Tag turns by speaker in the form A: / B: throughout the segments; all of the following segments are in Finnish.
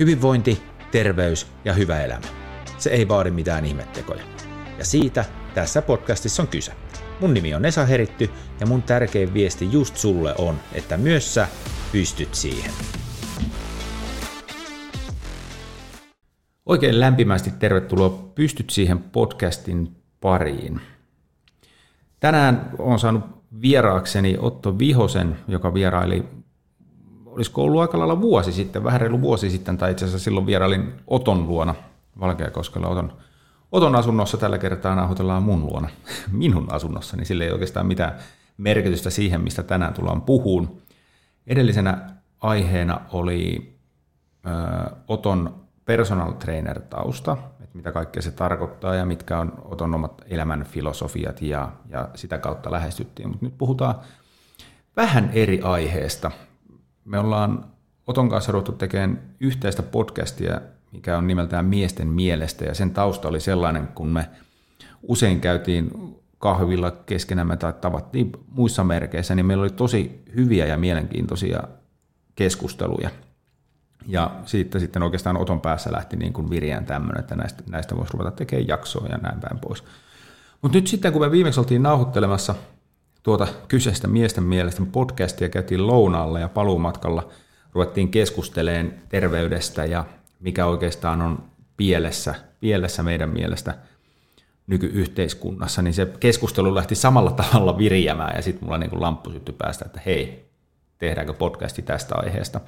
A: Hyvinvointi, terveys ja hyvä elämä. Se ei vaadi mitään ihmettekoja. Ja siitä tässä podcastissa on kyse. Mun nimi on Esa Heritty ja mun tärkein viesti just sulle on, että myös sä pystyt siihen. Oikein lämpimästi tervetuloa Pystyt siihen podcastin pariin. Tänään on saanut vieraakseni Otto Vihosen, joka vieraili, olisiko ollut aika lailla vuosi sitten, vähän reilu vuosi sitten, tai itse asiassa silloin vierailin Oton luona Valkeakoskella Oton, Oton asunnossa. Tällä kertaa nauhoitellaan mun luona, minun asunnossa, niin sillä ei oikeastaan mitään merkitystä siihen, mistä tänään tullaan puhuun. Edellisenä aiheena oli ö, Oton personal trainer tausta, että mitä kaikkea se tarkoittaa ja mitkä on Oton omat elämän filosofiat ja, ja sitä kautta lähestyttiin. Mutta nyt puhutaan vähän eri aiheesta. Me ollaan Oton kanssa ruvettu tekemään yhteistä podcastia, mikä on nimeltään Miesten mielestä ja sen tausta oli sellainen, kun me usein käytiin kahvilla keskenämme tai tavattiin muissa merkeissä, niin meillä oli tosi hyviä ja mielenkiintoisia keskusteluja – ja siitä sitten oikeastaan Oton päässä lähti niin kuin viriään tämmöinen, että näistä, näistä voisi ruveta tekemään jaksoa ja näin päin pois. Mutta nyt sitten, kun me viimeksi oltiin nauhoittelemassa tuota kyseistä miesten mielestä podcastia, käytiin lounaalla ja paluumatkalla ruvettiin keskusteleen terveydestä ja mikä oikeastaan on pielessä, pielessä meidän mielestä nykyyhteiskunnassa, niin se keskustelu lähti samalla tavalla viriämään ja sitten mulla niin lamppu syttyi päästä, että hei, tehdäänkö podcasti tästä aiheesta.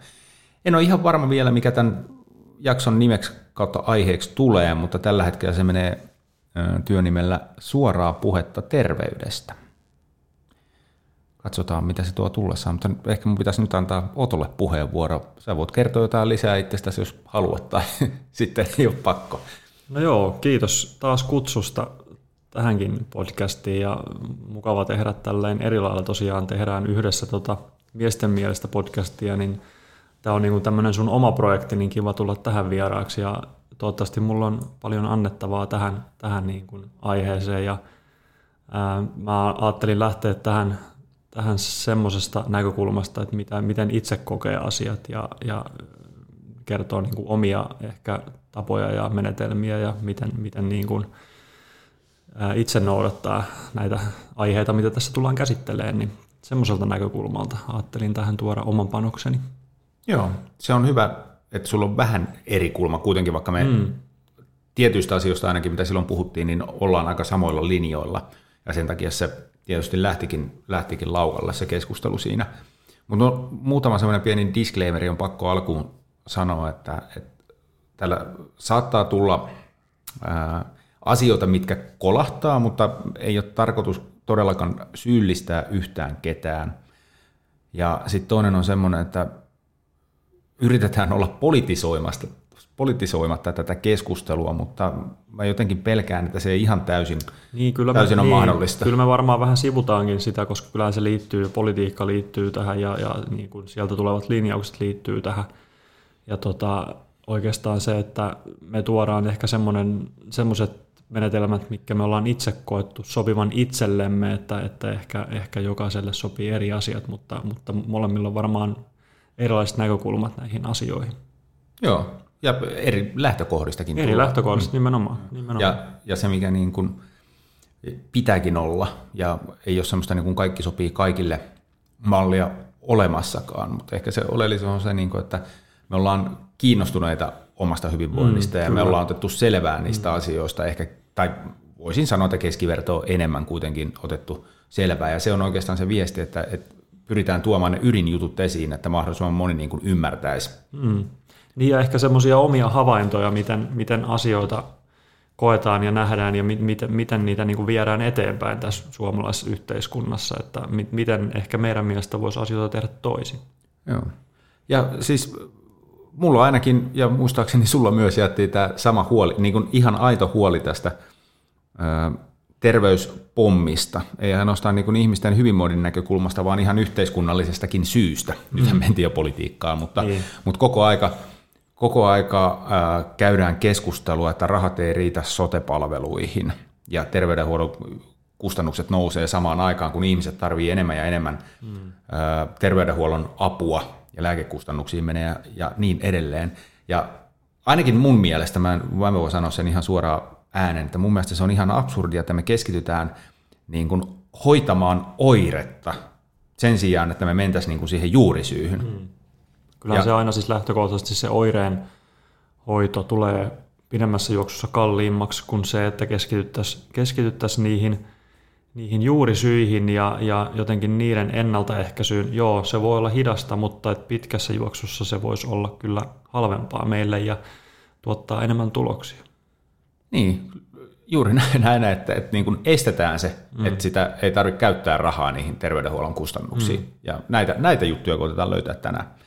A: En ole ihan varma vielä, mikä tämän jakson nimeksi kautta aiheeksi tulee, mutta tällä hetkellä se menee työnimellä suoraa puhetta terveydestä. Katsotaan, mitä se tuo tullessaan, mutta ehkä mun pitäisi nyt antaa Otolle puheenvuoro. Sä voit kertoa jotain lisää itsestäsi, jos haluat, tai sitten ei ole pakko.
B: No joo, kiitos taas kutsusta tähänkin podcastiin ja mukava tehdä tälleen eri lailla. Tosiaan tehdään yhdessä tota miesten mielestä podcastia, niin – tämä on niin tämmöinen sun oma projekti, niin kiva tulla tähän vieraaksi ja toivottavasti mulla on paljon annettavaa tähän, tähän niin kuin aiheeseen ja ää, mä ajattelin lähteä tähän, tähän semmoisesta näkökulmasta, että mitä, miten itse kokee asiat ja, ja kertoo niin kuin omia ehkä tapoja ja menetelmiä ja miten, miten niin kuin, itse noudattaa näitä aiheita, mitä tässä tullaan käsittelemään, niin semmoiselta näkökulmalta ajattelin tähän tuoda oman panokseni.
A: Joo, se on hyvä, että sulla on vähän eri kulma kuitenkin, vaikka me mm. tietyistä asioista ainakin, mitä silloin puhuttiin, niin ollaan aika samoilla linjoilla. Ja sen takia se tietysti lähtikin, lähtikin laukalle se keskustelu siinä. Mutta no, muutama semmoinen pieni disclaimeri on pakko alkuun sanoa, että, että tällä saattaa tulla ää, asioita, mitkä kolahtaa, mutta ei ole tarkoitus todellakaan syyllistää yhtään ketään. Ja sitten toinen on semmoinen, että yritetään olla politisoimasta, politisoimatta tätä keskustelua, mutta mä jotenkin pelkään, että se ei ihan täysin, niin, kyllä täysin me, ole niin, mahdollista.
B: Kyllä me varmaan vähän sivutaankin sitä, koska kyllä se liittyy, politiikka liittyy tähän ja, ja niin kuin sieltä tulevat linjaukset liittyy tähän. Ja tota, oikeastaan se, että me tuodaan ehkä semmoiset menetelmät, mitkä me ollaan itse koettu sopivan itsellemme, että, että ehkä, ehkä jokaiselle sopii eri asiat, mutta, mutta molemmilla on varmaan erilaiset näkökulmat näihin asioihin.
A: Joo, ja eri lähtökohdistakin.
B: Eri lähtökohdista, mm. nimenomaan. nimenomaan.
A: Ja, ja se, mikä niin kuin pitääkin olla, ja ei ole semmoista niin kuin kaikki sopii kaikille mallia olemassakaan, mutta ehkä se oleellisuus on se, niin kuin, että me ollaan kiinnostuneita omasta hyvinvoinnista, mm, ja kyllä. me ollaan otettu selvää niistä mm. asioista, ehkä, tai voisin sanoa, että keskiverto on enemmän kuitenkin otettu selvää, ja se on oikeastaan se viesti, että, että pyritään tuomaan ne ydinjutut esiin, että mahdollisimman moni niin kuin ymmärtäisi. Mm.
B: Niin ja ehkä semmoisia omia havaintoja, miten, miten asioita koetaan ja nähdään ja mi- miten, miten niitä niin kuin viedään eteenpäin tässä suomalaisessa yhteiskunnassa, että mi- miten ehkä meidän mielestä voisi asioita tehdä toisin.
A: Joo. Ja siis mulla ainakin, ja muistaakseni sulla myös jätti tämä sama huoli, niin kuin ihan aito huoli tästä terveyspommista, ei ainoastaan niin kuin ihmisten hyvinvoinnin näkökulmasta, vaan ihan yhteiskunnallisestakin syystä. Nyt mm. mentiin jo politiikkaan, mutta, niin. mutta koko aika, koko aika ää, käydään keskustelua, että rahat ei riitä sotepalveluihin ja terveydenhuollon kustannukset nousee samaan aikaan, kun ihmiset tarvitsevat enemmän ja enemmän mm. terveydenhuollon apua ja lääkekustannuksiin menee ja, niin edelleen. Ja ainakin mun mielestä, mä, mä voin sanoa sen ihan suoraan äänen, että mun mielestä se on ihan absurdia, että me keskitytään niin kuin hoitamaan oiretta sen sijaan, että me mentäisiin niin kuin siihen juurisyyhyn. Mm.
B: Kyllähän ja, se aina siis lähtökohtaisesti se oireen hoito tulee pidemmässä juoksussa kalliimmaksi kuin se, että keskityttäisiin keskityttäisi niihin, niihin juurisyihin ja, ja jotenkin niiden ennaltaehkäisyyn. Joo, se voi olla hidasta, mutta et pitkässä juoksussa se voisi olla kyllä halvempaa meille ja tuottaa enemmän tuloksia.
A: Niin, juuri näin, että, että niin kuin estetään se, mm. että sitä ei tarvitse käyttää rahaa niihin terveydenhuollon kustannuksiin. Mm. Ja näitä, näitä juttuja koitetaan löytää tänään.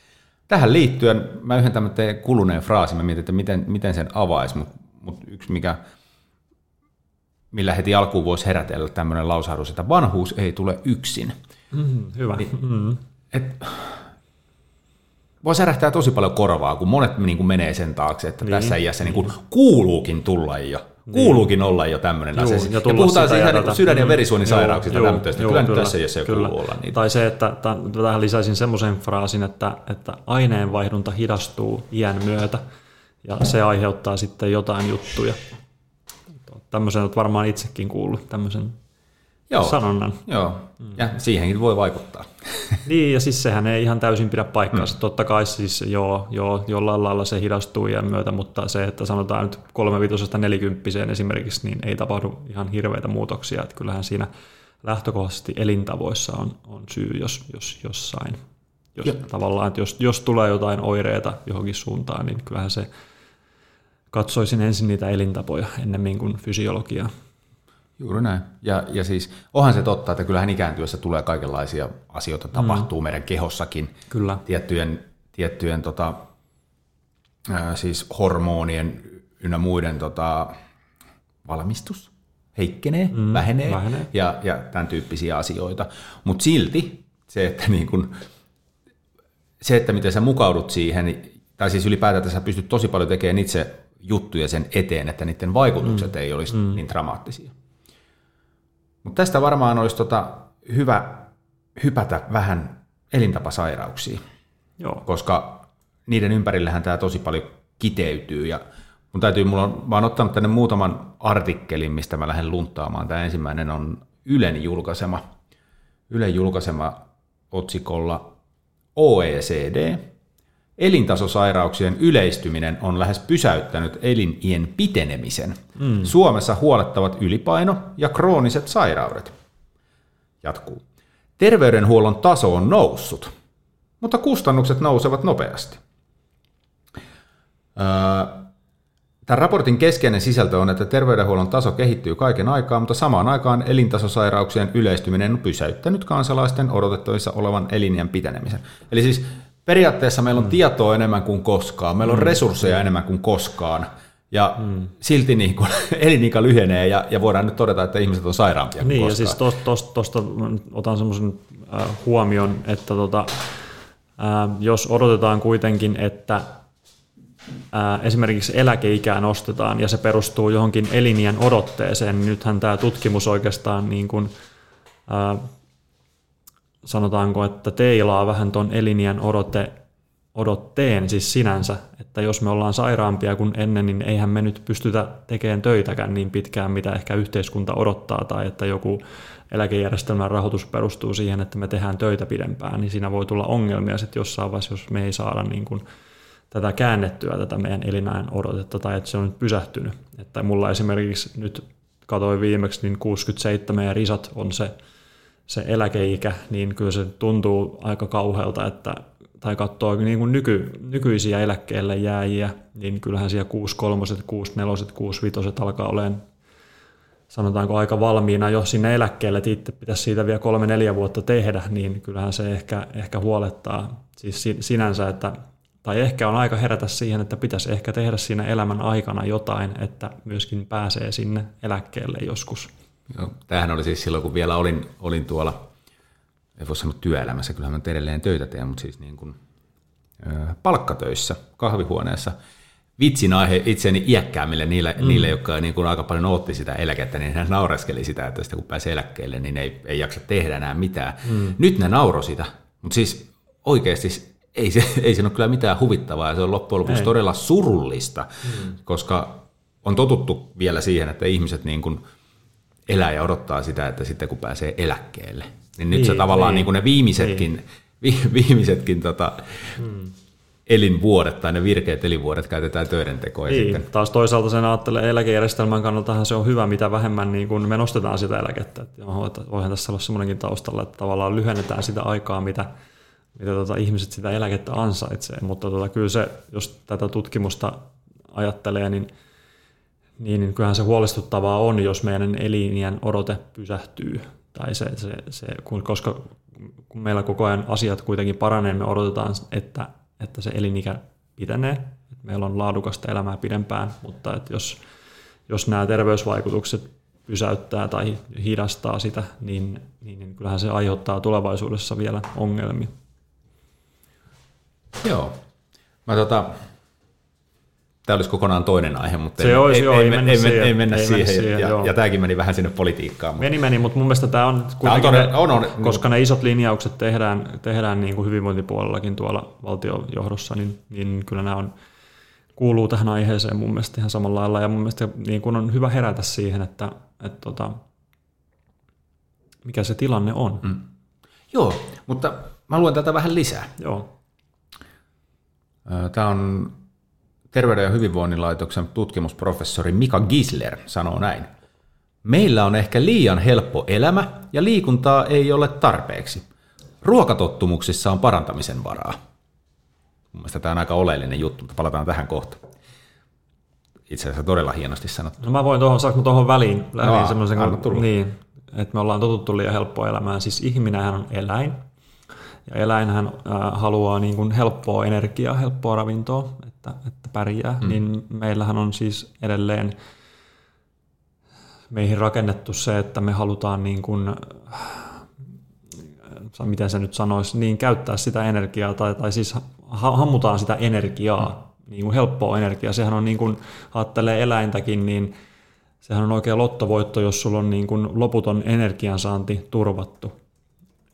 A: Tähän liittyen, mä yhden tämmöinen kuluneen fraasin, mä mietin, että miten, miten sen avaisi, mutta mut yksi mikä, millä heti alkuun voisi herätellä tämmöinen lausahdus, että vanhuus ei tule yksin.
B: Mm, hyvä. Niin, mm.
A: et, voi särähtää tosi paljon korvaa, kun monet niin kuin menee sen taakse, että niin, tässä iässä niin kuin kuuluukin tulla jo. Kuuluukin olla jo tämmöinen asia. Ja, ja puhutaan siis ihan niin sydän- ja verisuonisairauksista mm, tämmöistä. Kyllä, kyllä tässä ei kyllä. kuulu olla niitä.
B: Tai se, että tähän lisäisin semmoisen fraasin, että, että aineenvaihdunta hidastuu iän myötä ja se aiheuttaa sitten jotain juttuja. Tämmöisen olet varmaan itsekin kuullut, tämmöisen Joo, sanonnan.
A: Joo, ja siihenkin voi vaikuttaa.
B: Niin, ja siis sehän ei ihan täysin pidä paikkaansa. Mm. Totta kai siis joo, joo, jollain lailla se hidastuu iän myötä, mutta se, että sanotaan nyt 35 neljäkymppiseen esimerkiksi, niin ei tapahdu ihan hirveitä muutoksia. Että kyllähän siinä lähtökohtaisesti elintavoissa on, on syy, jos, jos jossain. Jos, tavallaan, että jos, jos tulee jotain oireita johonkin suuntaan, niin kyllähän se katsoisin ensin niitä elintapoja ennemmin kuin fysiologiaa.
A: Juuri näin. Ja, ja siis onhan se totta, että kyllähän ikääntyessä tulee kaikenlaisia asioita, tapahtuu mm. meidän kehossakin.
B: Kyllä.
A: Tiettyjen, tiettyjen tota, ää, siis hormonien ynnä muiden tota, valmistus heikkenee, mm, vähenee, vähenee. Ja, ja tämän tyyppisiä asioita. Mutta silti se, että niin kun, se, että miten sä mukaudut siihen, tai siis ylipäätään, että sä pystyt tosi paljon tekemään itse juttuja sen eteen, että niiden vaikutukset mm. ei olisi mm. niin dramaattisia. Mutta tästä varmaan olisi tota hyvä hypätä vähän elintapasairauksiin,
B: Joo.
A: koska niiden ympärillähän tämä tosi paljon kiteytyy ja mun täytyy, mulla on, mä oon ottanut tänne muutaman artikkelin, mistä mä lähden lunttaamaan. Tämä ensimmäinen on Ylen julkaisema, Ylen julkaisema otsikolla OECD, Elintasosairauksien yleistyminen on lähes pysäyttänyt elinien pitenemisen. Mm. Suomessa huolettavat ylipaino ja krooniset sairaudet. Jatkuu. Terveydenhuollon taso on noussut, mutta kustannukset nousevat nopeasti. Tämän raportin keskeinen sisältö on, että terveydenhuollon taso kehittyy kaiken aikaa, mutta samaan aikaan elintasosairauksien yleistyminen on pysäyttänyt kansalaisten odotettavissa olevan elinjän pitenemisen. Eli siis periaatteessa meillä on mm. tietoa enemmän kuin koskaan, meillä on mm. resursseja mm. enemmän kuin koskaan, ja mm. silti niin kuin elinikä lyhenee ja, ja voidaan nyt todeta, että ihmiset on sairaampia
B: Niin,
A: kuin
B: ja siis tuosta otan semmoisen äh, huomion, että tota, äh, jos odotetaan kuitenkin, että äh, esimerkiksi eläkeikää nostetaan ja se perustuu johonkin elinien odotteeseen, niin nythän tämä tutkimus oikeastaan niin kuin, äh, sanotaanko, että teilaa vähän tuon elinien odote, odotteen siis sinänsä, että jos me ollaan sairaampia kuin ennen, niin eihän me nyt pystytä tekemään töitäkään niin pitkään, mitä ehkä yhteiskunta odottaa, tai että joku eläkejärjestelmän rahoitus perustuu siihen, että me tehdään töitä pidempään, niin siinä voi tulla ongelmia sitten jossain vaiheessa, jos me ei saada niin kuin tätä käännettyä, tätä meidän elinajan odotetta, tai että se on nyt pysähtynyt. Että mulla esimerkiksi nyt katsoin viimeksi, niin 67 ja risat on se se eläkeikä, niin kyllä se tuntuu aika kauhealta, että tai katsoo niin kuin nyky, nykyisiä eläkkeelle jääjiä, niin kyllähän siellä 63, 64, 65 alkaa olemaan sanotaanko aika valmiina jo sinne eläkkeelle, että itse pitäisi siitä vielä kolme neljä vuotta tehdä, niin kyllähän se ehkä, ehkä huolettaa siis sinänsä, että, tai ehkä on aika herätä siihen, että pitäisi ehkä tehdä siinä elämän aikana jotain, että myöskin pääsee sinne eläkkeelle joskus.
A: Joo, tämähän oli siis silloin, kun vielä olin, olin tuolla, ei voi sanoa työelämässä, kyllähän mä edelleen töitä teen, mutta siis niin kuin, ö, palkkatöissä, kahvihuoneessa. Vitsin aihe itseni iäkkäämmille, niille, mm. niille jotka niin kuin aika paljon ootti sitä eläkettä, niin hän naureskeli sitä, että sitten kun pääsee eläkkeelle, niin ei, ei jaksa tehdä enää mitään. Mm. Nyt ne nauro sitä, mutta siis oikeasti ei, se, ei siinä ole kyllä mitään huvittavaa ja se on loppujen lopuksi ei. todella surullista, mm. koska on totuttu vielä siihen, että ihmiset niin kuin elää ja odottaa sitä, että sitten kun pääsee eläkkeelle, niin nyt niin, se tavallaan niin. Niin kuin ne viimeisetkin, niin. vi, viimeisetkin tota, mm elinvuodet tai ne virkeät elinvuodet käytetään töiden tekoon.
B: Niin, sitten. taas toisaalta sen ajattelee eläkejärjestelmän kannaltahan se on hyvä, mitä vähemmän niin kun me nostetaan sitä eläkettä. Että voihan tässä olla semmoinenkin taustalla, että tavallaan lyhennetään sitä aikaa, mitä, mitä tota, ihmiset sitä eläkettä ansaitsee. Mutta tota, kyllä se, jos tätä tutkimusta ajattelee, niin, niin, niin kyllähän se huolestuttavaa on, jos meidän elinjän odote pysähtyy. Tai se, se, se, kun, koska kun meillä koko ajan asiat kuitenkin paranee, me odotetaan, että että se elinikä pitenee, että meillä on laadukasta elämää pidempään, mutta että jos, jos nämä terveysvaikutukset pysäyttää tai hidastaa sitä, niin, niin, niin kyllähän se aiheuttaa tulevaisuudessa vielä ongelmia.
A: Joo. Mä tota, Tämä olisi kokonaan toinen aihe, mutta
B: se ei, olisi,
A: ei,
B: joo,
A: ei,
B: ei, mennä
A: ei,
B: siihen,
A: ei mennä ei siihen. siihen ja, ja, ja tämäkin meni vähän sinne politiikkaan.
B: Mutta... Meni, meni, mutta mun mielestä tämä on, tämä on, todella, on, on, koska ne isot linjaukset tehdään, tehdään niin kuin hyvinvointipuolellakin tuolla valtiojohdossa, niin, niin kyllä nämä on, kuuluu tähän aiheeseen mun mielestä ihan samalla lailla. Ja mun mielestä niin kuin on hyvä herätä siihen, että, että tota, mikä se tilanne on. Mm.
A: Joo, mutta mä luen tätä vähän lisää.
B: Joo.
A: Tämä on Terveyden ja hyvinvoinnin laitoksen tutkimusprofessori Mika Gisler sanoo näin. Meillä on ehkä liian helppo elämä ja liikuntaa ei ole tarpeeksi. Ruokatottumuksissa on parantamisen varaa. Mun mielestä tämä on aika oleellinen juttu, mutta palataan tähän kohta. Itse asiassa todella hienosti sanottu.
B: No mä voin tuohon, saanko tuohon väliin, väliin semmoisen, niin, että me ollaan totuttu liian helppoa elämään. Siis ihminenhän on eläin, ja eläinhän äh, haluaa niin kuin helppoa energiaa, helppoa ravintoa, että, että pärjää, mm. niin meillähän on siis edelleen meihin rakennettu se, että me halutaan niin kuin, äh, miten se nyt sanoisi, niin käyttää sitä energiaa tai, tai siis hammutaan sitä energiaa, mm. niin kuin helppoa energiaa. Sehän on niin kuin, ajattelee eläintäkin, niin sehän on oikein lottovoitto, jos sulla on niin kuin loputon energiansaanti turvattu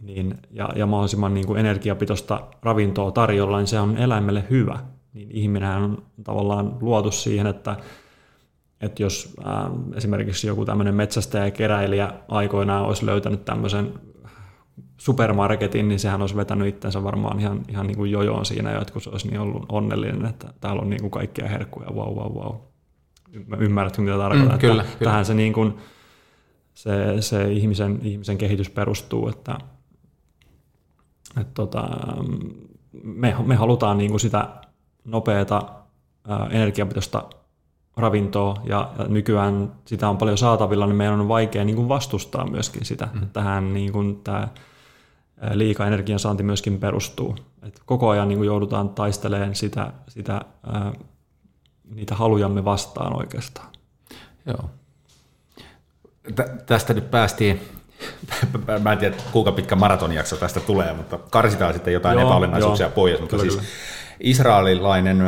B: niin, ja, ja mahdollisimman niin kuin energiapitoista ravintoa tarjolla, niin se on eläimelle hyvä. Niin ihminen on tavallaan luotu siihen, että, että jos ää, esimerkiksi joku tämmöinen metsästäjä ja keräilijä aikoinaan olisi löytänyt tämmöisen supermarketin, niin sehän olisi vetänyt itsensä varmaan ihan, ihan niin kuin jojoon siinä, ja kun se olisi niin ollut onnellinen, että täällä on niin kuin kaikkia herkkuja, vau, vau, vau. Ymmärrätkö, mitä tarkoitan? Mm,
A: kyllä, että
B: kyllä. Tähän se, niin kuin, se, se ihmisen, ihmisen kehitys perustuu, että, et tota, me, me halutaan niin kuin sitä nopeata energiapitoista ravintoa ja, ja nykyään sitä on paljon saatavilla, niin meidän on vaikea niin kuin vastustaa myöskin sitä. Mm. Tähän niin kuin tämä liika energiansaanti myöskin perustuu. Et koko ajan niin kuin joudutaan taistelemaan sitä, sitä, ää, niitä halujamme vastaan oikeastaan.
A: Joo. Tästä nyt päästiin mä en tiedä kuinka pitkä maratonjakso tästä tulee, mutta karsitaan sitten jotain joo, epäolennaisuuksia joo. pois. Mutta kyllä, siis kyllä. Israelilainen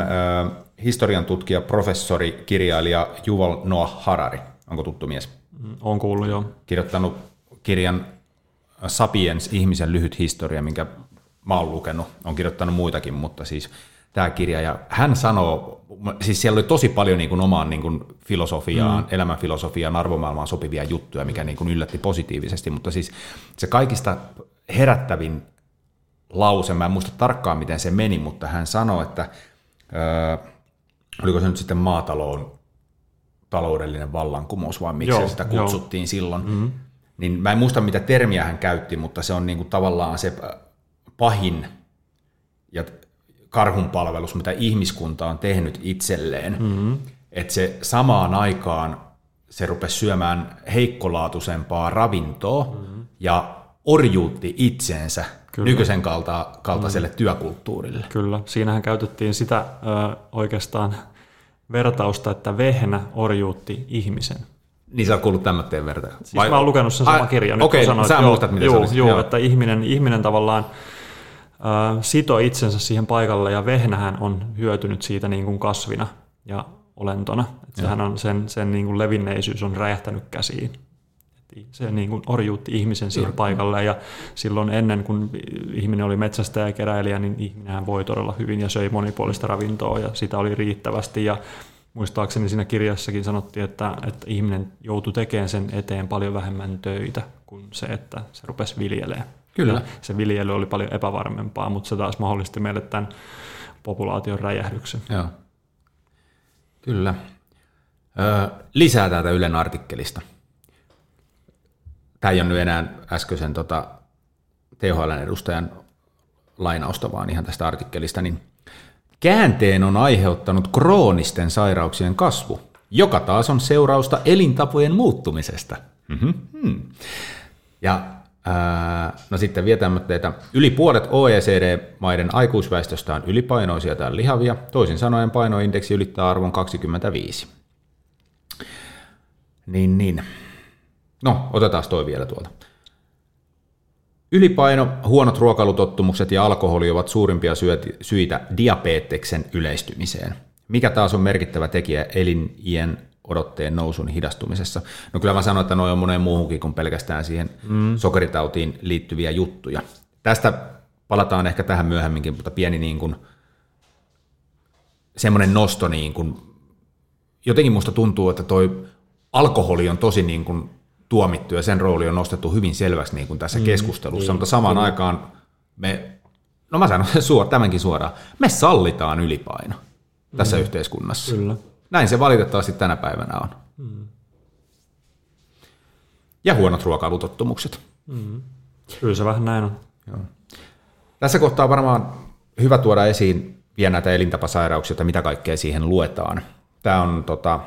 A: historian tutkija, professori, kirjailija Yuval Noah Harari, onko tuttu mies?
B: Mm, on kuullut, joo.
A: Kirjoittanut kirjan Sapiens, ihmisen lyhyt historia, minkä mä oon lukenut. On kirjoittanut muitakin, mutta siis tämä kirja. Ja hän sanoo, siis siellä oli tosi paljon niin kuin omaan niin kuin filosofiaan, mm. elämänfilosofiaan, arvomaailmaan sopivia juttuja, mikä niin kuin yllätti positiivisesti, mutta siis se kaikista herättävin lause, mä en muista tarkkaan miten se meni, mutta hän sanoi, että ö, oliko se nyt sitten maataloon taloudellinen vallankumous vai miksi joo, sitä kutsuttiin joo. silloin, mm-hmm. niin mä en muista mitä termiä hän käytti, mutta se on niin kuin tavallaan se pahin ja karhunpalvelus, mitä ihmiskunta on tehnyt itselleen, mm-hmm. että se samaan aikaan se rupesi syömään heikkolaatuisempaa ravintoa mm-hmm. ja orjuutti itseensä Kyllä. nykyisen kalta, kaltaiselle mm. työkulttuurille.
B: Kyllä, siinähän käytettiin sitä ö, oikeastaan vertausta, että vehnä orjuutti ihmisen.
A: Niin sä oot kuullut tämmöinen verta.
B: Siis Vai... mä oon lukenut sen saman kirjan.
A: Okei, okay, sä muistat, mitä
B: joo, se Joo, joo, että ihminen, ihminen tavallaan sito itsensä siihen paikalle ja vehnähän on hyötynyt siitä niin kuin kasvina ja olentona. Että sehän on sen, sen niin kuin levinneisyys on räjähtänyt käsiin. Se niin kuin orjuutti ihmisen siihen paikalle ja silloin ennen kun ihminen oli metsästäjä ja keräilijä, niin ihminen voi todella hyvin ja söi monipuolista ravintoa ja sitä oli riittävästi ja muistaakseni siinä kirjassakin sanottiin, että, että ihminen joutui tekemään sen eteen paljon vähemmän töitä kuin se, että se rupesi viljelemään.
A: Kyllä.
B: Ja se viljely oli paljon epävarmempaa, mutta se taas mahdollisti meille tämän populaation räjähdyksen.
A: Joo. Kyllä. Öö, lisää täältä Ylen artikkelista. Tämä ei ole nyt enää äskeisen tota, THL edustajan lainausta, vaan ihan tästä artikkelista, niin käänteen on aiheuttanut kroonisten sairauksien kasvu, joka taas on seurausta elintapojen muuttumisesta. Mm-hmm. Ja no sitten vietämätteitä. Yli puolet OECD-maiden aikuisväestöstä on ylipainoisia tai lihavia, toisin sanoen painoindeksi ylittää arvon 25. Niin, niin. No, otetaan toi vielä tuolta. Ylipaino, huonot ruokailutottumukset ja alkoholi ovat suurimpia syitä diabeteksen yleistymiseen, mikä taas on merkittävä tekijä elinien odotteen nousun hidastumisessa. No kyllä mä sanoin, että noin on moneen muuhunkin kuin pelkästään siihen mm. sokeritautiin liittyviä juttuja. Tästä palataan ehkä tähän myöhemminkin, mutta pieni niin kuin, semmoinen nosto, niin kuin, jotenkin musta tuntuu, että toi alkoholi on tosi niin kuin tuomittu ja sen rooli on nostettu hyvin selväksi niin kuin tässä mm, keskustelussa, niin, mutta samaan niin. aikaan me, no mä sanon suor, tämänkin suoraan, me sallitaan ylipaino tässä mm, yhteiskunnassa.
B: Kyllä.
A: Näin se valitettavasti tänä päivänä on. Mm. Ja huonot ruokailutottumukset.
B: Mm. Kyllä se vähän näin on.
A: Joo. Tässä kohtaa on varmaan hyvä tuoda esiin vielä näitä elintapasairauksia, että mitä kaikkea siihen luetaan. Tämä on tota,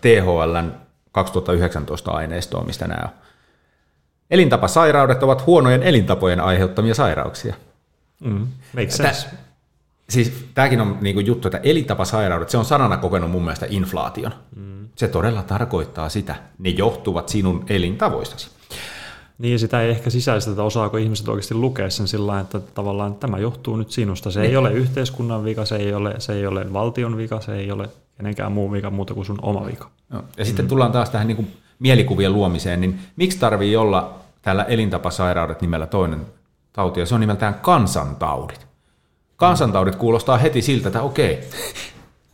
A: THLn 2019 aineistoa, mistä nämä on. Elintapasairaudet ovat huonojen elintapojen aiheuttamia sairauksia.
B: Mm, makes sense. Tää,
A: siis tämäkin on niin juttu, että elintapasairaudet, se on sanana kokenut mun mielestä inflaation. Mm. Se todella tarkoittaa sitä. Ne johtuvat sinun elintavoistasi.
B: Niin, sitä ei ehkä sisäistetä, osaako ihmiset oikeasti lukea sen sillä että tavallaan tämä johtuu nyt sinusta. Se niin. ei ole yhteiskunnan vika, se ei ole, se ei ole valtion vika, se ei ole kenenkään muu vika muuta kuin sun oma vika.
A: No, ja sitten tullaan taas tähän niin kuin mielikuvien luomiseen, niin miksi tarvii olla tällä elintapasairaudet nimellä toinen tauti, ja se on nimeltään kansantaudit. Kansantaudit kuulostaa heti siltä, että okei,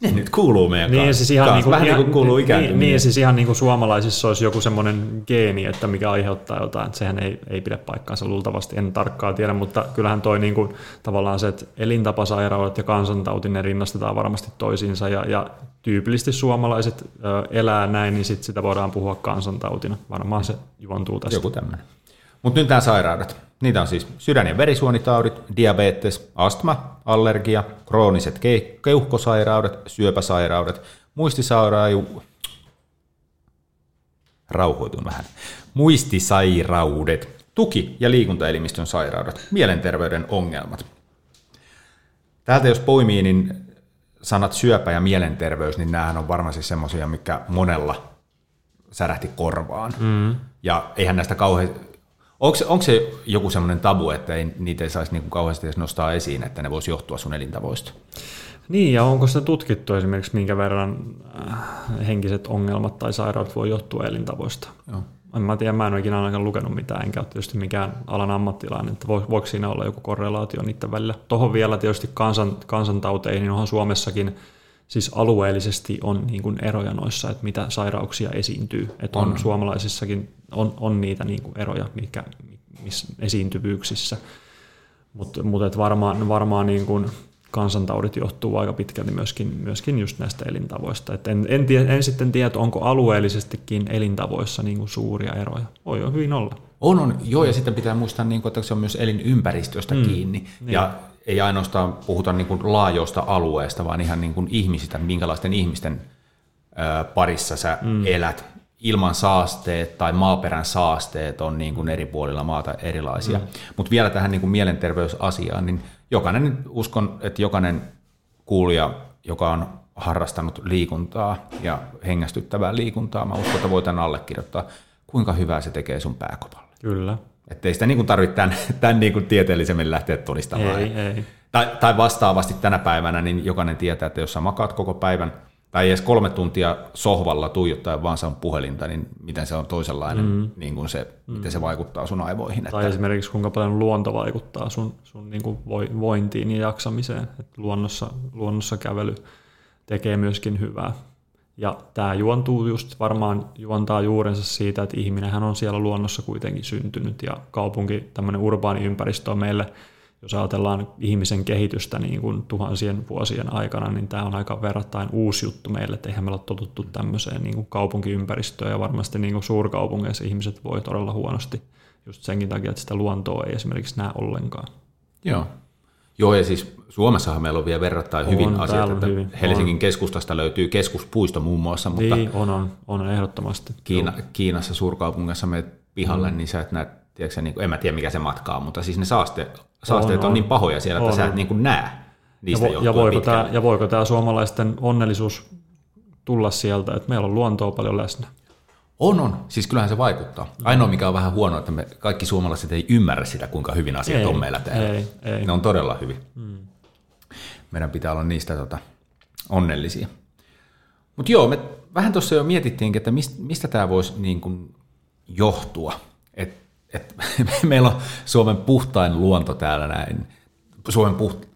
A: ne nyt kuuluu meidän
B: niin,
A: kanssa.
B: Siis ihan
A: niin kuin, Vähän niin kuin kuuluu
B: ikääntyminen. Niin, niin, siis ihan niin kuin suomalaisissa olisi joku semmoinen geeni, että mikä aiheuttaa jotain. Että sehän ei, ei pidä paikkaansa luultavasti, en tarkkaan tiedä, mutta kyllähän toi niin kuin, tavallaan se, että elintapasairaudet ja kansantauti, ne rinnastetaan varmasti toisiinsa ja, ja tyypillisesti suomalaiset ö, elää näin, niin sit sitä voidaan puhua kansantautina. Varmaan se juontuu tästä.
A: Joku tämmöinen. Mutta nyt nämä sairaudet. Niitä on siis sydän- ja verisuonitaudit, diabetes, astma, allergia, krooniset keuhkosairaudet, syöpäsairaudet, muistisairaudet, rauhoitun vähän, muistisairaudet, tuki- ja liikuntaelimistön sairaudet, mielenterveyden ongelmat. Täältä jos poimii, niin sanat syöpä ja mielenterveys, niin nämähän on varmasti semmoisia, mikä monella särähti korvaan. Mm. Ja eihän näistä kauhean Onko, onko se joku semmoinen tabu, että ei, niitä ei saisi niin kauheasti edes nostaa esiin, että ne voisi johtua sun elintavoista?
B: Niin, ja onko sitä tutkittu esimerkiksi, minkä verran äh, henkiset ongelmat tai sairaudet voi johtua elintavoista? Joo. En mä tiedä, mä en ole ikinä ainakaan lukenut mitään, enkä ole tietysti mikään alan ammattilainen, että voiko siinä olla joku korrelaatio niiden välillä. Tuohon vielä tietysti kansan, kansantauteihin, niin onhan Suomessakin siis alueellisesti on niin kuin eroja noissa, että mitä sairauksia esiintyy. Että on, on suomalaisissakin on, on niitä niin kuin eroja mikä, missä esiintyvyyksissä, mutta mut varmaan, varmaan niin kuin kansantaudit johtuu aika pitkälti myöskin, myöskin just näistä elintavoista. Et en, en, tie, en sitten tiedä, onko alueellisestikin elintavoissa niin kuin suuria eroja. Voi jo hyvin olla.
A: On, on. Joo, ja sitten pitää muistaa, niin kuin, että se on myös elinympäristöstä mm, kiinni. Niin. Ja ei ainoastaan puhuta niin kuin laajoista alueesta, vaan ihan niin kuin ihmisistä, minkälaisten ihmisten parissa sä mm. elät. Ilman saasteet tai maaperän saasteet on niin kuin eri puolilla maata erilaisia. Mm. Mutta vielä tähän niin kuin mielenterveysasiaan, niin jokainen, uskon, että jokainen kuulija, joka on harrastanut liikuntaa ja hengästyttävää liikuntaa, mä uskon, että voi tämän allekirjoittaa, kuinka hyvää se tekee sun pääkopalle.
B: Kyllä.
A: Että ei sitä niin kuin tarvitse tämän, tämän niin kuin tieteellisemmin lähteä todistamaan.
B: Ei, ei.
A: Tai, tai vastaavasti tänä päivänä, niin jokainen tietää, että jos sä makaat koko päivän tai edes kolme tuntia sohvalla tuijottaa vaan saa puhelinta, niin miten se on toisenlainen, mm. niin kuin se, mm. miten se vaikuttaa sun aivoihin.
B: Tai että... esimerkiksi kuinka paljon luonto vaikuttaa sun, sun niin kuin vointiin ja jaksamiseen. Että luonnossa, luonnossa kävely tekee myöskin hyvää. Ja tämä juontuu just varmaan juontaa juurensa siitä, että ihminenhän on siellä luonnossa kuitenkin syntynyt ja kaupunki, tämmöinen urbaani ympäristö on meille, jos ajatellaan ihmisen kehitystä niin kuin tuhansien vuosien aikana, niin tämä on aika verrattain uusi juttu meille, että eihän meillä ole totuttu tämmöiseen niin kuin kaupunkiympäristöön ja varmasti niin kuin suurkaupungeissa ihmiset voi todella huonosti just senkin takia, että sitä luontoa ei esimerkiksi näe ollenkaan.
A: Joo, Joo, ja siis Suomessahan meillä on vielä verrattain on, hyvin asiat, että hyvin. Helsingin on. keskustasta löytyy keskuspuisto muun muassa, mutta
B: niin, on, on, on ehdottomasti.
A: Kiina, Kiinassa suurkaupungissa me pihalle, mm. niin sä et näe, tiedätkö, niin kuin, en mä tiedä mikä se matkaa, mutta siis ne saaste, saasteet on, on, on niin pahoja siellä, että on, sä et niin kuin näe niistä
B: ja, vo, ja, voiko tämä, ja voiko tämä suomalaisten onnellisuus tulla sieltä, että meillä on luontoa paljon läsnä?
A: On, on. Siis kyllähän se vaikuttaa. Ainoa, mikä on vähän huono, että me kaikki suomalaiset ei ymmärrä sitä, kuinka hyvin asiat ei, on meillä täällä. Ei, ei. Ne on todella hyvin. Mm. Meidän pitää olla niistä tota, onnellisia. Mutta joo, me vähän tuossa jo mietittiinkin, että mistä, mistä tämä voisi niin kuin johtua. Et, et, meillä on Suomen puhtain luonto täällä näin. Suomen puht...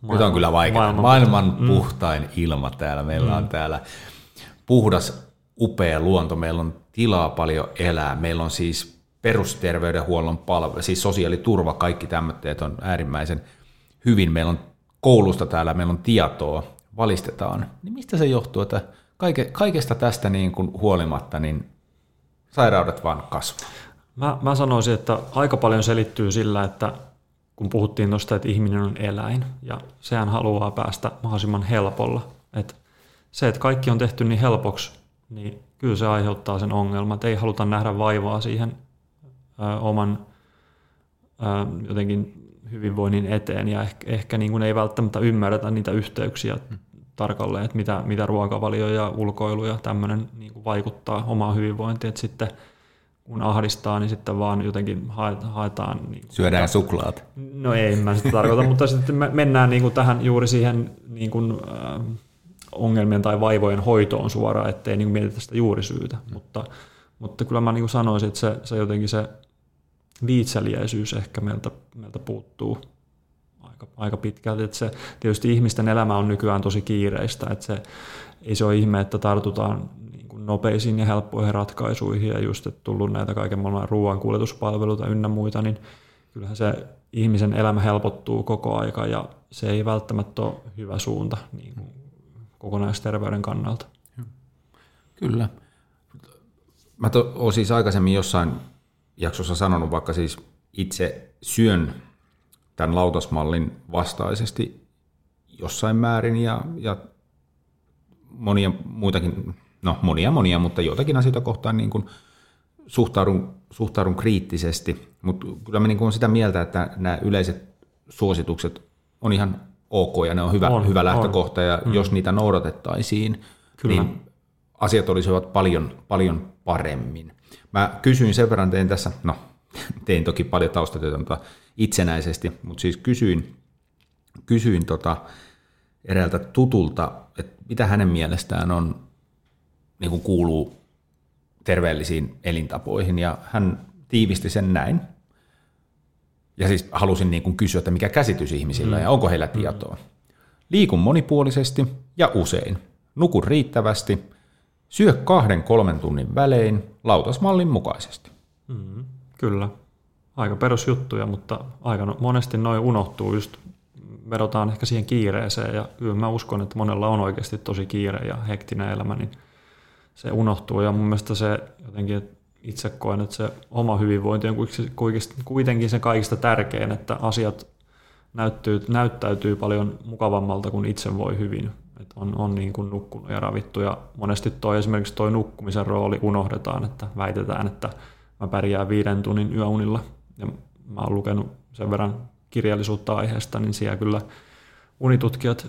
A: Maailman, Nyt on kyllä vaikea. Maailman, maailman puhtain mm. ilma täällä. Meillä mm. on täällä puhdas upea luonto, meillä on tilaa paljon elää, meillä on siis perusterveydenhuollon palvelu, siis sosiaaliturva, kaikki tämmöiset on äärimmäisen hyvin. Meillä on koulusta täällä, meillä on tietoa, valistetaan. Niin mistä se johtuu, että kaike, kaikesta tästä niin kuin huolimatta niin sairaudet vaan kasvaa?
B: Mä, mä sanoisin, että aika paljon selittyy sillä, että kun puhuttiin tuosta, että ihminen on eläin, ja sehän haluaa päästä mahdollisimman helpolla. Että se, että kaikki on tehty niin helpoksi, niin kyllä se aiheuttaa sen ongelman, että ei haluta nähdä vaivaa siihen ö, oman ö, jotenkin hyvinvoinnin eteen ja ehkä, ehkä niin kuin ei välttämättä ymmärretä niitä yhteyksiä hmm. tarkalleen, että mitä, mitä ruokavalio ja ulkoilu ja tämmöinen niin kuin vaikuttaa omaan hyvinvointiin, että sitten kun ahdistaa, niin sitten vaan jotenkin haetaan... Niin kuin,
A: Syödään suklaat.
B: No ei, mä sitä tarkoita, mutta sitten me mennään niin kuin tähän juuri siihen niin kuin, äh, ongelmien tai vaivojen hoitoon suoraan, ettei niin mietitä sitä juurisyytä. Mm. Mutta, mutta kyllä mä niin sanoisin, että se, se jotenkin se viitseliäisyys ehkä meiltä, meiltä puuttuu aika, aika pitkälti. Että se, tietysti ihmisten elämä on nykyään tosi kiireistä, että se, ei se ole ihme, että tartutaan niin kuin nopeisiin ja helppoihin ratkaisuihin ja just, että tullut näitä kaiken maailman ruoan kuljetuspalveluita ynnä muita, niin kyllähän se ihmisen elämä helpottuu koko aika ja se ei välttämättä ole hyvä suunta niin kuin kokonaisterveyden kannalta.
A: Kyllä. Mä olen siis aikaisemmin jossain jaksossa sanonut, vaikka siis itse syön tämän lautasmallin vastaisesti jossain määrin ja, ja monia muitakin, no monia monia, mutta joitakin asioita kohtaan niin kuin suhtaudun, suhtaudun kriittisesti, mutta kyllä mä niin kuin olen sitä mieltä, että nämä yleiset suositukset on ihan ok ja ne on hyvä, on, hyvä lähtökohta ja mm. jos niitä noudatettaisiin, Kyllä. niin asiat olisivat paljon, paljon paremmin. Mä kysyin sen verran, tein tässä, no tein toki paljon taustatyötä, mutta itsenäisesti, mutta siis kysyin, kysyin tota eräältä tutulta, että mitä hänen mielestään on, niin kuin kuuluu terveellisiin elintapoihin, ja hän tiivisti sen näin, ja siis halusin niin kuin kysyä, että mikä käsitys ihmisillä mm. ja onko heillä mm. tietoa. Liikun monipuolisesti ja usein. Nuku riittävästi. Syö kahden kolmen tunnin välein lautasmallin mukaisesti.
B: Mm, kyllä. Aika perusjuttuja, mutta aika no, monesti noin unohtuu just vedotaan ehkä siihen kiireeseen ja kyllä mä uskon, että monella on oikeasti tosi kiire ja hektinen elämä, niin se unohtuu ja mun mielestä se jotenkin, että itse koen, että se oma hyvinvointi on kuitenkin se kaikista tärkein, että asiat näyttyy, näyttäytyy paljon mukavammalta, kun itse voi hyvin. Että on, on niin kuin nukkunut ja ravittu ja monesti toi, esimerkiksi tuo nukkumisen rooli unohdetaan, että väitetään, että mä pärjään viiden tunnin yöunilla ja mä oon lukenut sen verran kirjallisuutta aiheesta, niin siellä kyllä unitutkijat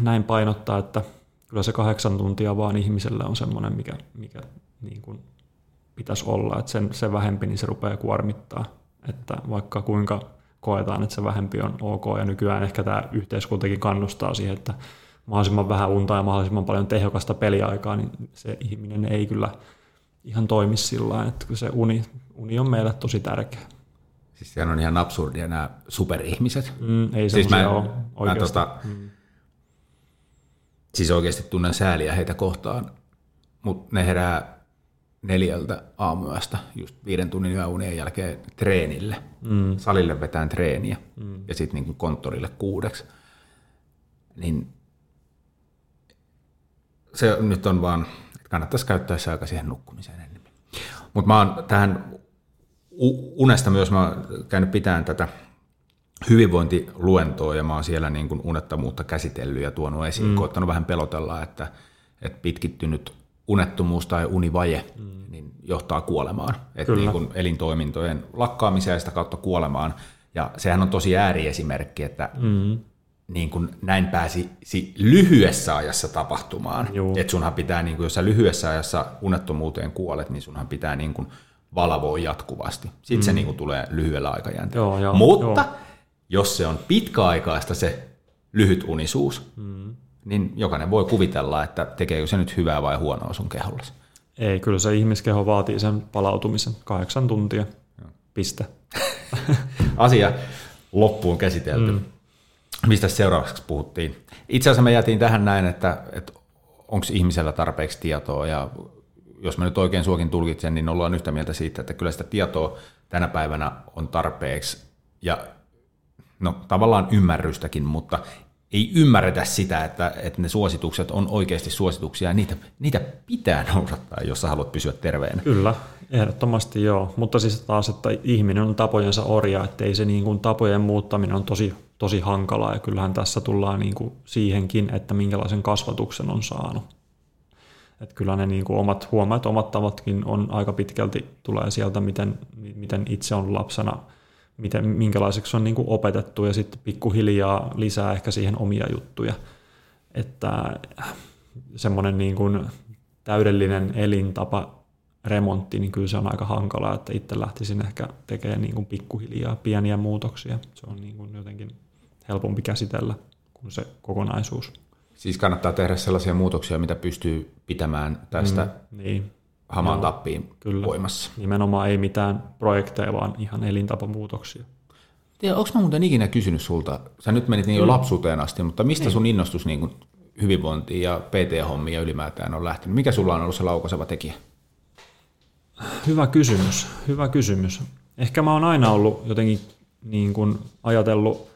B: näin painottaa, että kyllä se kahdeksan tuntia vaan ihmiselle on semmoinen, mikä, mikä niin kuin pitäisi olla, että sen, se vähempi, niin se rupeaa kuormittaa. Että vaikka kuinka koetaan, että se vähempi on ok, ja nykyään ehkä tämä yhteiskuntakin kannustaa siihen, että mahdollisimman vähän unta ja mahdollisimman paljon tehokasta peliaikaa, niin se ihminen ei kyllä ihan toimi sillä tavalla, että se uni, uni on meille tosi tärkeä.
A: Siis sehän on ihan absurdia nämä superihmiset.
B: Mm, ei
A: siis mä,
B: ole
A: mä tota, mm. Siis oikeasti tunnen sääliä heitä kohtaan, mutta ne herää neljältä aamuyöstä just viiden tunnin yöunien jälkeen treenille. Mm. Salille vetään treeniä mm. ja sitten niin konttorille kuudeksi. Niin se nyt on vaan, että kannattaisi käyttää se aika siihen nukkumiseen enemmän. Mutta mä oon tähän unesta myös, mä oon käynyt pitämään tätä hyvinvointiluentoa ja mä oon siellä niin kuin unettomuutta käsitellyt ja tuonut esiin, mm. koottanut vähän pelotella, että, että pitkittynyt unettomuus tai univaje mm. niin johtaa kuolemaan, että niin kuin elintoimintojen lakkaamiseen ja sitä kautta kuolemaan. Ja sehän on tosi ääriesimerkki, että mm. niin kuin näin pääsi lyhyessä ajassa tapahtumaan. Että sunhan pitää, niin kuin, jos sä lyhyessä ajassa unettomuuteen kuolet, niin sunhan pitää niin kuin valvoa jatkuvasti. Sitten mm. se niin kuin tulee lyhyellä aikajänteellä. Joo, joo, Mutta joo. jos se on pitkäaikaista se lyhyt unisuus, mm niin jokainen voi kuvitella, että tekeekö se nyt hyvää vai huonoa sun keholle.
B: Ei, kyllä se ihmiskeho vaatii sen palautumisen. Kahdeksan tuntia. Piste.
A: Asia loppuun käsitelty. Mm. Mistä seuraavaksi puhuttiin? Itse asiassa me jätiin tähän näin, että, että onko ihmisellä tarpeeksi tietoa ja jos mä nyt oikein suokin tulkitsen, niin ollaan yhtä mieltä siitä, että kyllä sitä tietoa tänä päivänä on tarpeeksi ja no tavallaan ymmärrystäkin, mutta ei ymmärretä sitä, että, että ne suositukset on oikeasti suosituksia ja niitä, niitä pitää noudattaa, jos sä haluat pysyä terveenä.
B: Kyllä, ehdottomasti joo. Mutta siis taas, että ihminen on tapojensa orja, että ei se niin kuin tapojen muuttaminen on tosi, tosi hankalaa ja kyllähän tässä tullaan niin kuin siihenkin, että minkälaisen kasvatuksen on saanut. Että kyllä ne niin kuin omat huomaat, omat tavatkin on aika pitkälti tulee sieltä, miten, miten itse on lapsena – miten, minkälaiseksi on niin kuin opetettu ja sitten pikkuhiljaa lisää ehkä siihen omia juttuja. Että semmoinen niin kuin täydellinen elintapa remontti, niin kyllä se on aika hankalaa, että itse lähtisin ehkä tekemään niin kuin pikkuhiljaa pieniä muutoksia. Se on niin kuin jotenkin helpompi käsitellä kuin se kokonaisuus.
A: Siis kannattaa tehdä sellaisia muutoksia, mitä pystyy pitämään tästä mm, niin hamaan Joo, tappiin kyllä. voimassa.
B: Nimenomaan ei mitään projekteja, vaan ihan elintapamuutoksia.
A: Onko mä muuten ikinä kysynyt sulta, sä nyt menit niin jo lapsuuteen asti, mutta mistä niin. sun innostus niin kuin hyvinvointiin ja PT-hommiin ja ylipäätään on lähtenyt? Mikä sulla on ollut se laukaiseva tekijä?
B: Hyvä kysymys, hyvä kysymys. Ehkä mä oon aina ollut jotenkin niin kuin ajatellut,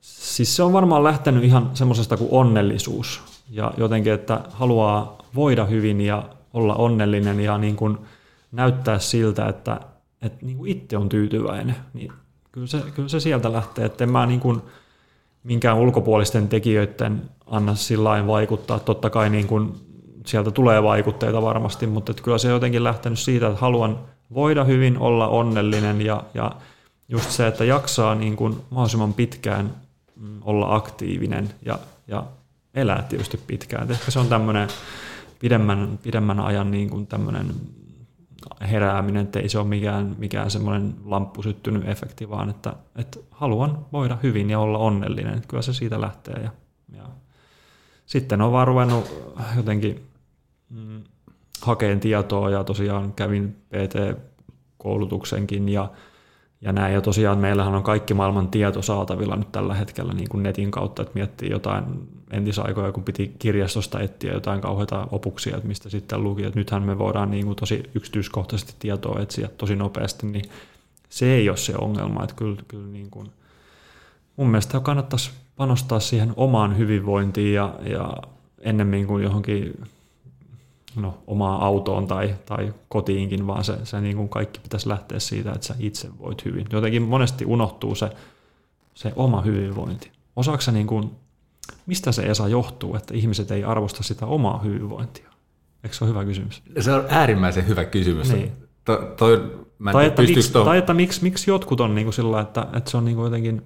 B: siis se on varmaan lähtenyt ihan semmoisesta kuin onnellisuus ja jotenkin, että haluaa voida hyvin ja olla onnellinen ja niin kuin näyttää siltä, että, että niin kuin itse on tyytyväinen, niin kyllä se, kyllä se sieltä lähtee, että en mä niin kuin minkään ulkopuolisten tekijöiden anna sillä vaikuttaa. Totta kai niin kuin sieltä tulee vaikutteita varmasti, mutta että kyllä se on jotenkin lähtenyt siitä, että haluan voida hyvin, olla onnellinen ja, ja just se, että jaksaa niin kuin mahdollisimman pitkään mm, olla aktiivinen ja, ja elää tietysti pitkään. Ehkä se on tämmöinen pidemmän, pidemmän ajan niin kuin tämmöinen herääminen, että ei se ole mikään, mikään semmoinen lamppu syttynyt efekti, vaan että, että haluan voida hyvin ja olla onnellinen. Että kyllä se siitä lähtee. Ja, ja sitten on vaan ruvennut jotenkin mm, hakeen tietoa ja tosiaan kävin PT-koulutuksenkin ja ja näin, ja tosiaan meillähän on kaikki maailman tieto saatavilla nyt tällä hetkellä niin kuin netin kautta, että miettii jotain entisaikoja, kun piti kirjastosta etsiä jotain kauheita opuksia, että mistä sitten luki, että nythän me voidaan niin kuin tosi yksityiskohtaisesti tietoa etsiä tosi nopeasti, niin se ei ole se ongelma, että kyllä, kyllä niin kuin, mun mielestä kannattaisi panostaa siihen omaan hyvinvointiin ja, ja ennemmin kuin johonkin no, omaan autoon tai, tai kotiinkin, vaan se, se niin kuin kaikki pitäisi lähteä siitä, että sä itse voit hyvin. Jotenkin monesti unohtuu se, se oma hyvinvointi. Osaako sä niin kuin, mistä se Esa johtuu, että ihmiset ei arvosta sitä omaa hyvinvointia? Eikö se ole hyvä kysymys?
A: Se on äärimmäisen hyvä kysymys. Niin. To, toi,
B: mä tai, että miksi, to... tai että miksi, miksi jotkut on niin kuin sillä, että, että se on niin kuin jotenkin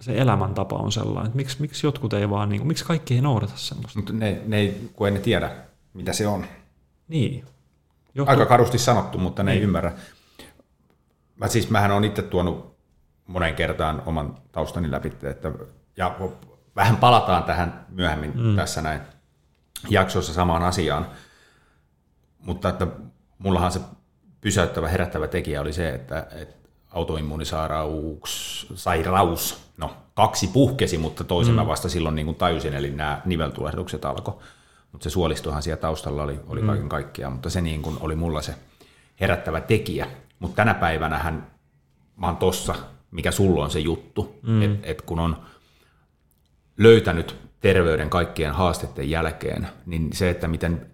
B: se elämäntapa on sellainen, että miksi, miksi jotkut ei vaan, niin kuin, miksi kaikki ei noudata semmoista?
A: Mutta ne, ne ei, kun ei ne tiedä mitä se on.
B: Niin.
A: Johtu... Aika karusti sanottu, mutta ne niin. ei ymmärrä. Mä siis, mähän olen itse tuonut monen kertaan oman taustani läpi, että, ja vähän palataan tähän myöhemmin mm. tässä näin jaksossa samaan asiaan, mutta että mullahan se pysäyttävä, herättävä tekijä oli se, että, että autoimmuunisairaus, sairaus, no kaksi puhkesi, mutta toisen mm. vasta silloin niin kuin tajusin, eli nämä niveltulehdukset alkoi. Mutta se suolistohan siellä taustalla oli, oli mm. kaiken kaikkiaan, mutta se niin kuin oli mulla se herättävä tekijä. Mutta tänä päivänä hän, mä oon tossa, mikä sulla on se juttu, mm. että et kun on löytänyt terveyden kaikkien haasteiden jälkeen, niin se, että miten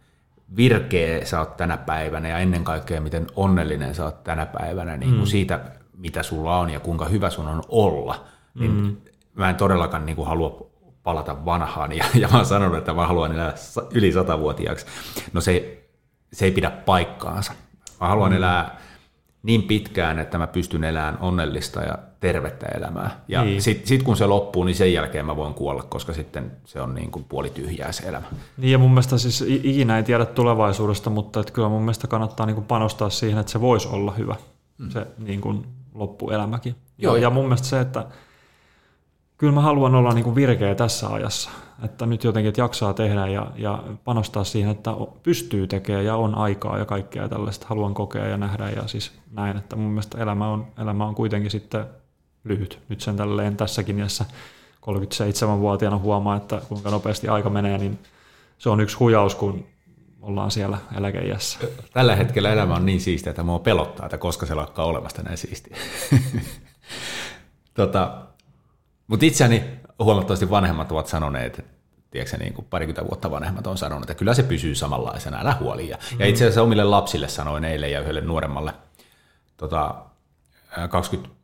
A: virkeä sä oot tänä päivänä ja ennen kaikkea miten onnellinen sä oot tänä päivänä niin kuin mm. siitä, mitä sulla on ja kuinka hyvä sun on olla, niin mm. mä en todellakaan niin kuin halua palata vanhaan ja, ja mä oon sanonut, että mä haluan elää yli satavuotiaaksi. No se, se ei pidä paikkaansa. Mä haluan mm. elää niin pitkään, että mä pystyn elämään onnellista ja tervettä elämää. Ja niin. sitten sit kun se loppuu, niin sen jälkeen mä voin kuolla, koska sitten se on niin kuin puoli tyhjää se elämä.
B: Niin ja mun mielestä siis ikinä ei tiedä tulevaisuudesta, mutta että kyllä mun mielestä kannattaa niin kuin panostaa siihen, että se voisi olla hyvä, mm. se niin kuin loppuelämäkin. Joo. Ja, ja mun mielestä se, että kyllä mä haluan olla niin kuin virkeä tässä ajassa, että nyt jotenkin että jaksaa tehdä ja, ja panostaa siihen, että pystyy tekemään ja on aikaa ja kaikkea tällaista haluan kokea ja nähdä ja siis näin, että mun mielestä elämä on, elämä on kuitenkin sitten lyhyt. Nyt sen tälleen tässäkin iässä 37-vuotiaana huomaa, että kuinka nopeasti aika menee, niin se on yksi hujaus, kun ollaan siellä eläkeiässä.
A: Tällä hetkellä elämä on niin siistiä, että mua pelottaa, että koska se lakkaa olemasta näin siistiä. tota, mutta itseäni huomattavasti vanhemmat ovat sanoneet, tiedätkö, niin kuin parikymmentä vuotta vanhemmat on sanonut, että kyllä se pysyy samanlaisena, älä huoli. Ja, mm. ja itse asiassa omille lapsille sanoin eilen ja yhdelle nuoremmalle tota, 20,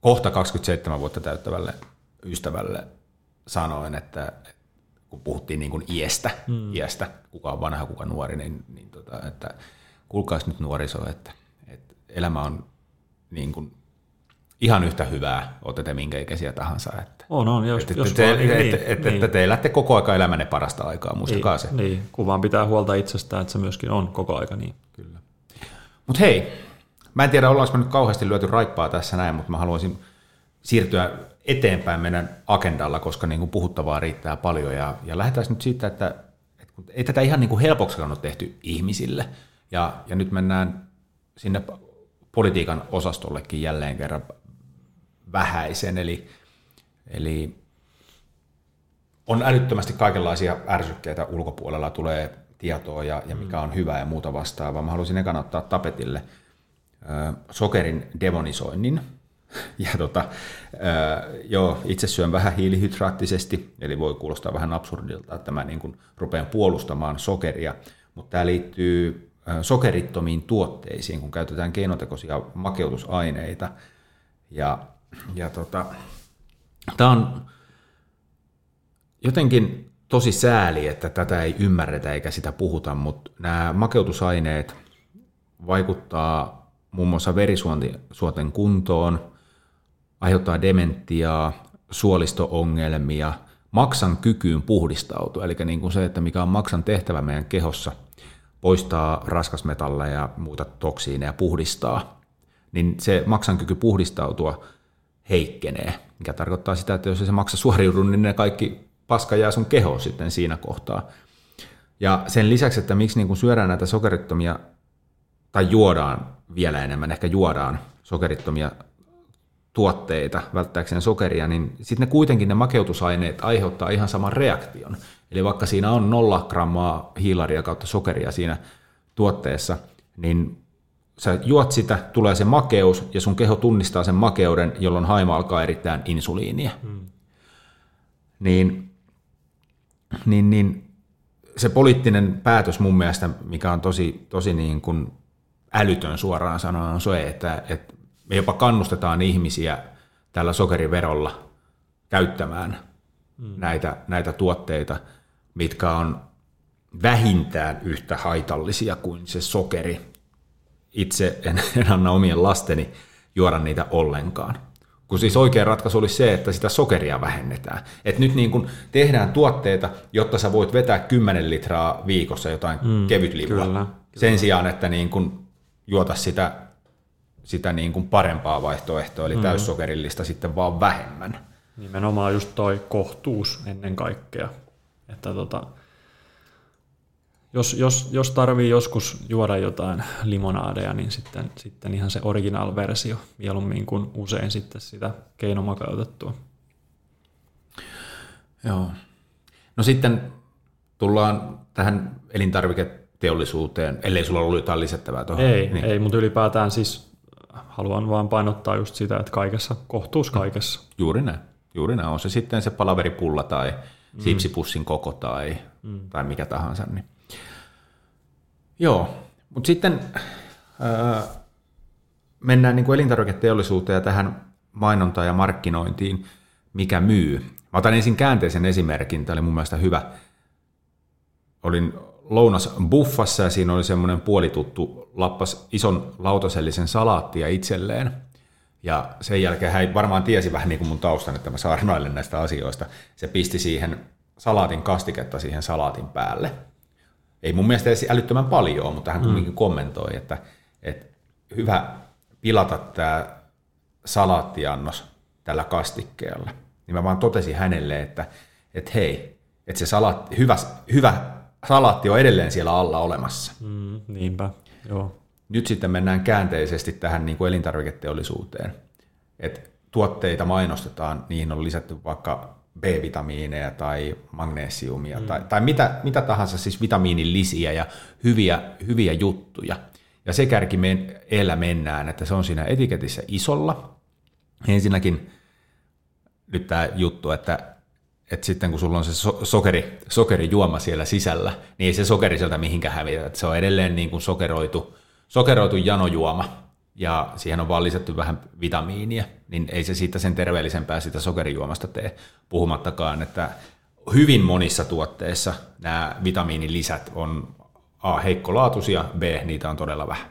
A: kohta 27 vuotta täyttävälle ystävälle sanoin, että kun puhuttiin niin kuin iästä, mm. iästä, kuka on vanha, kuka nuori, niin, niin tota, että kuulkaas nyt nuoriso, että, että elämä on niin kuin ihan yhtä hyvää, olette te minkä ikäisiä tahansa. Että,
B: on, on, jos,
A: että,
B: jos
A: te,
B: vaan, niin,
A: että,
B: niin,
A: että,
B: niin.
A: että te elätte koko aika elämänne parasta aikaa, muistakaa
B: niin,
A: se.
B: Niin, kun vaan pitää huolta itsestään, että se myöskin on koko aika niin.
A: Kyllä. Mutta hei, mä en tiedä ollaanko me nyt kauheasti lyöty raippaa tässä näin, mutta mä haluaisin siirtyä eteenpäin meidän agendalla, koska niin kuin puhuttavaa riittää paljon. Ja, ja lähdetään nyt siitä, että, että ei tätä ihan niin kuin helpoksi ole tehty ihmisille. Ja, ja nyt mennään sinne politiikan osastollekin jälleen kerran vähäisen, eli, eli on älyttömästi kaikenlaisia ärsykkeitä ulkopuolella, tulee tietoa ja, ja mikä on hyvä ja muuta vastaavaa. Mä haluaisin ekan ottaa tapetille ö, sokerin demonisoinnin. Ja tota, ö, joo, itse syön vähän hiilihydraattisesti, eli voi kuulostaa vähän absurdilta, että mä niin kuin rupean puolustamaan sokeria, mutta tämä liittyy sokerittomiin tuotteisiin, kun käytetään keinotekoisia makeutusaineita. Ja ja tota, tämä on jotenkin tosi sääli, että tätä ei ymmärretä eikä sitä puhuta, mutta nämä makeutusaineet vaikuttaa muun muassa verisuoten kuntoon, aiheuttaa dementiaa, suolisto-ongelmia, maksan kykyyn puhdistautua, eli niin kuin se, että mikä on maksan tehtävä meidän kehossa, poistaa raskasmetalleja ja muita toksiineja, puhdistaa, niin se maksan kyky puhdistautua – heikkenee, mikä tarkoittaa sitä, että jos se maksa suoriudu, niin ne kaikki paska jää sun kehoon sitten siinä kohtaa. Ja sen lisäksi, että miksi niin kun syödään näitä sokerittomia, tai juodaan vielä enemmän, ehkä juodaan sokerittomia tuotteita välttääkseen sokeria, niin sitten ne kuitenkin ne makeutusaineet aiheuttaa ihan saman reaktion. Eli vaikka siinä on nolla grammaa hiilaria kautta sokeria siinä tuotteessa, niin sä juot sitä, tulee se makeus ja sun keho tunnistaa sen makeuden, jolloin haima alkaa erittäin insuliinia. Hmm. Niin, niin, niin se poliittinen päätös mun mielestä, mikä on tosi, tosi niin kuin älytön suoraan sanoen, on se, että, että me jopa kannustetaan ihmisiä tällä sokeriverolla käyttämään hmm. näitä, näitä tuotteita, mitkä on vähintään yhtä haitallisia kuin se sokeri, itse en, en anna omien lasteni juoda niitä ollenkaan. Kun siis oikea ratkaisu olisi se, että sitä sokeria vähennetään. Et nyt niin kun tehdään tuotteita, jotta sä voit vetää 10 litraa viikossa jotain mm, kevytlivua. Kyllä, Sen sijaan, että niin kun juota sitä, sitä niin kun parempaa vaihtoehtoa, eli mm. täyssokerillista sitten vaan vähemmän.
B: Nimenomaan just toi kohtuus ennen kaikkea. Että tota, jos, jos, jos tarvii joskus juoda jotain limonaadeja, niin sitten, sitten ihan se original-versio mieluummin kuin usein sitten sitä keinomakautettua.
A: Joo. No sitten tullaan tähän elintarviketeollisuuteen, ellei sulla ollut jotain lisättävää tuohon.
B: Ei, niin. ei, mutta ylipäätään siis haluan vaan painottaa just sitä, että kaikessa, kohtuus kaikessa.
A: Juuri näin. Juuri näin. On se sitten se palaveripulla tai mm. sipsipussin koko tai, mm. tai mikä tahansa. Niin. Joo, mutta sitten äh, mennään niin kuin elintarviketeollisuuteen ja tähän mainontaan ja markkinointiin, mikä myy. Mä otan ensin käänteisen esimerkin, tämä oli mun mielestä hyvä. Olin lounas buffassa ja siinä oli semmoinen puolituttu, lappas ison lautasellisen salaattia itselleen. Ja sen jälkeen hän varmaan tiesi vähän niin kuin mun taustan, että mä saarnailen näistä asioista. Se pisti siihen salaatin kastiketta siihen salaatin päälle. Ei mun mielestä edes älyttömän paljon, mutta hän kuitenkin mm. kommentoi, että, että hyvä pilata tämä salaattiannos tällä kastikkeella. Niin mä vaan totesin hänelle, että, että hei, että se salaatti, hyvä, hyvä salaatti on edelleen siellä alla olemassa.
B: Mm, niinpä, joo.
A: Nyt sitten mennään käänteisesti tähän niin kuin elintarviketeollisuuteen. että tuotteita mainostetaan, niihin on lisätty vaikka B-vitamiineja tai magnesiumia mm. tai, tai mitä, mitä tahansa, siis vitamiinilisiä ja hyviä, hyviä juttuja. Ja se kärki men, elä mennään, että se on siinä etiketissä isolla. Ensinnäkin nyt tämä juttu, että, että sitten kun sulla on se so, sokeri, sokerijuoma siellä sisällä, niin ei se sokeri sieltä mihinkään hävitä. Että se on edelleen niin kuin sokeroitu, sokeroitu janojuoma, ja siihen on vaan lisätty vähän vitamiinia, niin ei se siitä sen terveellisempää sitä sokerijuomasta tee, puhumattakaan, että hyvin monissa tuotteissa nämä vitamiinilisät on A, heikkolaatuisia, B, niitä on todella vähän.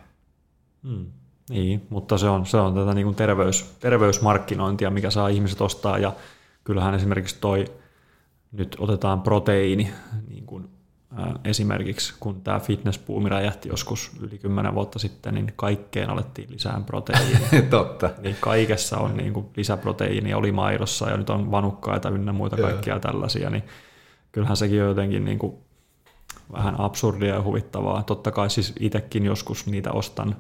B: Hmm. Niin, mutta se on, se on tätä niin terveys, terveysmarkkinointia, mikä saa ihmiset ostaa, ja kyllähän esimerkiksi toi, nyt otetaan proteiini niin kuin Esimerkiksi kun tämä fitnessbuumi räjähti joskus yli 10 vuotta sitten, niin kaikkeen alettiin lisää proteiinia.
A: Totta.
B: Niin kaikessa on niin kuin lisäproteiinia, oli maidossa ja nyt on vanukkaita ynnä muita kaikkia tällaisia, niin kyllähän sekin on jotenkin niin kuin vähän absurdia ja huvittavaa. Totta kai siis itsekin joskus niitä ostan,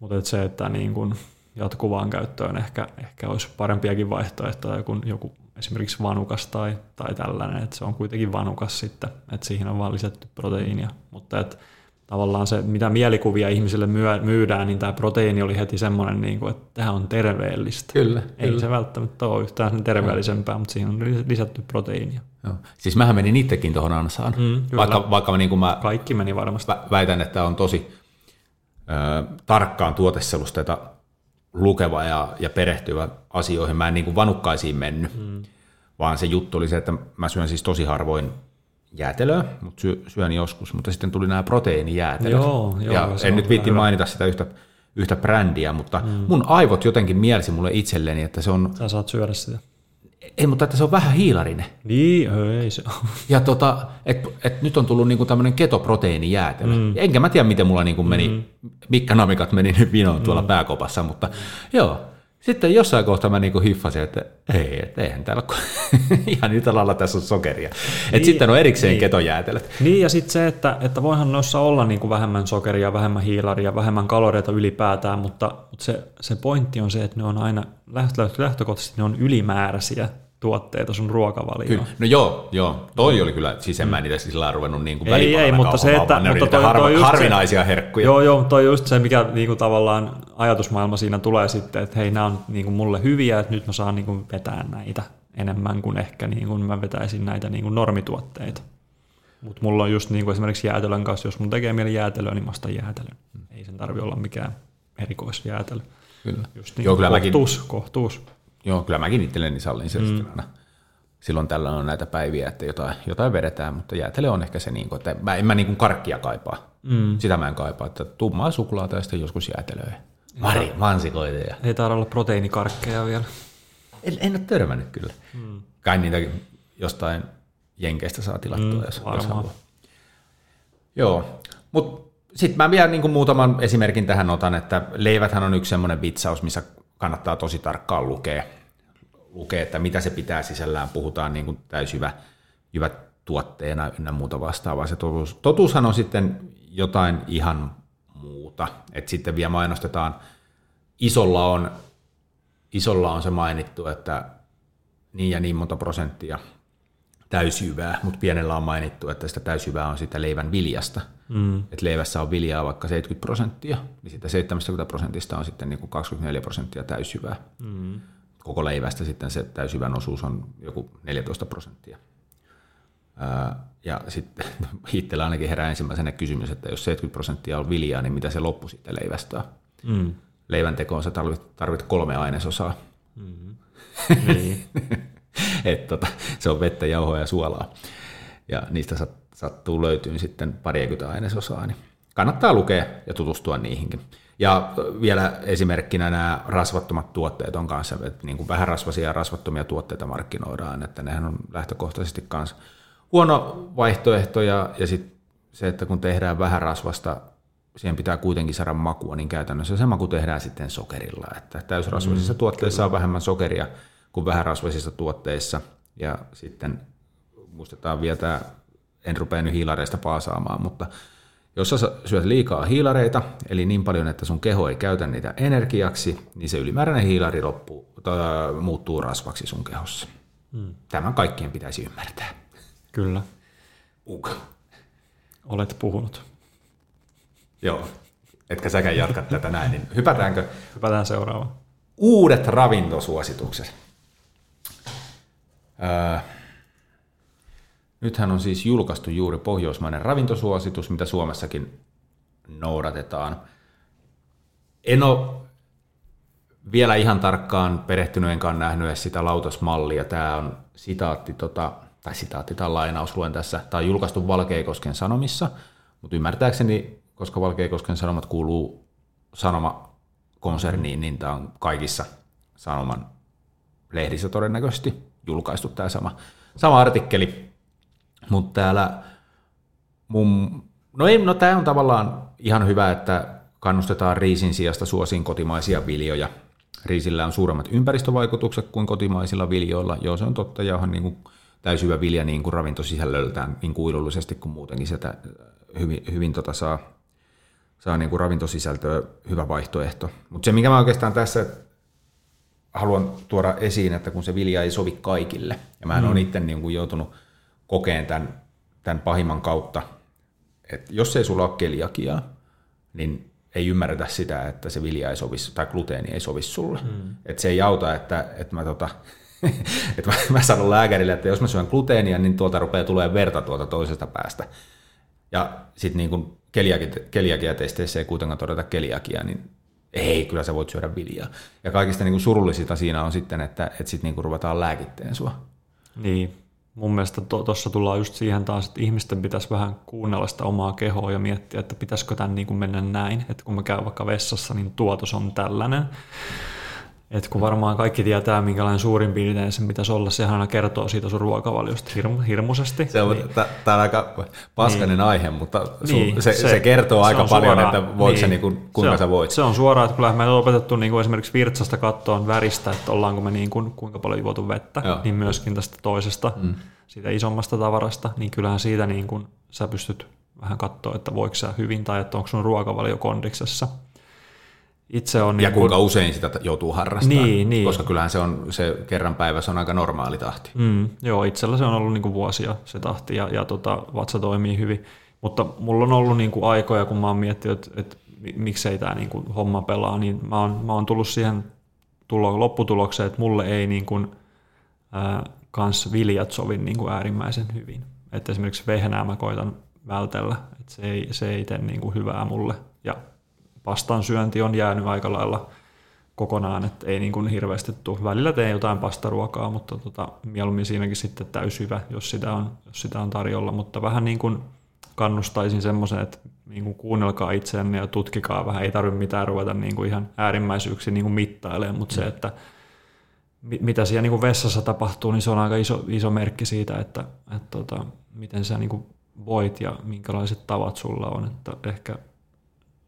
B: mutta et se, että niin kuin jatkuvaan käyttöön ehkä, ehkä olisi parempiakin vaihtoehtoja kuin joku esimerkiksi vanukas tai, tai tällainen, että se on kuitenkin vanukas sitten, että siihen on vaan lisätty proteiinia, mutta että tavallaan se, mitä mielikuvia ihmisille myydään, niin tämä proteiini oli heti semmoinen, niin kuin, että tämä on terveellistä.
A: Kyllä.
B: Ei
A: kyllä.
B: se välttämättä ole yhtään sen terveellisempää, mutta siihen on lisätty proteiinia.
A: Joo. Siis mähän menin itsekin tuohon ansaan, mm, vaikka, vaikka niin kuin mä
B: Kaikki meni varmasti.
A: väitän, että on tosi ö, tarkkaan tuoteselusteita lukeva ja, ja perehtyvä asioihin. Mä en niin kuin vanukkaisiin mennyt, mm. vaan se juttu oli se, että mä syön siis tosi harvoin jäätelöä, mutta syön joskus, mutta sitten tuli nämä proteiinijäätelöt.
B: Joo, joo,
A: ja en nyt viitti mainita sitä yhtä, yhtä brändiä, mutta mm. mun aivot jotenkin mielsi mulle itselleni, että se on...
B: Sä saat syödä sitä.
A: Ei, mutta että se on vähän hiilarinen.
B: Niin, ei se
A: Ja tota, et, et nyt on tullut niinku tämmöinen ketoproteiinijäätelö. Mm. Enkä mä tiedä, miten mulla niinku meni, mm. mitkä namikat meni nyt vinoon tuolla mm. pääkopassa, mutta joo. Sitten jossain kohtaa mä niinku hiffasin, että ei, et eihän täällä ole, ihan yhtä lailla tässä on sokeria. Niin, et sitten on erikseen niin. ketojäätelöt.
B: Niin ja sitten se, että, että voihan noissa olla niinku vähemmän sokeria, vähemmän hiilaria, vähemmän kaloreita ylipäätään, mutta, mutta se, se pointti on se, että ne on aina lähtökohtaisesti ne on ylimääräisiä tuotteita sun ruokavalioon.
A: Kyllä. No joo, joo. Toi oli kyllä, siis en mä niitä sillä ruvennut niin kuin
B: ei, ei, mutta se, että,
A: ne
B: mutta
A: toi, harva, toi harvinaisia se, herkkuja.
B: Joo, joo, toi just se, mikä niin kuin tavallaan ajatusmaailma siinä tulee sitten, että hei, nämä on niin kuin mulle hyviä, että nyt mä saan niin kuin vetää näitä enemmän kuin ehkä niin kuin mä vetäisin näitä niin kuin normituotteita. Mutta mulla on just niin kuin esimerkiksi jäätelön kanssa, jos mun tekee mieli jäätelöä, niin mä ostan jäätelön. Hmm. Ei sen tarvi olla mikään erikoisjäätelö.
A: Kyllä.
B: Just niin Joo, kyllä kohtuus, mäkin, kohtuus.
A: Joo, kyllä mäkin itselleni sallin sen mm. aina. Silloin tällä on näitä päiviä, että jotain, jotain vedetään, mutta jäätele on ehkä se, niin kuin, että mä, en mä niin kuin karkkia kaipaa. Mm. Sitä mä en kaipaa, että tummaa suklaata ja sitten joskus jäätelöä. Mari, mansikoita. Ja...
B: Ei taida olla proteiinikarkkeja vielä.
A: En, en ole törmännyt kyllä. Mm. Kai niitä jostain jenkeistä saa tilattua, mm, jos, jos haluaa. Joo, mutta sitten mä vielä niin kuin muutaman esimerkin tähän otan, että leiväthän on yksi semmoinen vitsaus, missä kannattaa tosi tarkkaan lukea lukee, että mitä se pitää sisällään, puhutaan niin kuin täysjyvä jyvät tuotteena ynnä muuta vastaavaa. Se totuus, totuushan on sitten jotain ihan muuta. Et sitten vielä mainostetaan, isolla on, isolla on se mainittu, että niin ja niin monta prosenttia täysjyvää, mutta pienellä on mainittu, että sitä täysjyvää on sitä leivän viljasta. Mm. Että leivässä on viljaa vaikka 70 prosenttia, niin sitä 70 prosentista on sitten niin kuin 24 prosenttia täysjyvää. Mm. Koko leivästä sitten se täysjyvän osuus on joku 14 prosenttia. Ja sitten itsellä ainakin herää ensimmäisenä kysymys, että jos 70 prosenttia on viljaa, niin mitä se loppu sitten leivästä on? Mm. Leivän tekoon sä tarvit, tarvit kolme ainesosaa. Mm. Niin. Et tota, se on vettä, jauhoa ja suolaa. Ja niistä sattuu löytyy sitten parikymmentä ainesosaa, niin kannattaa lukea ja tutustua niihinkin. Ja vielä esimerkkinä nämä rasvattomat tuotteet on kanssa, että niin kuin vähän rasvasia ja rasvattomia tuotteita markkinoidaan, että nehän on lähtökohtaisesti kanssa huono vaihtoehto ja, ja sitten se, että kun tehdään vähän rasvasta, siihen pitää kuitenkin saada makua, niin käytännössä se maku tehdään sitten sokerilla. Että täysrasvaisissa mm, tuotteissa kyllä. on vähemmän sokeria kuin vähärasvaisissa tuotteissa. Ja sitten muistetaan vielä tämä, en rupea nyt hiilareista paasaamaan, mutta jos sä syöt liikaa hiilareita, eli niin paljon, että sun keho ei käytä niitä energiaksi, niin se ylimääräinen hiilari loppuu, tai muuttuu rasvaksi sun kehossa. Hmm. Tämän kaikkien pitäisi ymmärtää.
B: Kyllä.
A: Uk.
B: Olet puhunut.
A: Joo. Etkä säkään jatka tätä näin, niin hypätäänkö?
B: Hypätään seuraavaan.
A: Uudet ravintosuositukset. Öö, nythän on siis julkaistu juuri pohjoismainen ravintosuositus, mitä Suomessakin noudatetaan. En ole vielä ihan tarkkaan perehtynyt, enkaan nähnyt edes sitä lautasmallia. Tämä on sitaatti, tota, tai sitaatti tai lainaus, luen tässä. Tämä on julkaistu Valkeikosken Sanomissa, mutta ymmärtääkseni, koska Valkeikosken Sanomat kuuluu Sanoma-konserniin, niin tämä on kaikissa Sanoman lehdissä todennäköisesti julkaistu tämä sama, sama artikkeli, mutta täällä mun, no, ei, no tämä on tavallaan ihan hyvä, että kannustetaan riisin sijasta suosiin kotimaisia viljoja. Riisillä on suuremmat ympäristövaikutukset kuin kotimaisilla viljoilla. Joo, se on totta, ja onhan niin kuin täysyvä vilja niin kuin ravintosisällöltään niin kuilullisesti kuin muutenkin sitä hyvin, hyvin tota saa, saa niin kuin ravintosisältöä hyvä vaihtoehto. Mutta se, mikä mä oikeastaan tässä haluan tuoda esiin, että kun se vilja ei sovi kaikille, ja mä mm. olen itse niin kuin joutunut kokeen tämän, tämän pahimman kautta, että jos ei sulla ole keliakiaa, niin ei ymmärretä sitä, että se vilja ei sovi, tai gluteeni ei sovi sulle. Mm. Että se ei auta, että, että mä, tota, että mä, mä sanon lääkärille, että jos mä syön gluteenia, niin tuolta rupeaa tulee verta tuolta toisesta päästä. Ja sitten niin keliakiatesteissä ei kuitenkaan todeta keliakiaa, niin ei, kyllä sä voit syödä viljaa. Ja kaikista niin kuin surullisinta siinä on sitten, että, että sitten niin kuin ruvetaan lääkitteen sua.
B: Niin, mun mielestä tuossa to, tullaan just siihen taas, että ihmisten pitäisi vähän kuunnella sitä omaa kehoa ja miettiä, että pitäisikö tämän niin kuin mennä näin, että kun mä käyn vaikka vessassa, niin tuotos on tällainen. Et kun varmaan kaikki tietää, minkälainen suurin piirtein se pitäisi olla, sehän aina kertoo siitä sun ruokavaliosta hirmu, hirmuisesti.
A: Se on, niin, tämä on aika paskainen niin, aihe, mutta su, niin, se, se, se kertoo se aika paljon, suoraan, että voiko niin, se, niin kuin, kuinka
B: se
A: sä voit.
B: Se on suoraan, että kyllä me on opetettu niin kuin esimerkiksi virtsasta kattoon väristä, että ollaanko me niin kuin, kuinka paljon juotu vettä, Joo. niin myöskin tästä toisesta, mm. siitä isommasta tavarasta, niin kyllähän siitä niin kuin, sä pystyt vähän katsoa, että voiko sä hyvin tai että onko sun ruokavalio kondiksessa
A: itse on... Ja niin kuinka kun... usein sitä joutuu harrastamaan, niin, niin. koska kyllähän se on se kerran päivässä on aika normaali tahti.
B: Mm, joo, itsellä se on ollut niin kuin vuosia se tahti ja, ja tota, vatsa toimii hyvin. Mutta mulla on ollut niin kuin aikoja, kun mä oon miettinyt, että, että miksei tämä niin kuin homma pelaa, niin mä oon, mä oon tullut siihen tulo, lopputulokseen, että mulle ei niin kuin, ää, kans viljat sovi niin kuin äärimmäisen hyvin. Että esimerkiksi vehnää mä koitan vältellä, että se ei, se ei tee niin kuin hyvää mulle. Ja pastan syönti on jäänyt aika lailla kokonaan, että ei niin kuin hirveästi tule. Välillä teen jotain pastaruokaa, mutta tota, mieluummin siinäkin sitten täyshyvä, jos sitä on, jos sitä on tarjolla, mutta vähän niin kuin kannustaisin semmoisen, että niin kuin kuunnelkaa itseänne ja tutkikaa vähän, ei tarvitse mitään ruveta niin kuin ihan äärimmäisyyksiin niin kuin mittailemaan, mutta mm. se, että mitä siellä niin kuin vessassa tapahtuu, niin se on aika iso, iso merkki siitä, että, että tota, miten sä niin kuin voit ja minkälaiset tavat sulla on, että ehkä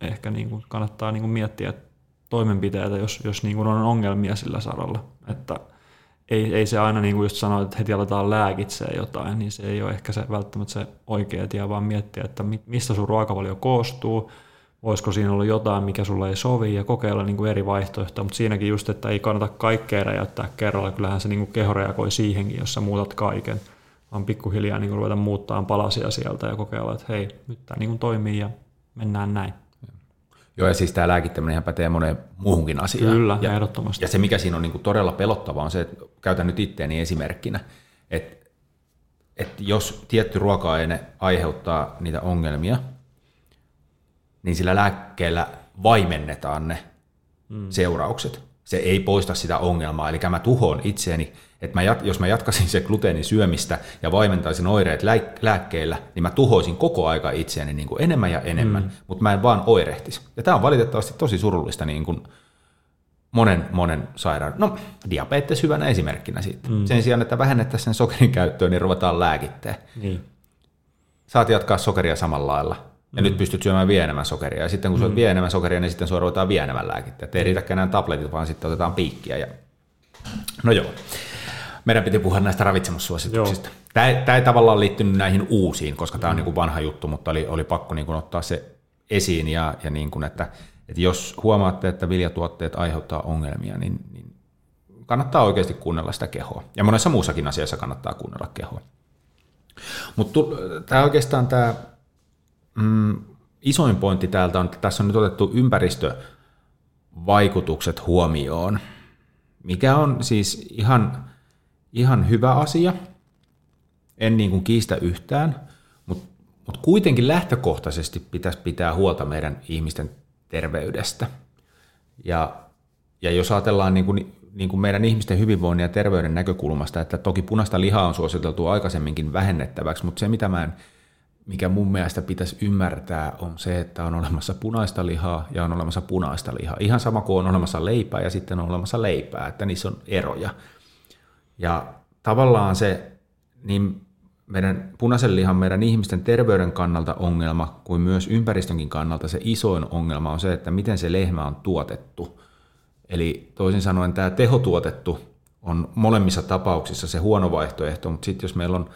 B: ehkä niin kuin kannattaa niin kuin miettiä toimenpiteitä, jos, jos niin kuin on ongelmia sillä saralla. Että ei, ei se aina niin kuin just sanoa, että heti aletaan lääkitsee jotain, niin se ei ole ehkä se välttämättä se oikea tie, vaan miettiä, että mistä sun ruokavalio koostuu, voisiko siinä olla jotain, mikä sulle ei sovi ja kokeilla niin kuin eri vaihtoehtoja, mutta siinäkin just, että ei kannata kaikkea räjäyttää kerralla, kyllähän se niin kuin keho reagoi siihenkin, jos sä muutat kaiken, vaan pikkuhiljaa niin ruveta muuttaa palasia sieltä ja kokeilla, että hei, nyt tämä niin toimii ja mennään näin.
A: Joo, ja siis tämä lääkittäminen ihan pätee moneen muuhunkin asiaan.
B: Kyllä,
A: ja,
B: ehdottomasti.
A: Ja se, mikä siinä on niin kuin todella pelottavaa, on se, että käytän nyt itteeni esimerkkinä, että, että jos tietty ruoka-aine aiheuttaa niitä ongelmia, niin sillä lääkkeellä vaimennetaan ne mm. seuraukset. Se ei poista sitä ongelmaa, eli mä tuhoon itseäni että mä jat, jos mä jatkaisin se gluteenin syömistä ja vaimentaisin oireet lääkkeillä, niin mä tuhoisin koko aika itseäni niin kuin enemmän ja enemmän, mm. mutta mä en vaan oirehtisi. Ja tämä on valitettavasti tosi surullista niin kuin monen, monen sairaan. No, diabetes hyvänä esimerkkinä siitä. Mm. Sen sijaan, että vähennettäisiin sen sokerin käyttöä, niin ruvetaan lääkittää. Niin. Saat jatkaa sokeria samalla lailla. Ja mm. nyt pystyt syömään vielä enemmän sokeria. Ja sitten kun mm. syöt vielä enemmän sokeria, niin sitten sua ruvetaan vielä enemmän lääkittää. Ei riitäkään enää tabletit, vaan sitten otetaan piikkiä. Ja... No joo meidän piti puhua näistä ravitsemussuosituksista. Tämä ei, tämä ei tavallaan liittynyt näihin uusiin, koska tämä on niin kuin vanha juttu, mutta oli, oli pakko niin kuin ottaa se esiin, ja, ja niin kuin, että, että jos huomaatte, että viljatuotteet aiheuttaa ongelmia, niin, niin kannattaa oikeasti kuunnella sitä kehoa. Ja monessa muussakin asiassa kannattaa kuunnella kehoa. Mutta tämä oikeastaan tämä mm, isoin pointti täältä on, että tässä on nyt otettu ympäristövaikutukset huomioon, mikä on siis ihan ihan hyvä asia, en niin kuin kiistä yhtään, mutta, mutta kuitenkin lähtökohtaisesti pitäisi pitää huolta meidän ihmisten terveydestä. Ja, ja jos ajatellaan niin kuin, niin kuin meidän ihmisten hyvinvoinnin ja terveyden näkökulmasta, että toki punaista lihaa on suositeltu aikaisemminkin vähennettäväksi, mutta se mitä mä en, mikä mun mielestä pitäisi ymmärtää on se, että on olemassa punaista lihaa ja on olemassa punaista lihaa. Ihan sama kuin on olemassa leipää ja sitten on olemassa leipää, että niissä on eroja. Ja tavallaan se niin meidän punaisen lihan, meidän ihmisten terveyden kannalta ongelma, kuin myös ympäristönkin kannalta se isoin ongelma on se, että miten se lehmä on tuotettu. Eli toisin sanoen tämä tehotuotettu on molemmissa tapauksissa se huono vaihtoehto, mutta sitten jos meillä on,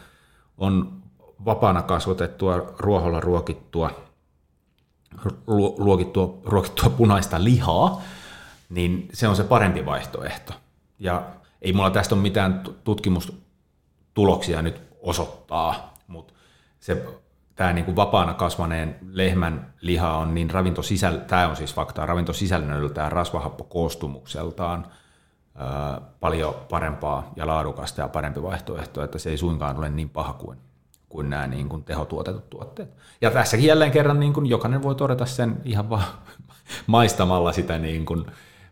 A: on vapaana kasvatettua, ruoholla ruokittua, ruokittua, ruokittua punaista lihaa, niin se on se parempi vaihtoehto. Ja ei mulla tästä ole mitään tutkimustuloksia nyt osoittaa, mutta se tämä niin kuin vapaana kasvaneen lehmän liha on niin ravintosisäl... tämä on siis faktaa, ravintosisällöltään rasvahappokoostumukseltaan ää, paljon parempaa ja laadukasta ja parempi vaihtoehto, että se ei suinkaan ole niin paha kuin, kuin nämä niin kuin tehotuotetut tuotteet. Ja tässäkin jälleen kerran niin kuin jokainen voi todeta sen ihan vaan maistamalla sitä niin kuin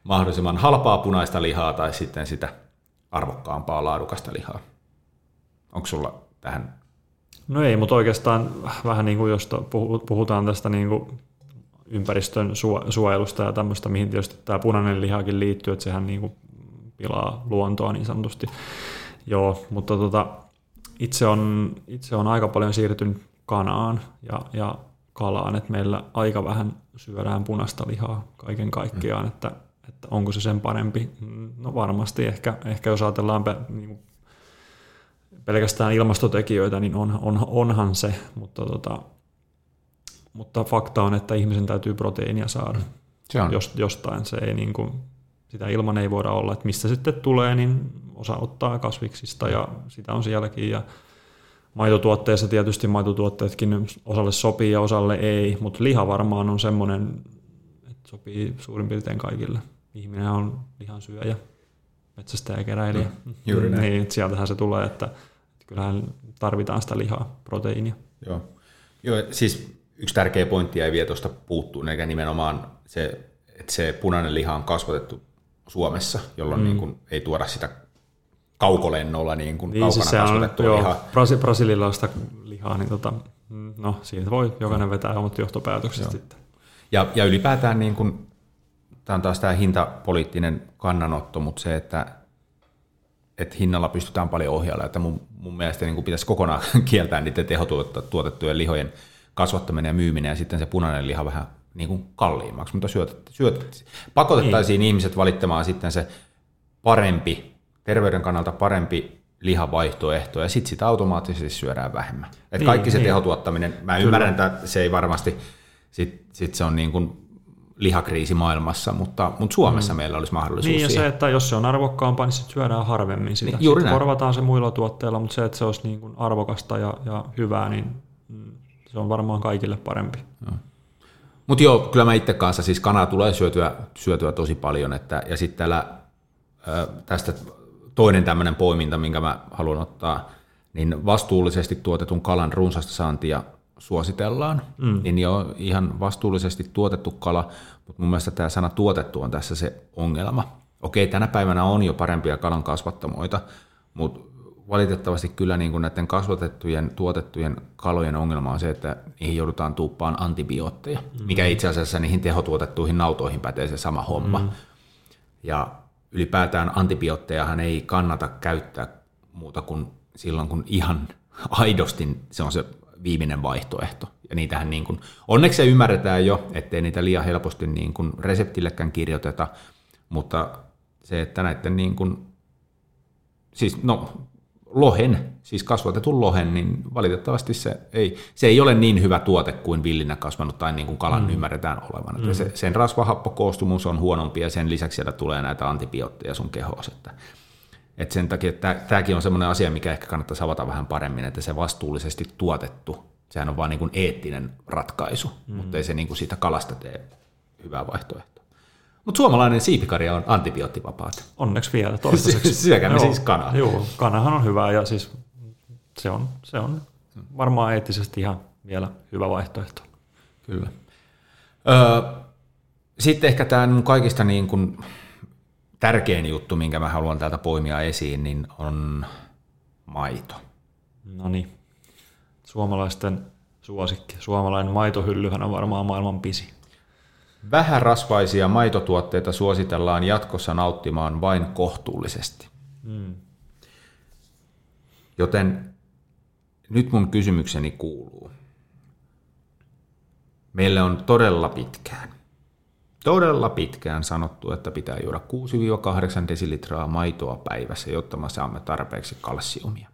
A: mahdollisimman halpaa punaista lihaa tai sitten sitä arvokkaampaa laadukasta lihaa. Onko sulla tähän?
B: No ei, mutta oikeastaan vähän niin kuin jos puhutaan tästä niin kuin ympäristön suojelusta ja tämmöistä, mihin tietysti tämä punainen lihakin liittyy, että sehän niin kuin pilaa luontoa niin sanotusti. Joo, mutta tota, itse, on, itse on aika paljon siirtynyt kanaan ja, ja kalaan, että meillä aika vähän syödään punaista lihaa kaiken kaikkiaan, mm. että että onko se sen parempi? No varmasti ehkä, ehkä jos ajatellaan pe, niin pelkästään ilmastotekijöitä, niin on, on, onhan se, mutta, tota, mutta fakta on, että ihmisen täytyy proteiinia saada se on. Jos, jostain. Se ei, niin kuin, sitä ilman ei voida olla, että mistä sitten tulee, niin osa ottaa kasviksista ja sitä on sielläkin. Ja maitotuotteissa tietysti maitotuotteetkin osalle sopii ja osalle ei, mutta liha varmaan on semmoinen, että sopii suurin piirtein kaikille ihminen on lihansyöjä, metsästäjä, keräilijä. Mm, juuri näin. Niin, sieltähän se tulee, että, että kyllähän tarvitaan sitä lihaa, proteiinia.
A: Joo. Joo, siis yksi tärkeä pointti ei vielä tuosta puuttuu, eikä nimenomaan se, että se punainen liha on kasvatettu Suomessa, jolloin mm. niin kuin ei tuoda sitä kaukolennolla niin kuin niin, kaukana siis kasvatettua on, lihaa.
B: Brasi, brasilialaista lihaa, niin tota, no, siitä voi jokainen vetää omat johtopäätökset sitten.
A: Ja, ja ylipäätään niin kuin tämä on taas tämä hintapoliittinen kannanotto, mutta se, että, että hinnalla pystytään paljon ohjailla, että mun, mun mielestä niin kuin pitäisi kokonaan kieltää niiden tehotuotettujen lihojen kasvattaminen ja myyminen ja sitten se punainen liha vähän niin kuin kalliimmaksi, mutta syötet, syötet, pakotettaisiin niin. ihmiset valittamaan sitten se parempi terveyden kannalta parempi lihavaihtoehto, ja sitten sitä automaattisesti syödään vähemmän. Et
B: Niin,
A: kaikki se
B: niin.
A: tehotuottaminen, mä
B: Kyllä.
A: ymmärrän, että se ei varmasti, sit, sit se on niin kuin lihakriisi maailmassa, mutta, mutta Suomessa mm. meillä olisi mahdollisuus
B: Niin ja
A: siihen.
B: se, että jos se on arvokkaampaa, niin sitten syödään harvemmin sitä.
A: Niin, juuri
B: sitten
A: näin.
B: korvataan se muilla tuotteilla, mutta se, että se olisi niin kuin arvokasta ja, ja hyvää, niin mm, se on varmaan kaikille parempi.
A: Mutta joo, kyllä mä itse kanssa, siis kanaa tulee syötyä, syötyä tosi paljon, että, ja sitten täällä ö, tästä toinen tämmöinen poiminta, minkä mä haluan ottaa, niin vastuullisesti tuotetun kalan runsasta saantia suositellaan, mm. niin jo ihan vastuullisesti tuotettu kala, mutta mun mielestä tämä sana tuotettu on tässä se ongelma. Okei, tänä päivänä on jo parempia kalan kasvattamoita, mutta valitettavasti kyllä niin kuin näiden kasvatettujen, tuotettujen kalojen ongelma on se, että niihin joudutaan tuuppaan antibiootteja, mm. mikä itse asiassa niihin tehotuotettuihin nautoihin pätee se sama homma. Mm. Ja ylipäätään antibioottejahan ei kannata käyttää muuta kuin silloin, kun ihan aidosti se on se viimeinen vaihtoehto. Ja niitähän niin kuin, onneksi se ymmärretään jo, ettei niitä liian helposti niin kuin reseptillekään kirjoiteta, mutta se, että näiden niin kuin, siis no, lohen, siis kasvatetun lohen, niin valitettavasti se ei, se ei ole niin hyvä tuote kuin villinä kasvanut tai niin kuin kalan mm. ymmärretään olevan. Mm. Se, sen rasvahappokoostumus on huonompi ja sen lisäksi sieltä tulee näitä antibiootteja sun kehoon. Että, et sen takia että tämäkin on semmoinen asia, mikä ehkä kannattaisi avata vähän paremmin, että se vastuullisesti tuotettu, sehän on vaan niin kuin eettinen ratkaisu, mm. mutta ei se niin kuin siitä kalasta tee hyvää vaihtoehtoa. Mutta suomalainen siipikarja on antibioottivapaata.
B: Onneksi vielä toistaiseksi.
A: Syökäämme siis kanaa.
B: Joo, kanahan on hyvä ja siis se on, se on varmaan eettisesti ihan vielä hyvä vaihtoehto.
A: Kyllä. Öö, sitten ehkä tämä mun kaikista niin kuin tärkein juttu, minkä mä haluan täältä poimia esiin, niin on maito.
B: No niin, suomalaisten suosikki. Suomalainen maitohyllyhän on varmaan maailman pisi.
A: Vähärasvaisia maitotuotteita suositellaan jatkossa nauttimaan vain kohtuullisesti.
B: Mm.
A: Joten nyt mun kysymykseni kuuluu. Meille on todella pitkään, todella pitkään sanottu, että pitää juoda 6-8 desilitraa maitoa päivässä, jotta me saamme tarpeeksi kalsiumia.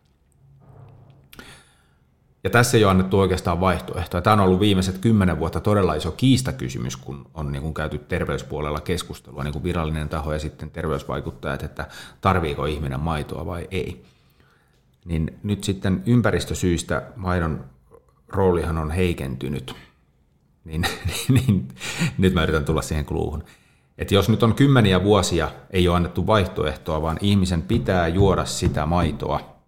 A: Ja tässä ei ole annettu oikeastaan vaihtoehtoa. Tämä on ollut viimeiset kymmenen vuotta todella iso kiistakysymys, kun on niin kuin käyty terveyspuolella keskustelua, niin kuin virallinen taho ja sitten terveysvaikuttajat, että tarviiko ihminen maitoa vai ei. Niin nyt sitten ympäristösyistä maidon roolihan on heikentynyt. Niin, niin, niin nyt mä yritän tulla siihen kluuhun. Että jos nyt on kymmeniä vuosia, ei ole annettu vaihtoehtoa, vaan ihmisen pitää juoda sitä maitoa,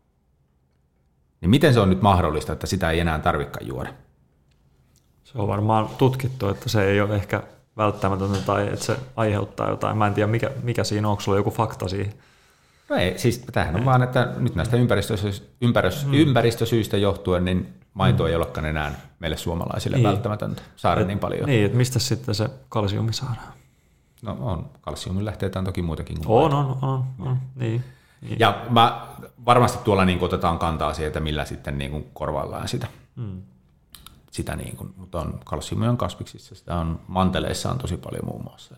A: niin miten se on nyt mahdollista, että sitä ei enää tarvikaan juoda?
B: Se on varmaan tutkittu, että se ei ole ehkä välttämätöntä tai että se aiheuttaa jotain. Mä en tiedä, mikä, mikä siinä on, onko sulla joku fakta siihen?
A: No ei, siis tämähän on vaan, että nyt näistä ympäristösyistä, ympäristö, mm. ympäristösyistä johtuen, niin maito mm. ei olekaan enää meille suomalaisille
B: Niin.
A: niin. välttämätöntä saada
B: Et-
A: niin paljon.
B: Niin, että mistä sitten se kalsiumi saadaan?
A: No on, kalsiumin lähteitä on toki muitakin kuin
B: On, on, on, on. Niin. Niin.
A: Ja mä, varmasti tuolla niin otetaan kantaa siihen, että millä sitten niin kuin korvaillaan sitä.
B: Mm.
A: sitä niin kuin, mutta on kalsiumia on kasviksissa, sitä on manteleissa on tosi paljon muun muassa.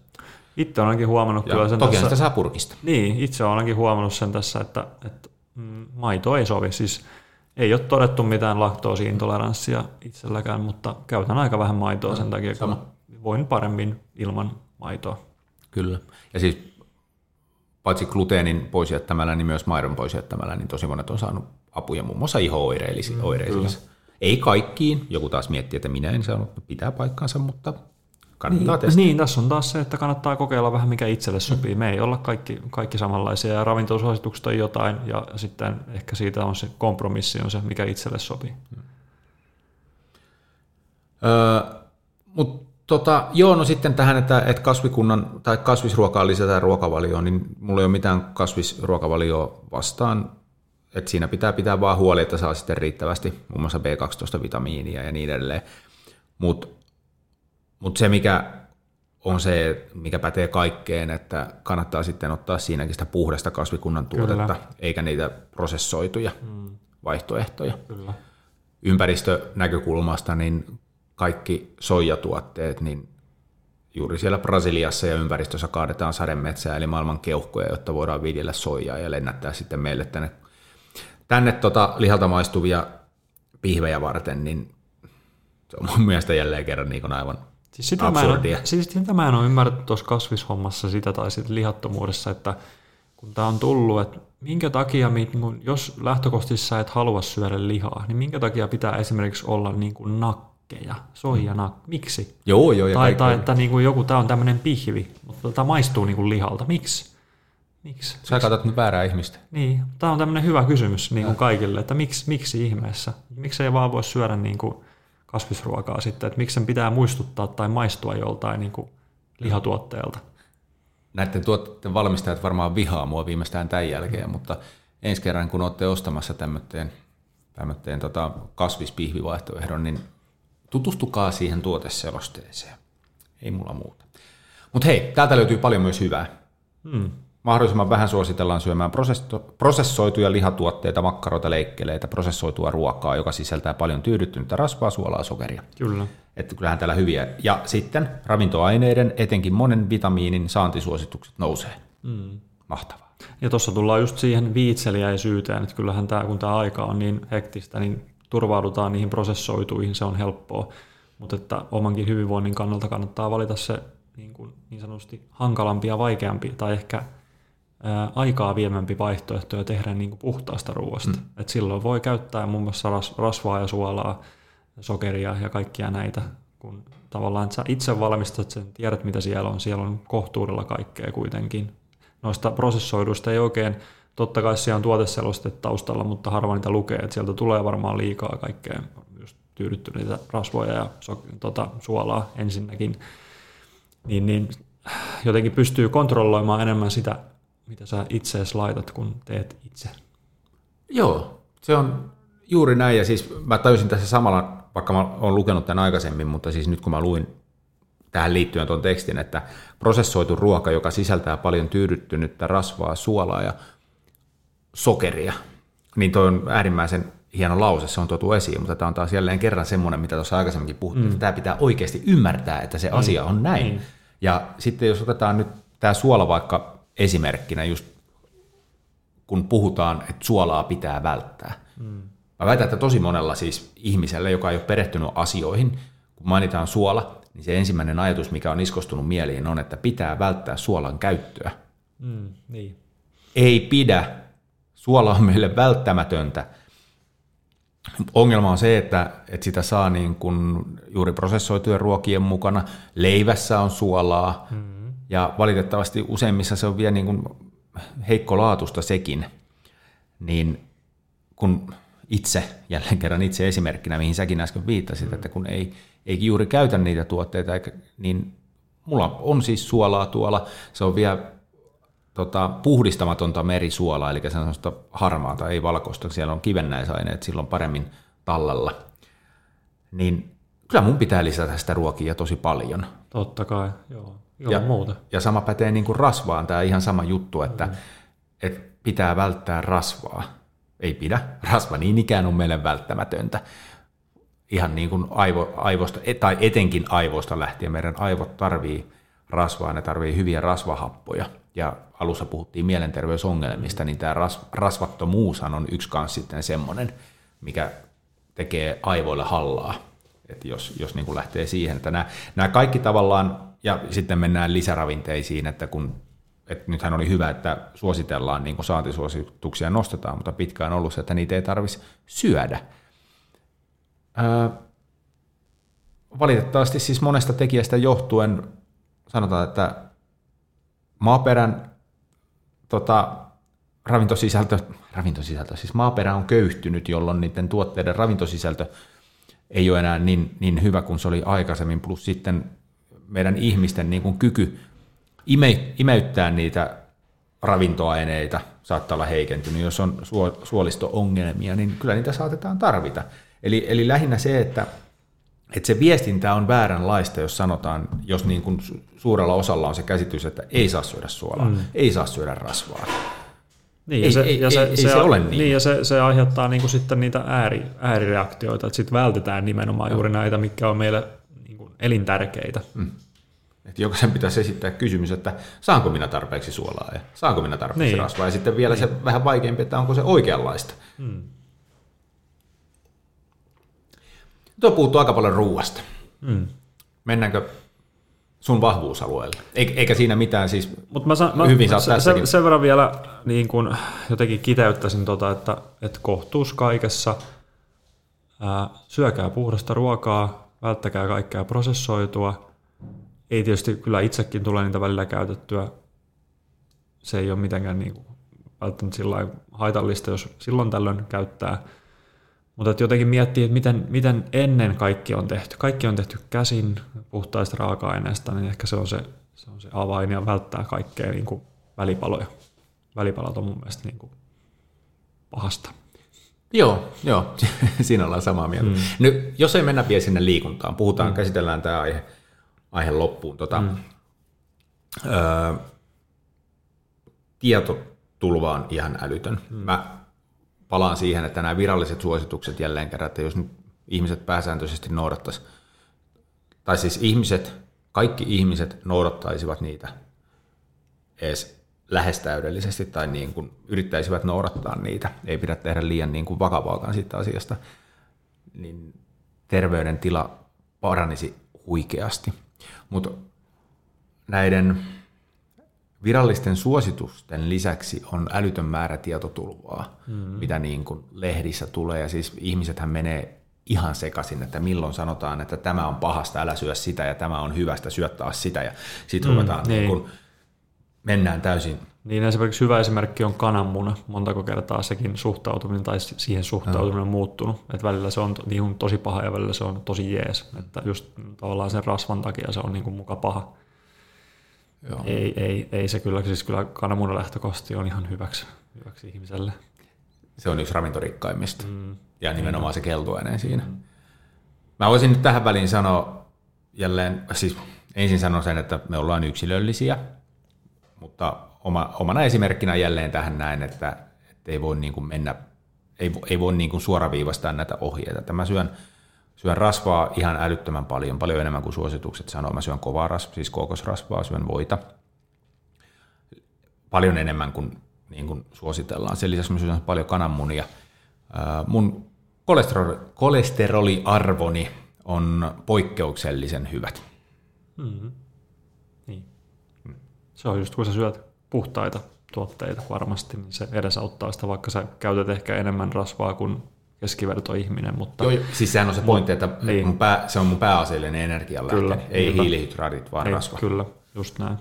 B: Itse olen ainakin huomannut
A: Ja
B: kyllä sen
A: toki
B: tässä,
A: sitä saa purkista.
B: Niin, itse olen ainakin huomannut sen tässä, että, että mm, maito ei sovi. Siis ei ole todettu mitään laktoosiintoleranssia itselläkään, mutta käytän aika vähän maitoa sen takia, kun voin paremmin ilman maitoa.
A: Kyllä. Ja siis paitsi gluteenin pois jättämällä, niin myös maidon pois jättämällä, niin tosi monet on saanut apuja muun muassa iho-oireisiin. Mm, Ei kaikkiin, joku taas miettii, että minä en saanut, pitää paikkansa, mutta kannattaa testata.
B: Niin, tässä on taas se, että kannattaa kokeilla vähän mikä itselle sopii. Me ei olla kaikki, kaikki samanlaisia ja ravintolasuositukset on jotain ja sitten ehkä siitä on se kompromissi on se, mikä itselle sopii.
A: Öö, Mutta tota, joo, no sitten tähän, että, että kasvikunnan tai kasvisruokaa lisätään ruokavalioon, niin mulla ei ole mitään kasvisruokavalioa vastaan. Että siinä pitää pitää vaan huoli, että saa sitten riittävästi muun muassa B12-vitamiinia ja niin edelleen. Mutta mut se, mikä on se, mikä pätee kaikkeen, että kannattaa sitten ottaa siinäkin sitä puhdasta kasvikunnan tuotetta,
B: Kyllä.
A: eikä niitä prosessoituja
B: Mm,
A: vaihtoehtoja
B: kyllä.
A: ympäristönäkökulmasta niin kaikki soijatuotteet, niin juuri siellä Brasiliassa ja ympäristössä kaadetaan sademetsää, eli maailman keuhkoja, jotta voidaan viljellä soijaa ja lennättää sitten meille tänne, tänne tota lihalta maistuvia pihvejä varten, niin se on mun mielestä jälleen kerran niin aivan
B: siis sitä absurdia. Mä en, siis sitä mä en ole ymmärtänyt tuossa kasvishommassa sitä tai sitten lihattomuudessa, että kun tämä on tullut, että minkä takia, jos lähtökohtaisesti sä et halua syödä lihaa, niin minkä takia pitää esimerkiksi olla niin kuin nakkeja, soijana, miksi?
A: Joo, joo. Ja
B: tai, tai että niin kuin joku, tämä on tämmöinen pihvi, mutta tämä maistuu niin kuin lihalta, miksi? Miksi?
A: Sä katsot nyt väärää ihmistä.
B: Niin, tämä on tämmöinen hyvä kysymys niin kuin kaikille, että miksi, miksi ihmeessä? Miksi ei vaan voi syödä niin kuin kasvisruokaa sitten, että miksi sen pitää muistuttaa tai maistua joltain niin kuin lihatuotteelta?
A: näiden tuotteiden valmistajat varmaan vihaa mua viimeistään tämän jälkeen, mutta ensi kerran kun olette ostamassa tämmöteen, tämmöteen tota kasvispihvivaihtoehdon, niin tutustukaa siihen tuoteselosteeseen. Ei mulla muuta. Mutta hei, täältä löytyy paljon myös hyvää. Hmm. Mahdollisimman vähän suositellaan syömään prosessoituja lihatuotteita, makkaroita, leikkeleitä, prosessoitua ruokaa, joka sisältää paljon tyydyttynyttä rasvaa, suolaa, sokeria.
B: Kyllä.
A: Että kyllähän täällä hyviä. Ja sitten ravintoaineiden, etenkin monen vitamiinin saantisuositukset nousee. Mm. Mahtavaa.
B: Ja tuossa tullaan just siihen viitseliäisyyteen, että kyllähän tämä, kun tämä aika on niin hektistä, niin turvaudutaan niihin prosessoituihin, se on helppoa. Mutta että omankin hyvinvoinnin kannalta kannattaa valita se niin, kuin, niin sanotusti hankalampi ja vaikeampi tai ehkä ää, aikaa viemämpi vaihtoehto ja tehdä niin kuin puhtaasta ruoasta. Mm. Et silloin voi käyttää muun muassa ras, rasvaa ja suolaa, sokeria ja kaikkia näitä, kun tavallaan että sä itse valmistat sen, tiedät mitä siellä on, siellä on kohtuudella kaikkea kuitenkin. Noista prosessoiduista ei oikein, totta kai siellä on tuoteseloste taustalla, mutta harva niitä lukee, että sieltä tulee varmaan liikaa kaikkea. Just tyydyttyneitä rasvoja ja so, tota, suolaa ensinnäkin, niin, niin jotenkin pystyy kontrolloimaan enemmän sitä, mitä sä itse laitat, kun teet itse.
A: Joo, se on juuri näin, ja siis mä tajusin tässä samalla vaikka mä olen lukenut tämän aikaisemmin, mutta siis nyt kun mä luin tähän liittyen tuon tekstin, että prosessoitu ruoka, joka sisältää paljon tyydyttynyttä rasvaa, suolaa ja sokeria, niin toi on äärimmäisen hieno lause, se on tuotu esiin, mutta tämä on taas jälleen kerran semmoinen, mitä tuossa aikaisemminkin puhuttiin, mm. että tämä pitää oikeasti ymmärtää, että se mm. asia on näin. Mm. Ja sitten jos otetaan nyt tämä suola vaikka esimerkkinä, just kun puhutaan, että suolaa pitää välttää, mm. Mä väitän, että tosi monella siis ihmisellä, joka ei ole perehtynyt asioihin, kun mainitaan suola, niin se ensimmäinen ajatus, mikä on iskostunut mieliin, on, että pitää välttää suolan käyttöä.
B: Mm, niin.
A: Ei pidä. Suola on meille välttämätöntä. Ongelma on se, että, että sitä saa niin kuin juuri prosessoitujen ruokien mukana. Leivässä on suolaa mm. ja valitettavasti useimmissa se on vielä niin kuin heikkolaatusta sekin. Niin kun itse, jälleen kerran itse esimerkkinä, mihin säkin äsken viittasit, mm. että kun ei, ei juuri käytä niitä tuotteita, niin mulla on siis suolaa tuolla, se on vielä tota, puhdistamatonta merisuolaa, eli se on sellaista harmaata, ei valkoista, siellä on kivennäisaineet silloin paremmin tallella. Niin kyllä mun pitää lisätä sitä ruokia tosi paljon.
B: Totta kai, joo. joo
A: ja,
B: muuta.
A: ja sama pätee niin kuin rasvaan, tämä ihan sama juttu, että, mm. että pitää välttää rasvaa ei pidä. Rasva niin ikään on meille välttämätöntä. Ihan niin kuin aivo, aivosta, tai etenkin aivoista lähtien meidän aivot tarvii rasvaa, ne tarvii hyviä rasvahappoja. Ja alussa puhuttiin mielenterveysongelmista, niin tämä ras, rasvattomuushan on yksi kanssa sitten semmoinen, mikä tekee aivoille hallaa. Et jos jos niin kuin lähtee siihen, että nämä, nämä kaikki tavallaan, ja sitten mennään lisäravinteisiin, että kun että nythän oli hyvä, että suositellaan niin kuin saantisuosituksia nostetaan, mutta pitkään ollut se, että niitä ei tarvitsisi syödä. Öö, valitettavasti siis monesta tekijästä johtuen sanotaan, että maaperän tota, ravintosisältö, ravintosisältö, siis maaperä on köyhtynyt, jolloin niiden tuotteiden ravintosisältö ei ole enää niin, niin hyvä kuin se oli aikaisemmin, plus sitten meidän ihmisten niin kuin kyky ime, imeyttää niitä ravintoaineita saattaa olla heikentynyt. Jos on suolisto-ongelmia, niin kyllä niitä saatetaan tarvita. Eli, eli lähinnä se, että, että se viestintä on vääränlaista, jos sanotaan, jos niin kuin suurella osalla on se käsitys, että ei saa syödä suolaa, mm. ei saa syödä rasvaa.
B: Niin, ei, se, ei, ja se, ei, se, se ole niin. niin ja se, se aiheuttaa niin kuin sitten niitä ääri, äärireaktioita, että sitten vältetään nimenomaan juuri näitä, mitkä on meille niin kuin elintärkeitä. Mm.
A: Että jokaisen pitäisi esittää kysymys, että saanko minä tarpeeksi suolaa ja saanko minä tarpeeksi niin. rasvaa. Ja sitten vielä niin. se vähän vaikeampi, että onko se oikeanlaista. Hmm. Tuo puuttuu aika paljon ruuasta. Hmm. Mennäänkö sun vahvuusalueelle? Eikä siinä mitään siis
B: Mut mä, sa- mä hyvin mä, se, sen, sen verran vielä niin kun jotenkin kiteyttäisin, tota, että, että kohtuus kaikessa, ää, syökää puhdasta ruokaa, välttäkää kaikkea prosessoitua. Ei tietysti kyllä itsekin tulee niitä välillä käytettyä. Se ei ole mitenkään niin kuin, välttämättä sillä haitallista, jos silloin tällöin käyttää. Mutta että jotenkin miettii, että miten, miten ennen kaikki on tehty. Kaikki on tehty käsin puhtaista raaka-aineista, niin ehkä se on se, se, on se avain ja välttää kaikkea niin kuin välipaloja. Välipalat on mun mielestä niin kuin pahasta.
A: Joo, joo, siinä ollaan samaa mieltä. Mm. Nyt, jos ei mennä vielä sinne liikuntaan, puhutaan, mm. käsitellään tämä aihe, aihe loppuun. Tota, mm. ö, tietotulva on ihan älytön. Mm. Mä palaan siihen, että nämä viralliset suositukset jälleen kerran, että jos nyt ihmiset pääsääntöisesti noudattaisi, tai siis ihmiset, kaikki ihmiset noudattaisivat niitä edes lähes täydellisesti tai niin kuin yrittäisivät noudattaa niitä, ei pidä tehdä liian niin kuin vakavaakaan siitä asiasta, niin terveydentila paranisi huikeasti. Mutta näiden virallisten suositusten lisäksi on älytön määrä tietotulvaa, mm-hmm. mitä niin kuin lehdissä tulee. Ja siis ihmisethän menee ihan sekaisin, että milloin sanotaan, että tämä on pahasta, älä syö sitä, ja tämä on hyvästä, syö taas sitä. Ja sitten mm, ruvetaan, niin. niin kuin, mennään täysin.
B: Niin esimerkiksi hyvä esimerkki on kananmuna. Montako kertaa sekin suhtautuminen tai siihen suhtautuminen on muuttunut. Että välillä se on niin tosi paha ja välillä se on tosi jees. Että just tavallaan sen rasvan takia se on niin kuin muka paha. Joo. Ei, ei, ei se kyllä, siis kyllä kananmunan lähtökohti on ihan hyväksi, hyväksi ihmiselle.
A: Se on yksi ravintorikkaimmista mm. ja nimenomaan se keltuainen siinä. Mm. Mä voisin nyt tähän väliin sanoa jälleen, siis ensin sanon sen, että me ollaan yksilöllisiä, mutta oma, omana esimerkkinä jälleen tähän näin, että, että ei voi niin kuin mennä, ei, ei voi niin kuin suoraviivastaa näitä ohjeita. Että mä syön Syön rasvaa ihan älyttömän paljon, paljon enemmän kuin suositukset sanoo. Mä syön kovaa rasvaa, siis kookosrasvaa, syön voita. Paljon enemmän kuin, niin kuin suositellaan. Sen lisäksi mä syön paljon kananmunia. Mun kolesteroli, kolesteroliarvoni on poikkeuksellisen hyvät. Mm-hmm.
B: Niin. Se on just kun sä syöt puhtaita tuotteita varmasti, niin se edesauttaa sitä, vaikka sä käytät ehkä enemmän rasvaa kuin keskivertoihminen. Mutta,
A: Joo, siis sehän on se pointti, että niin. mun pää, se on mun pääasiallinen energialähde, kyllä, ei kyllä. hiilihydraatit, vaan ei, rasva.
B: Kyllä, just näin.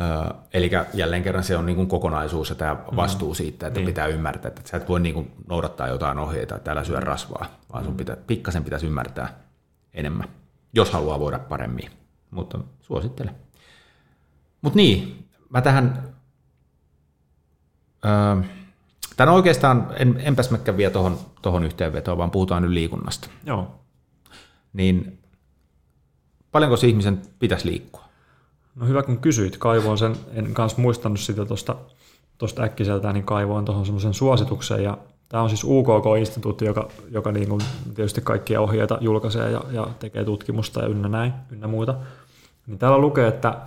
A: Öö, eli jälleen kerran se on niin kuin kokonaisuus ja tämä mm. vastuu mm. siitä, että niin. pitää ymmärtää, että sä et voi niin kuin noudattaa jotain ohjeita, että täällä syö mm. rasvaa, vaan sun mm. pitä, pikkasen pitäisi ymmärtää enemmän, jos haluaa voida paremmin. Mutta suosittelen. Mutta niin, mä tähän... Öö, Tämä oikeastaan, en, enpäs mäkään vielä tuohon tohon yhteenvetoon, vaan puhutaan nyt liikunnasta.
B: Joo.
A: Niin paljonko se ihmisen pitäisi liikkua?
B: No hyvä kun kysyit, kaivoin sen, en kanssa muistanut sitä tuosta tosta äkkiseltään, niin kaivoin tuohon semmoisen suosituksen ja Tämä on siis UKK-instituutti, joka, joka niin kuin tietysti kaikkia ohjeita julkaisee ja, ja tekee tutkimusta ja ynnä näin, ynnä muita. Niin täällä lukee, että,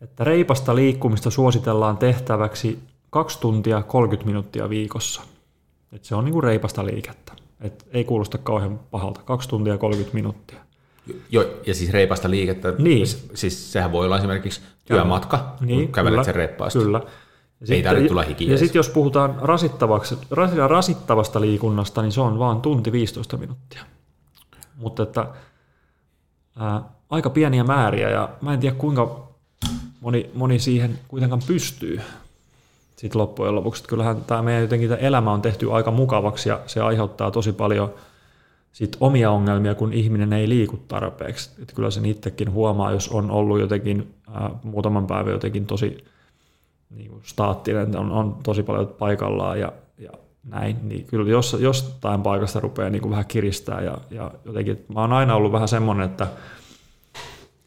B: että reipasta liikkumista suositellaan tehtäväksi 2 tuntia 30 minuuttia viikossa. Et se on niinku reipasta liikettä. Et ei kuulosta kauhean pahalta. 2 tuntia 30 minuuttia.
A: Joo, ja siis reipasta liikettä, niin. siis sehän voi olla esimerkiksi työmatka, niin, kun kävelet kyllä, sen reippaasti.
B: Kyllä.
A: Ja ei tarvitse tulla hiki.
B: Ja sitten jos puhutaan rasittavaksi, rasittavasta liikunnasta, niin se on vaan tunti 15 minuuttia. Mutta että ää, aika pieniä määriä ja mä en tiedä kuinka moni, moni siihen kuitenkaan pystyy sitten loppujen lopuksi. Kyllähän tämä meidän jotenkin tämä elämä on tehty aika mukavaksi ja se aiheuttaa tosi paljon sit omia ongelmia, kun ihminen ei liiku tarpeeksi. Et kyllä sen itsekin huomaa, jos on ollut jotenkin ää, muutaman päivän jotenkin tosi niin kuin staattinen, on, on tosi paljon paikallaan ja, ja näin, niin kyllä jos, jostain paikasta rupeaa niin kuin vähän kiristää ja, ja jotenkin, mä oon aina ollut vähän semmoinen, että,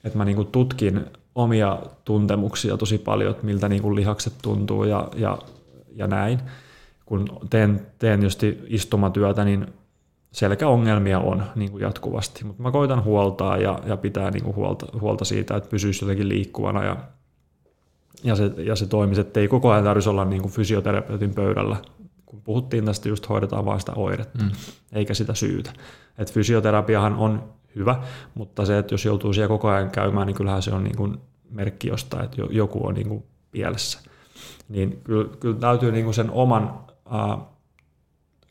B: että mä niin kuin tutkin omia tuntemuksia tosi paljon, että miltä niin kuin lihakset tuntuu ja, ja, ja näin. Kun teen, teen just istumatyötä, niin selkäongelmia on niin kuin jatkuvasti, mutta mä koitan huoltaa ja, ja pitää niin kuin huolta, huolta siitä, että pysyisi jotenkin liikkuvana ja, ja, se, ja se toimisi, että ei koko ajan tarvitsisi olla niin kuin fysioterapeutin pöydällä. Kun puhuttiin tästä, just hoidetaan vain sitä oiretta, mm. eikä sitä syytä. Et fysioterapiahan on hyvä, mutta se, että jos joutuu siellä koko ajan käymään, niin kyllähän se on niin kuin merkki jostain, että joku on niin kuin pielessä. Niin kyllä, kyllä täytyy niin kuin sen oman äh,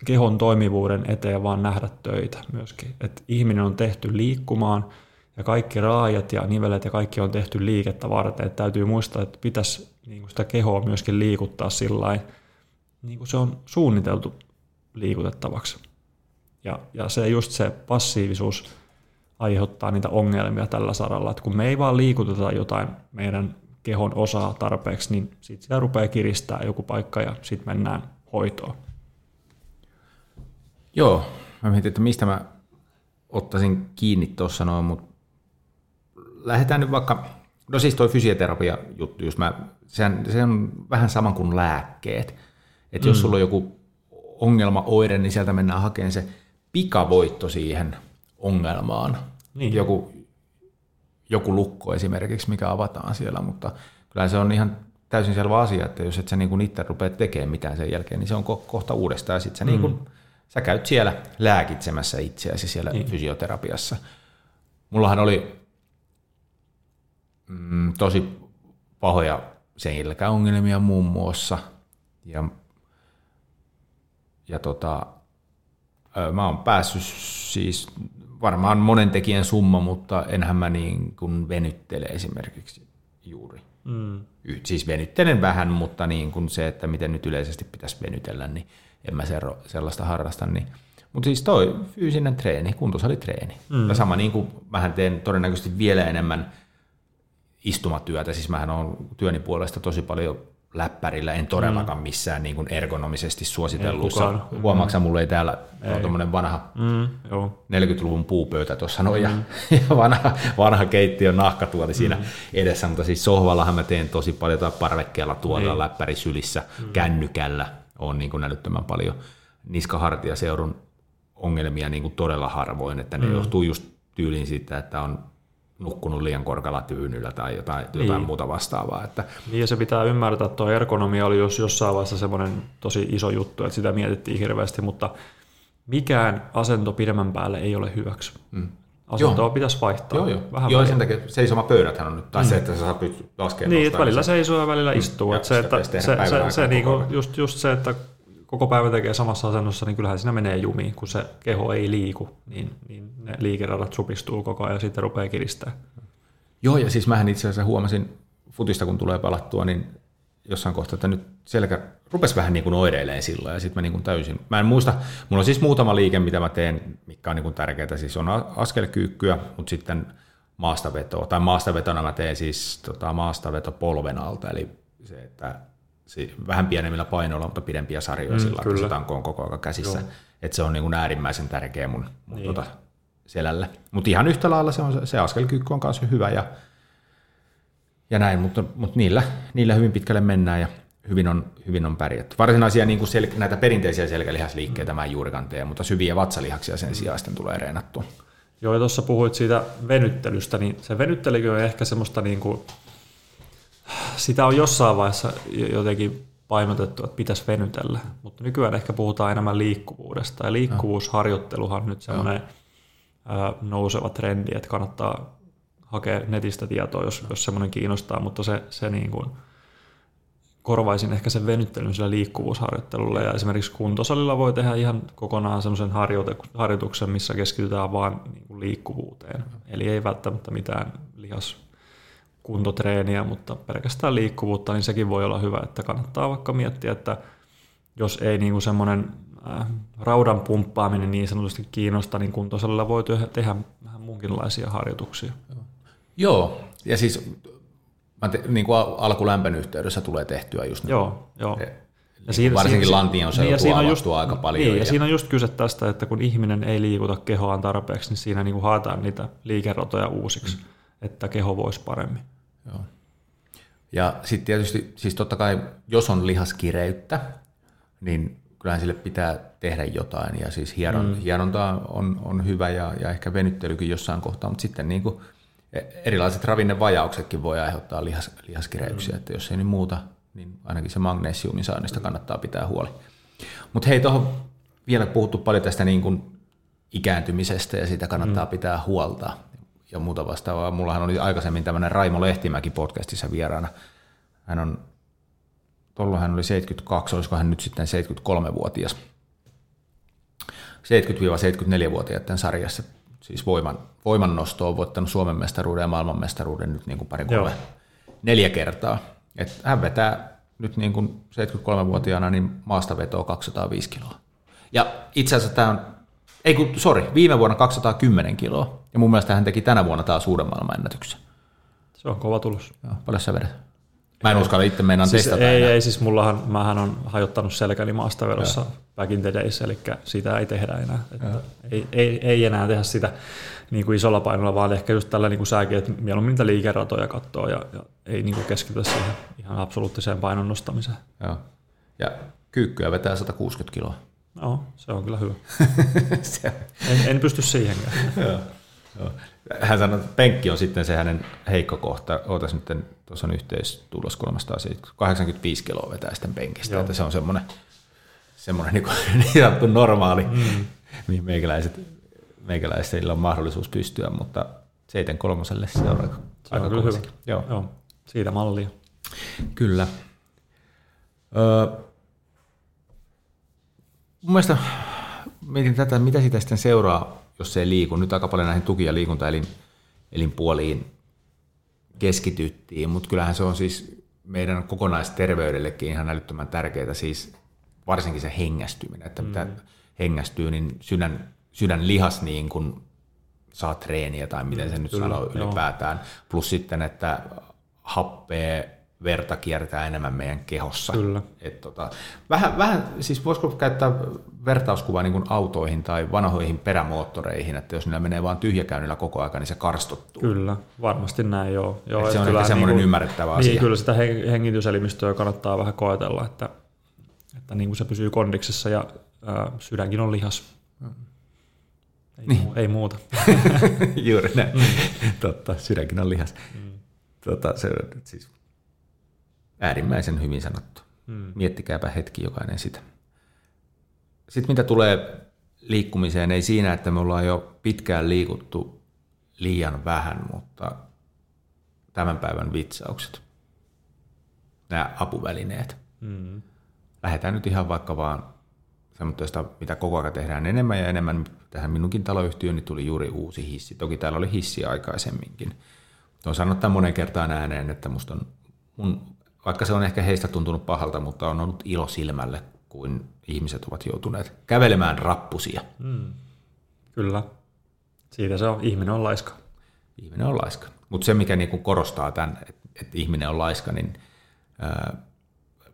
B: kehon toimivuuden eteen vaan nähdä töitä myöskin. Että ihminen on tehty liikkumaan ja kaikki raajat ja nivelet ja kaikki on tehty liikettä varten. Että täytyy muistaa, että pitäisi niin kuin sitä kehoa myöskin liikuttaa sillä niin kuin se on suunniteltu liikutettavaksi. Ja, ja se just se passiivisuus aiheuttaa niitä ongelmia tällä saralla, että kun me ei vaan liikuteta jotain meidän kehon osaa tarpeeksi, niin sitten sitä rupeaa kiristää joku paikka ja sitten mennään hoitoon.
A: Joo, mä mietin, että mistä mä ottaisin kiinni tuossa noin, mutta lähdetään nyt vaikka, no siis toi fysioterapia juttu, jos mä, sehän, se on vähän sama kuin lääkkeet. Että mm. jos sulla on joku ongelma, oire, niin sieltä mennään hakemaan se pikavoitto siihen ongelmaan. Niin. Joku, joku lukko esimerkiksi, mikä avataan siellä, mutta kyllä se on ihan täysin selvä asia, että jos et sä niin itse rupea tekemään mitään sen jälkeen, niin se on kohta uudestaan. Sitten sä, mm. niin kuin, sä käyt siellä lääkitsemässä itseäsi siellä niin. fysioterapiassa. Mullahan oli mm, tosi pahoja selkäongelmia muun muassa. Ja, ja tota, mä oon päässyt siis varmaan monen tekijän summa, mutta enhän mä niin kuin venyttele esimerkiksi juuri. Mm. Siis venyttelen vähän, mutta niin kuin se, että miten nyt yleisesti pitäisi venytellä, niin en mä sellaista harrasta. Niin. Mutta siis toi fyysinen treeni, kuntosalitreeni. Mm. Ja sama niin kuin mähän teen todennäköisesti vielä enemmän istumatyötä, siis mähän on työni puolesta tosi paljon läppärillä, en todellakaan mm. missään niin kuin ergonomisesti suositellussa. Huomaaksa, mulla ei täällä ei. tuommoinen vanha mm, joo. 40-luvun puupöytä tuossa noin mm. ja, ja vanha, vanha keittiön nahkatuoli mm. siinä edessä, mutta siis sohvallahan mä teen tosi paljon tai parvekkeella tuolla niin. läppäri sylissä, mm. kännykällä on niin kuin älyttömän paljon niskahartiaseudun ongelmia niin kuin todella harvoin, että ne mm. johtuu just tyyliin siitä, että on nukkunut liian korkealla tyynyllä tai jotain, niin. jotain muuta vastaavaa. Että...
B: Niin ja se pitää ymmärtää, että tuo ergonomia oli jos jossain vaiheessa semmoinen tosi iso juttu, että sitä mietittiin hirveästi, mutta mikään asento pidemmän päälle ei ole hyväksi. Mm. Asentoa joo. pitäisi vaihtaa.
A: Joo, joo. Vähän joo sen takia seisoma pöydäthän on nyt, tai mm. se, että sä pystyt laskemaan.
B: Niin, että välillä seisoo ja välillä mm. istuu. Mm. Että se, että se, se, se, se niinku, just, just se, että koko päivä tekee samassa asennossa, niin kyllähän siinä menee jumiin, kun se keho ei liiku, niin, niin ne liikeradat supistuu koko ajan ja sitten rupeaa kiristää.
A: Joo, ja siis mähän itse asiassa huomasin futista, kun tulee palattua, niin jossain kohtaa, että nyt selkä rupesi vähän niin kuin oireileen silloin, ja sitten mä niin kuin täysin, mä en muista, mulla on siis muutama liike, mitä mä teen, mikä on niin kuin tärkeää, siis on askelkyykkyä, mutta sitten maastavetoa, tai maastavetona mä teen siis tota, maastaveto polven alta, eli se, että vähän pienemmillä painoilla, mutta pidempiä sarjoja mm, sillä, että se tanko on koko ajan käsissä. Että se on niin kuin äärimmäisen tärkeä mun, mun niin. tota, selälle. Mutta ihan yhtä lailla se, on, se askelkyykky on kanssa hyvä ja, ja näin, mutta, mutta niillä, niillä hyvin pitkälle mennään ja hyvin on, hyvin on pärjätty. Varsinaisia niin kuin sel, näitä perinteisiä selkälihasliikkeitä mm. mä en juurikaan tee, mutta syviä vatsalihaksia sen sijaan sitten tulee reenattua.
B: Joo, ja tuossa puhuit siitä venyttelystä, niin se venyttelykö on ehkä semmoista niin kuin sitä on jossain vaiheessa jotenkin painotettu, että pitäisi venytellä, mutta nykyään ehkä puhutaan enemmän liikkuvuudesta. Ja liikkuvuusharjoitteluhan on nyt semmoinen nouseva trendi, että kannattaa hakea netistä tietoa, jos, jos semmoinen kiinnostaa, mutta se, se niin kuin, korvaisin ehkä sen venyttelyn sillä liikkuvuusharjoittelulla ja esimerkiksi kuntosalilla voi tehdä ihan kokonaan semmoisen harjoituksen, missä keskitytään vaan niin kuin liikkuvuuteen. Eli ei välttämättä mitään lihas kuntotreeniä, mutta pelkästään liikkuvuutta, niin sekin voi olla hyvä, että kannattaa vaikka miettiä, että jos ei niin kuin semmoinen äh, raudan pumppaaminen niin sanotusti kiinnosta, niin kuntosalilla voi tehdä vähän muunkinlaisia harjoituksia.
A: Joo, ja siis te, niin kuin alkulämpön yhteydessä tulee tehtyä just
B: joo, joo.
A: Ja niin siinä, varsinkin siinä, lantiin on se niin, siinä on just, aika paljon.
B: Niin, ja, ja siinä on just kyse tästä, että kun ihminen ei liikuta kehoaan tarpeeksi, niin siinä niin kuin haetaan niitä liikerotoja uusiksi, mm. että keho voisi paremmin. Joo.
A: Ja sitten tietysti, siis totta kai, jos on lihaskireyttä, niin kyllähän sille pitää tehdä jotain ja siis hieron, mm. hieronta on, on hyvä ja, ja ehkä venyttelykin jossain kohtaa, mutta sitten niin kuin erilaiset ravinnevajauksetkin voi aiheuttaa lihas, lihaskireyksiä, mm. että jos ei niin muuta, niin ainakin se magnesiumin saannista kannattaa pitää huoli. Mutta hei, tuohon vielä puhuttu paljon tästä niin kuin ikääntymisestä ja siitä kannattaa mm. pitää huolta ja muuta vastaavaa. Mullahan oli aikaisemmin tämmöinen Raimo Lehtimäki podcastissa vieraana. Hän on, tuolloin hän oli 72, olisiko hän nyt sitten 73-vuotias. 70-74-vuotiaiden sarjassa siis voiman, voimannosto on voittanut Suomen mestaruuden ja maailman mestaruuden nyt niin kuin pari kolme, neljä kertaa. Et hän vetää nyt niin kuin 73-vuotiaana niin maastavetoa 205 kiloa. Ja itse asiassa tämä on, ei kun, sorry, viime vuonna 210 kiloa. Ja mun mielestä hän teki tänä vuonna taas uuden maailman ennätyksen.
B: Se on kova tulos.
A: Joo, paljon sä vedät? Mä en uskalla itse meinaan
B: siis
A: testata
B: Ei,
A: enää.
B: ei, siis mullahan, mähän on hajottanut selkäni maastavedossa back in the days, eli sitä ei tehdä enää. Että ei, ei, ei, enää tehdä sitä niin kuin isolla painolla, vaan ehkä just tällä niin kuin säkin, että mieluummin niitä liikeratoja katsoo ja, ja ei niin kuin keskitytä siihen ihan absoluuttiseen painon nostamiseen.
A: Joo. Ja kyykkyä vetää 160 kiloa.
B: No, se on kyllä hyvä.
A: se,
B: En, en pysty siihenkään.
A: joo, joo. Hän sanoi, että penkki on sitten se hänen heikko kohta. Ootas nyt, tuossa on yhteistulos 385 kiloa vetää sitten penkistä,
B: Joo.
A: että se on semmoinen, semmoinen niin, kuin, niin sanottu normaali, mm. mihin meikäläiset, meikäläisillä on mahdollisuus pystyä, mutta 7 se on aika,
B: Se
A: aika
B: on
A: kova
B: hyvä.
A: Joo.
B: Joo, siitä mallia.
A: Kyllä. Öö, mun mielestä mietin tätä, mitä siitä sitten seuraa, jos se ei liiku. Nyt aika paljon näihin tuki- ja liikuntaelin elinpuoliin keskityttiin, mutta kyllähän se on siis meidän kokonaisterveydellekin ihan älyttömän tärkeää, siis varsinkin se hengästyminen, että mitä hengästyy, niin sydän, sydänlihas niin kuin saa treeniä tai miten se nyt
B: kyllä,
A: sanoo
B: joo.
A: ylipäätään. Plus sitten, että happea, verta kiertää enemmän meidän kehossa.
B: Kyllä.
A: Et tota, vähän, vähän, siis voisiko käyttää vertauskuvaa niin kuin autoihin tai vanhoihin perämoottoreihin, että jos niillä menee vaan tyhjäkäynnillä koko ajan, niin se karstuttuu.
B: Kyllä, varmasti näin joo. joo
A: Et se on ehkä semmoinen
B: niin
A: ymmärrettävä
B: niin,
A: asia.
B: Kyllä sitä he- hengityselimistöä kannattaa vähän koetella, että, että niin kuin se pysyy kondiksessa ja ää, sydänkin on lihas. Ei, niin. ei muuta.
A: Juuri näin. Mm. Totta, sydänkin on lihas. Mm. Tota, se siis äärimmäisen hyvin sanottu. Mm. Miettikääpä hetki jokainen sitä. Sitten mitä tulee liikkumiseen, ei siinä, että me ollaan jo pitkään liikuttu liian vähän, mutta tämän päivän vitsaukset, nämä apuvälineet.
B: Mm.
A: Lähdetään nyt ihan vaikka vaan semmoista, mitä koko ajan tehdään enemmän ja enemmän. Tähän minunkin taloyhtiöni tuli juuri uusi hissi. Toki täällä oli hissi aikaisemminkin. On sanonut tämän monen kertaan ääneen, että musta on, mun, vaikka se on ehkä heistä tuntunut pahalta, mutta on ollut ilo silmälle, kuin ihmiset ovat joutuneet kävelemään rappusia.
B: Mm. Kyllä. Siitä se on. Ihminen on laiska.
A: Ihminen on laiska. Mutta se, mikä niinku korostaa tämän, että et ihminen on laiska, niin ää,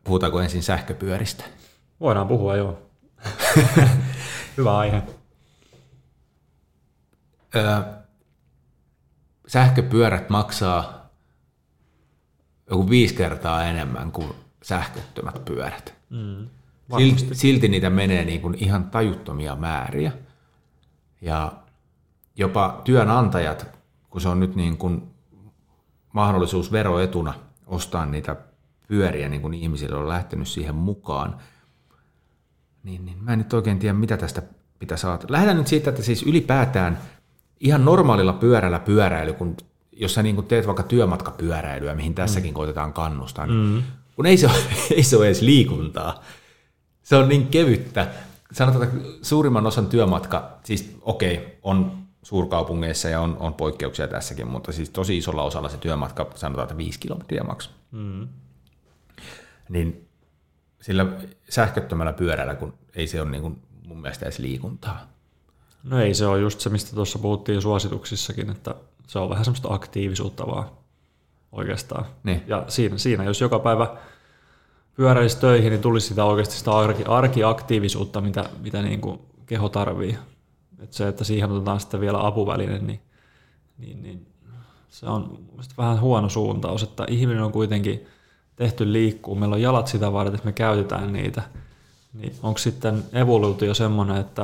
A: puhutaanko ensin sähköpyöristä?
B: Voidaan puhua, joo. Hyvä aihe.
A: Öö, sähköpyörät maksaa joku viisi kertaa enemmän kuin sähköttömät pyörät.
B: Mm.
A: Silti, silti niitä menee niin kuin ihan tajuttomia määriä. Ja jopa työnantajat, kun se on nyt niin kuin mahdollisuus veroetuna ostaa niitä pyöriä, niin kuin ihmisille on lähtenyt siihen mukaan, niin, niin mä en nyt oikein tiedä, mitä tästä pitäisi saada. Lähdetään nyt siitä, että siis ylipäätään ihan normaalilla pyörällä pyöräily, kun jos sä niin kuin teet vaikka työmatkapyöräilyä, mihin tässäkin mm. koitetaan kannustaa, niin mm. kun ei se, ole, ei se ole edes liikuntaa. Se on niin kevyttä. Sanotaan, että suurimman osan työmatka, siis okei, okay, on suurkaupungeissa ja on, on poikkeuksia tässäkin, mutta siis tosi isolla osalla se työmatka, sanotaan, että viisi kilometriä maksaa.
B: Mm.
A: Niin sillä sähköttömällä pyörällä, kun ei se ole niin kuin mun mielestä edes liikuntaa.
B: No ei se ole just se, mistä tuossa puhuttiin suosituksissakin, että se on vähän semmoista aktiivisuutta vaan oikeastaan.
A: Niin.
B: Ja siinä, siinä, jos joka päivä pyöräisi töihin, niin tulisi sitä oikeasti sitä arki, arkiaktiivisuutta, mitä, mitä niin kuin keho tarvii. Et se, että siihen otetaan sitten vielä apuväline, niin, niin, niin se on vähän huono suuntaus, että ihminen on kuitenkin tehty liikkuu, meillä on jalat sitä varten, että me käytetään niitä, Niin onko sitten evoluutio semmoinen, että,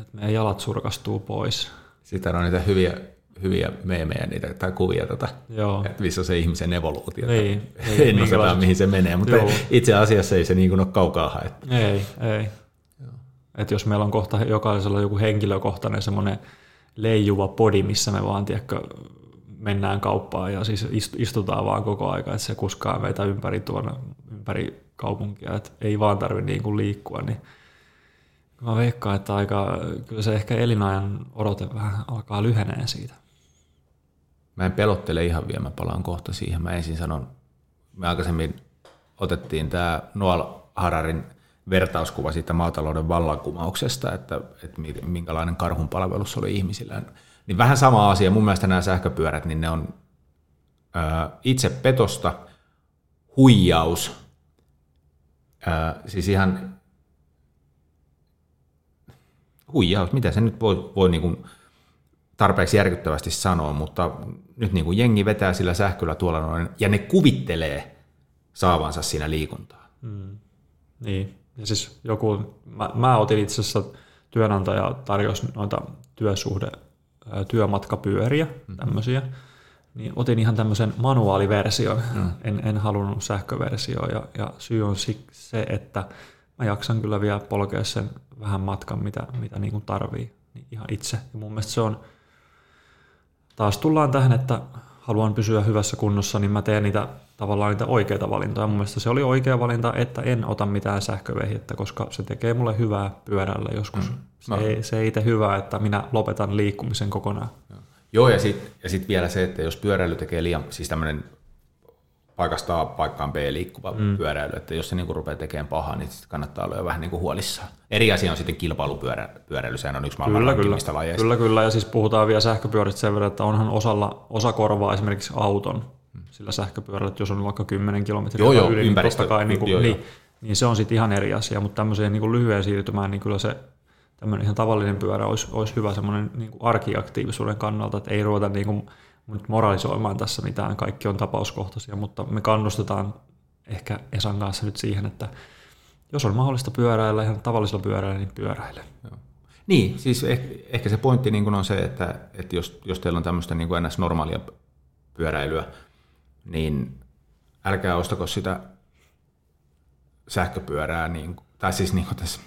B: että meidän jalat surkastuu pois?
A: Sitten on niitä hyviä, hyviä meemejä niitä, tai kuvia, tota,
B: Joo.
A: että missä on se ihmisen evoluutio.
B: Niin,
A: niin, Ennustaa, mihin se menee, mutta
B: Joo.
A: itse asiassa ei se niin kuin ole kaukaa haettu.
B: Ei, ei. Et jos meillä on kohta jokaisella joku henkilökohtainen semmoinen leijuva podi, missä me vaan tiedätkö, mennään kauppaan ja siis ist- istutaan vaan koko aika, että se kuskaa meitä ympäri tuonne, ympäri kaupunkia, että ei vaan tarvitse niin kuin liikkua, niin mä veikkaan, että aika, kyllä se ehkä elinajan odote vähän alkaa lyheneen siitä.
A: Mä en pelottele ihan vielä, mä palaan kohta siihen. Mä ensin sanon, me aikaisemmin otettiin tämä Noal Hararin vertauskuva siitä maatalouden vallankumouksesta, että, että mi- minkälainen karhun palvelus oli ihmisillä. Niin vähän sama asia, mun mielestä nämä sähköpyörät, niin ne on ää, itse petosta, huijaus, ää, siis ihan huijaus, mitä se nyt voi, voi niin kuin tarpeeksi järkyttävästi sanoa, mutta nyt niin kuin jengi vetää sillä sähköllä tuolla noin, ja ne kuvittelee saavansa siinä liikuntaa.
B: Niin, ja siis joku, mä, mä otin itse asiassa työnantaja tarjosi noita työsuhde, työmatkapyöriä, mm. tämmöisiä, niin otin ihan tämmöisen manuaaliversion, mm. en, en halunnut sähköversioa, ja, ja syy on se, että mä jaksan kyllä vielä polkea sen vähän matkan, mitä, mitä niin kuin tarvii niin ihan itse. Ja mun mielestä se on, taas tullaan tähän, että haluan pysyä hyvässä kunnossa, niin mä teen niitä tavallaan niitä oikeita valintoja. Mun mielestä se oli oikea valinta, että en ota mitään sähkövehjettä, koska se tekee mulle hyvää pyörällä joskus. Mm. Se, ei, se ei tee hyvää, että minä lopetan liikkumisen kokonaan.
A: Joo, ja sitten ja sit vielä se, että jos pyöräily tekee liian, siis tämmöinen paikasta A paikkaan B liikkuva mm. pyöräily, että jos se niinku rupeaa tekemään pahaa, niin sit kannattaa olla jo vähän niinku huolissaan. Eri asia on sitten kilpailupyöräily, sehän on yksi maailman
B: Kyllä, kyllä.
A: lajeista.
B: kyllä, kyllä. Ja siis puhutaan vielä sähköpyöristä sen verran, että onhan osalla, osa korvaa esimerkiksi auton sillä sähköpyörällä, että jos on vaikka 10 kilometriä
A: Joo, joo,
B: yli, niin,
A: ympäristö-
B: totta kai, niin, kuin,
A: joo, joo.
B: niin, niin, se on sitten ihan eri asia, mutta tämmöiseen niin kuin lyhyen siirtymään, niin kyllä se tämmöinen ihan tavallinen pyörä olisi, olisi hyvä semmoinen niin kuin arkiaktiivisuuden kannalta, että ei ruveta niin kuin nyt moralisoimaan tässä mitään, kaikki on tapauskohtaisia, mutta me kannustetaan ehkä Esan kanssa nyt siihen, että jos on mahdollista pyöräillä ihan tavallisella pyöräillä, niin pyöräile.
A: Niin, siis ehkä, ehkä se pointti niin on se, että, että jos, jos teillä on tämmöistä niin kuin NS-normaalia pyöräilyä, niin älkää ostako sitä sähköpyörää, niin, tai siis niin kuin tässä,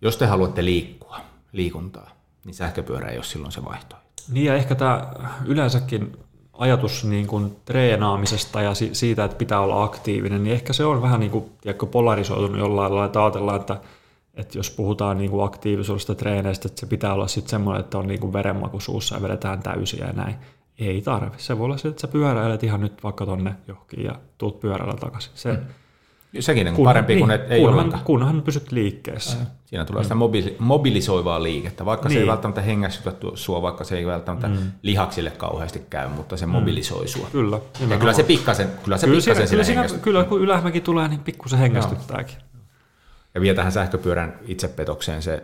A: jos te haluatte liikkua, liikuntaa, niin sähköpyörä ei ole silloin se vaihtoehto.
B: Niin ja ehkä tämä yleensäkin ajatus niin kuin treenaamisesta ja si- siitä, että pitää olla aktiivinen, niin ehkä se on vähän niin kuin, tiedätkö, polarisoitunut jollain lailla, että ajatellaan, että, että jos puhutaan niin kuin aktiivisuudesta treeneistä, että se pitää olla sitten semmoinen, että on niin kuin verenmaku suussa ja vedetään täysiä ja näin. Ei tarvi. Se voi olla se, että sä pyöräilet ihan nyt vaikka tonne johonkin ja tuut pyörällä takaisin. Se, mm.
A: Sekin on parempi kuin et, ei
B: kunhan,
A: ollenkaan.
B: kunhan pysyt liikkeessä.
A: Siinä tulee sitä mobili- mobilisoivaa liikettä, vaikka niin. se ei
B: Niin.
A: välttämättä hengästytä sua, vaikka se ei välttämättä mm. lihaksille kauheasti käy, mutta se mobilisoi sua.
B: Kyllä.
A: Ja kyllä se pikkasen, kyllä se
B: kyllä,
A: pikkasen
B: siinä, kyllä, siinä, kyllä kun ylämäki tulee, niin pikkusen hengästyttääkin.
A: Ja vielä tähän sähköpyörän itsepetokseen se,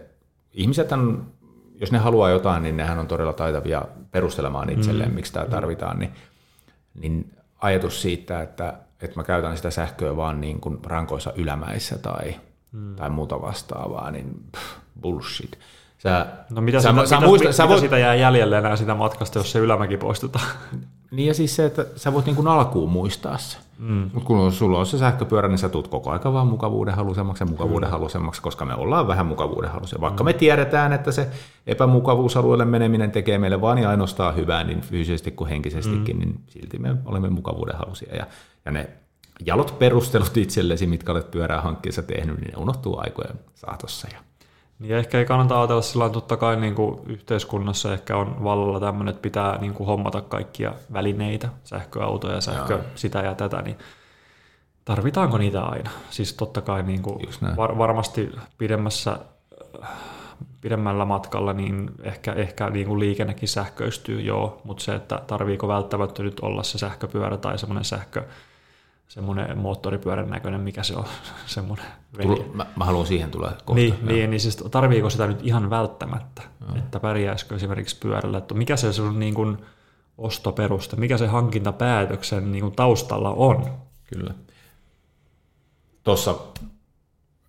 A: ihmiset on, jos ne haluaa jotain, niin nehän on todella taitavia perustelemaan itselleen, mm. miksi tämä tarvitaan, niin, niin ajatus siitä, että, että mä käytän sitä sähköä vaan niin kuin rankoissa ylämäissä tai, mm. tai muuta vastaavaa, niin pff, bullshit. Sä,
B: No mitä,
A: sä,
B: sitä,
A: sä
B: mitä,
A: muista,
B: mitä
A: sä voit,
B: sitä jää jäljelle enää sitä matkasta, jos se ylämäki poistetaan?
A: Niin ja siis se, että sä voit niin kuin alkuun muistaa se. Mm. Mutta kun sulla on se sähköpyörä, niin sä tulet koko aika vaan mukavuuden halusemmaksi ja mukavuuden halusemmaksi, koska me ollaan vähän mukavuuden halusia. Vaikka me tiedetään, että se epämukavuusalueelle meneminen tekee meille vaan ja ainoastaan hyvää, niin fyysisesti kuin henkisestikin, mm. niin silti me olemme mukavuuden halusia. Ja, ja ne jalot perustelut itsellesi, mitkä olet pyörää hankkeessa tehnyt, niin ne unohtuu aikojen saatossa. Ja
B: Niin ehkä ei kannata ajatella sillä totta kai niin kuin yhteiskunnassa ehkä on vallalla tämmöinen, että pitää niin kuin hommata kaikkia välineitä, sähköautoja, sähkö,
A: Joo.
B: sitä ja tätä, niin tarvitaanko niitä aina? Siis totta kai niin kuin var, varmasti pidemmässä, pidemmällä matkalla niin ehkä, ehkä niin kuin liikennekin sähköistyy, joo, mutta se, että tarviiko välttämättä nyt olla se sähköpyörä tai semmoinen sähkö, semmoinen moottoripyörän näköinen, mikä se on, semmoinen
A: tulo, mä, mä haluan siihen tulla kohta.
B: Niin, niin, niin siis tarviiko sitä nyt ihan välttämättä, no. että pärjäisikö esimerkiksi pyörällä, että mikä se sun niin kuin ostoperuste, mikä se hankintapäätöksen niin kuin taustalla on.
A: Kyllä. Tuossa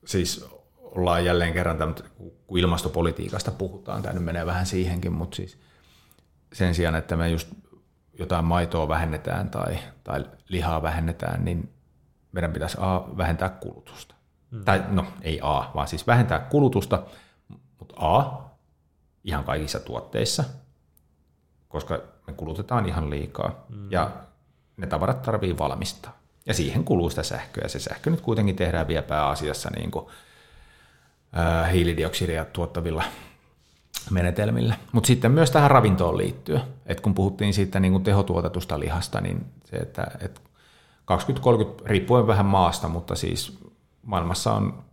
A: siis ollaan jälleen kerran, tämän, kun ilmastopolitiikasta puhutaan, tämä nyt menee vähän siihenkin, mutta siis sen sijaan, että me just jotain maitoa vähennetään tai, tai lihaa vähennetään, niin meidän pitäisi A, vähentää kulutusta. Mm. Tai no, ei A, vaan siis vähentää kulutusta, mutta A, ihan kaikissa tuotteissa, koska me kulutetaan ihan liikaa. Mm. Ja ne tavarat tarvii valmistaa. Ja siihen kuluu sitä sähköä. Se sähkö nyt kuitenkin tehdään vielä pääasiassa niin kuin, ää, hiilidioksidia tuottavilla menetelmillä. Mutta sitten myös tähän ravintoon liittyen. Et kun puhuttiin siitä niin kuin tehotuotetusta lihasta, niin se, että et 20-30, riippuen vähän maasta, mutta siis maailmassa on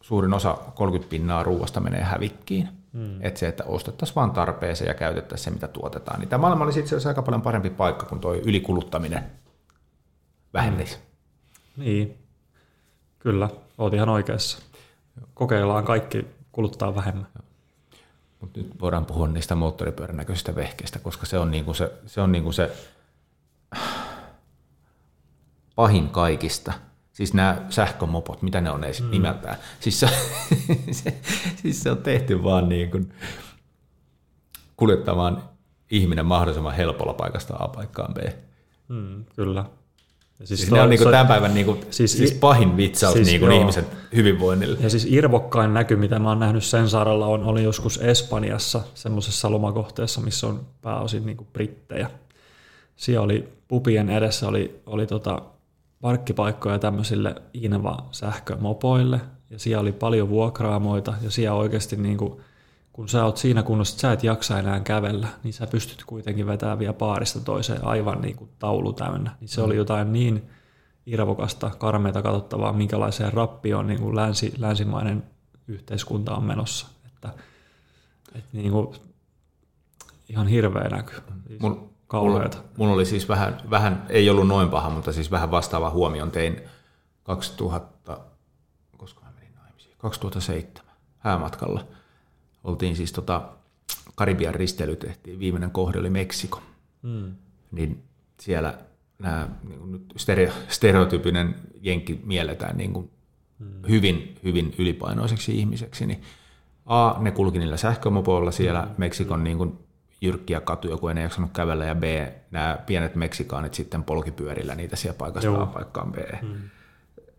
A: suurin osa 30 pinnaa ruuasta menee hävikkiin. Hmm. Että se, että ostettaisiin vain tarpeeseen ja käytettäisiin se, mitä tuotetaan. Niin tämä maailma olisi itse asiassa aika paljon parempi paikka kuin tuo ylikuluttaminen vähennisi.
B: Hmm. Niin, kyllä, olet ihan oikeassa. Kokeillaan kaikki kuluttaa vähemmän.
A: Mutta nyt voidaan puhua niistä moottoripyörän näköisistä vehkeistä, koska se on, niinku se, se, on niinku se pahin kaikista. Siis nämä sähkömopot, mitä ne on edes mm. nimeltään. Siis se, se, siis se on tehty vaan niin kuin kuljettamaan ihminen mahdollisimman helpolla paikasta A paikkaan B.
B: Mm, kyllä.
A: Siis, siis ne on niin kuin tämän päivän niin kuin, siis, siis pahin vitsaus siis, niin kuin ihmisen hyvinvoinnille.
B: Ja siis irvokkain näky, mitä mä oon nähnyt sen saarella, on, oli joskus Espanjassa semmoisessa lomakohteessa, missä on pääosin niin kuin brittejä. Siellä oli pupien edessä oli, oli tota parkkipaikkoja tämmöisille Inva-sähkömopoille, ja siellä oli paljon vuokraamoita, ja siellä oikeasti niin kuin, kun sä oot siinä kunnossa, että sä et jaksa enää kävellä, niin sä pystyt kuitenkin vetämään vielä paarista toiseen aivan niin kuin taulu täynnä. Niin se mm. oli jotain niin irvokasta, karmeita katsottavaa, minkälaiseen rappioon niin kuin länsi, länsimainen yhteiskunta on menossa. Että, että niin kuin, ihan hirveä näky. Siis
A: Mun, Mulla, mulla oli siis vähän, vähän, ei ollut noin paha, mutta siis vähän vastaava huomion tein 2000, koska menin naimisiin, 2007 häämatkalla oltiin siis tota, Karibian risteily tehtiin, viimeinen kohde oli Meksiko. Mm. Niin siellä nämä niin nyt stereo, stereotypinen jenki mielletään niin kuin mm. hyvin, hyvin ylipainoiseksi ihmiseksi, niin A, ne kulki niillä sähkömopoilla siellä mm. Meksikon niin kuin jyrkkiä katuja, kun ei jaksanut kävellä, ja B, nämä pienet meksikaanit sitten polkipyörillä niitä siellä paikasta A paikkaan B. Mm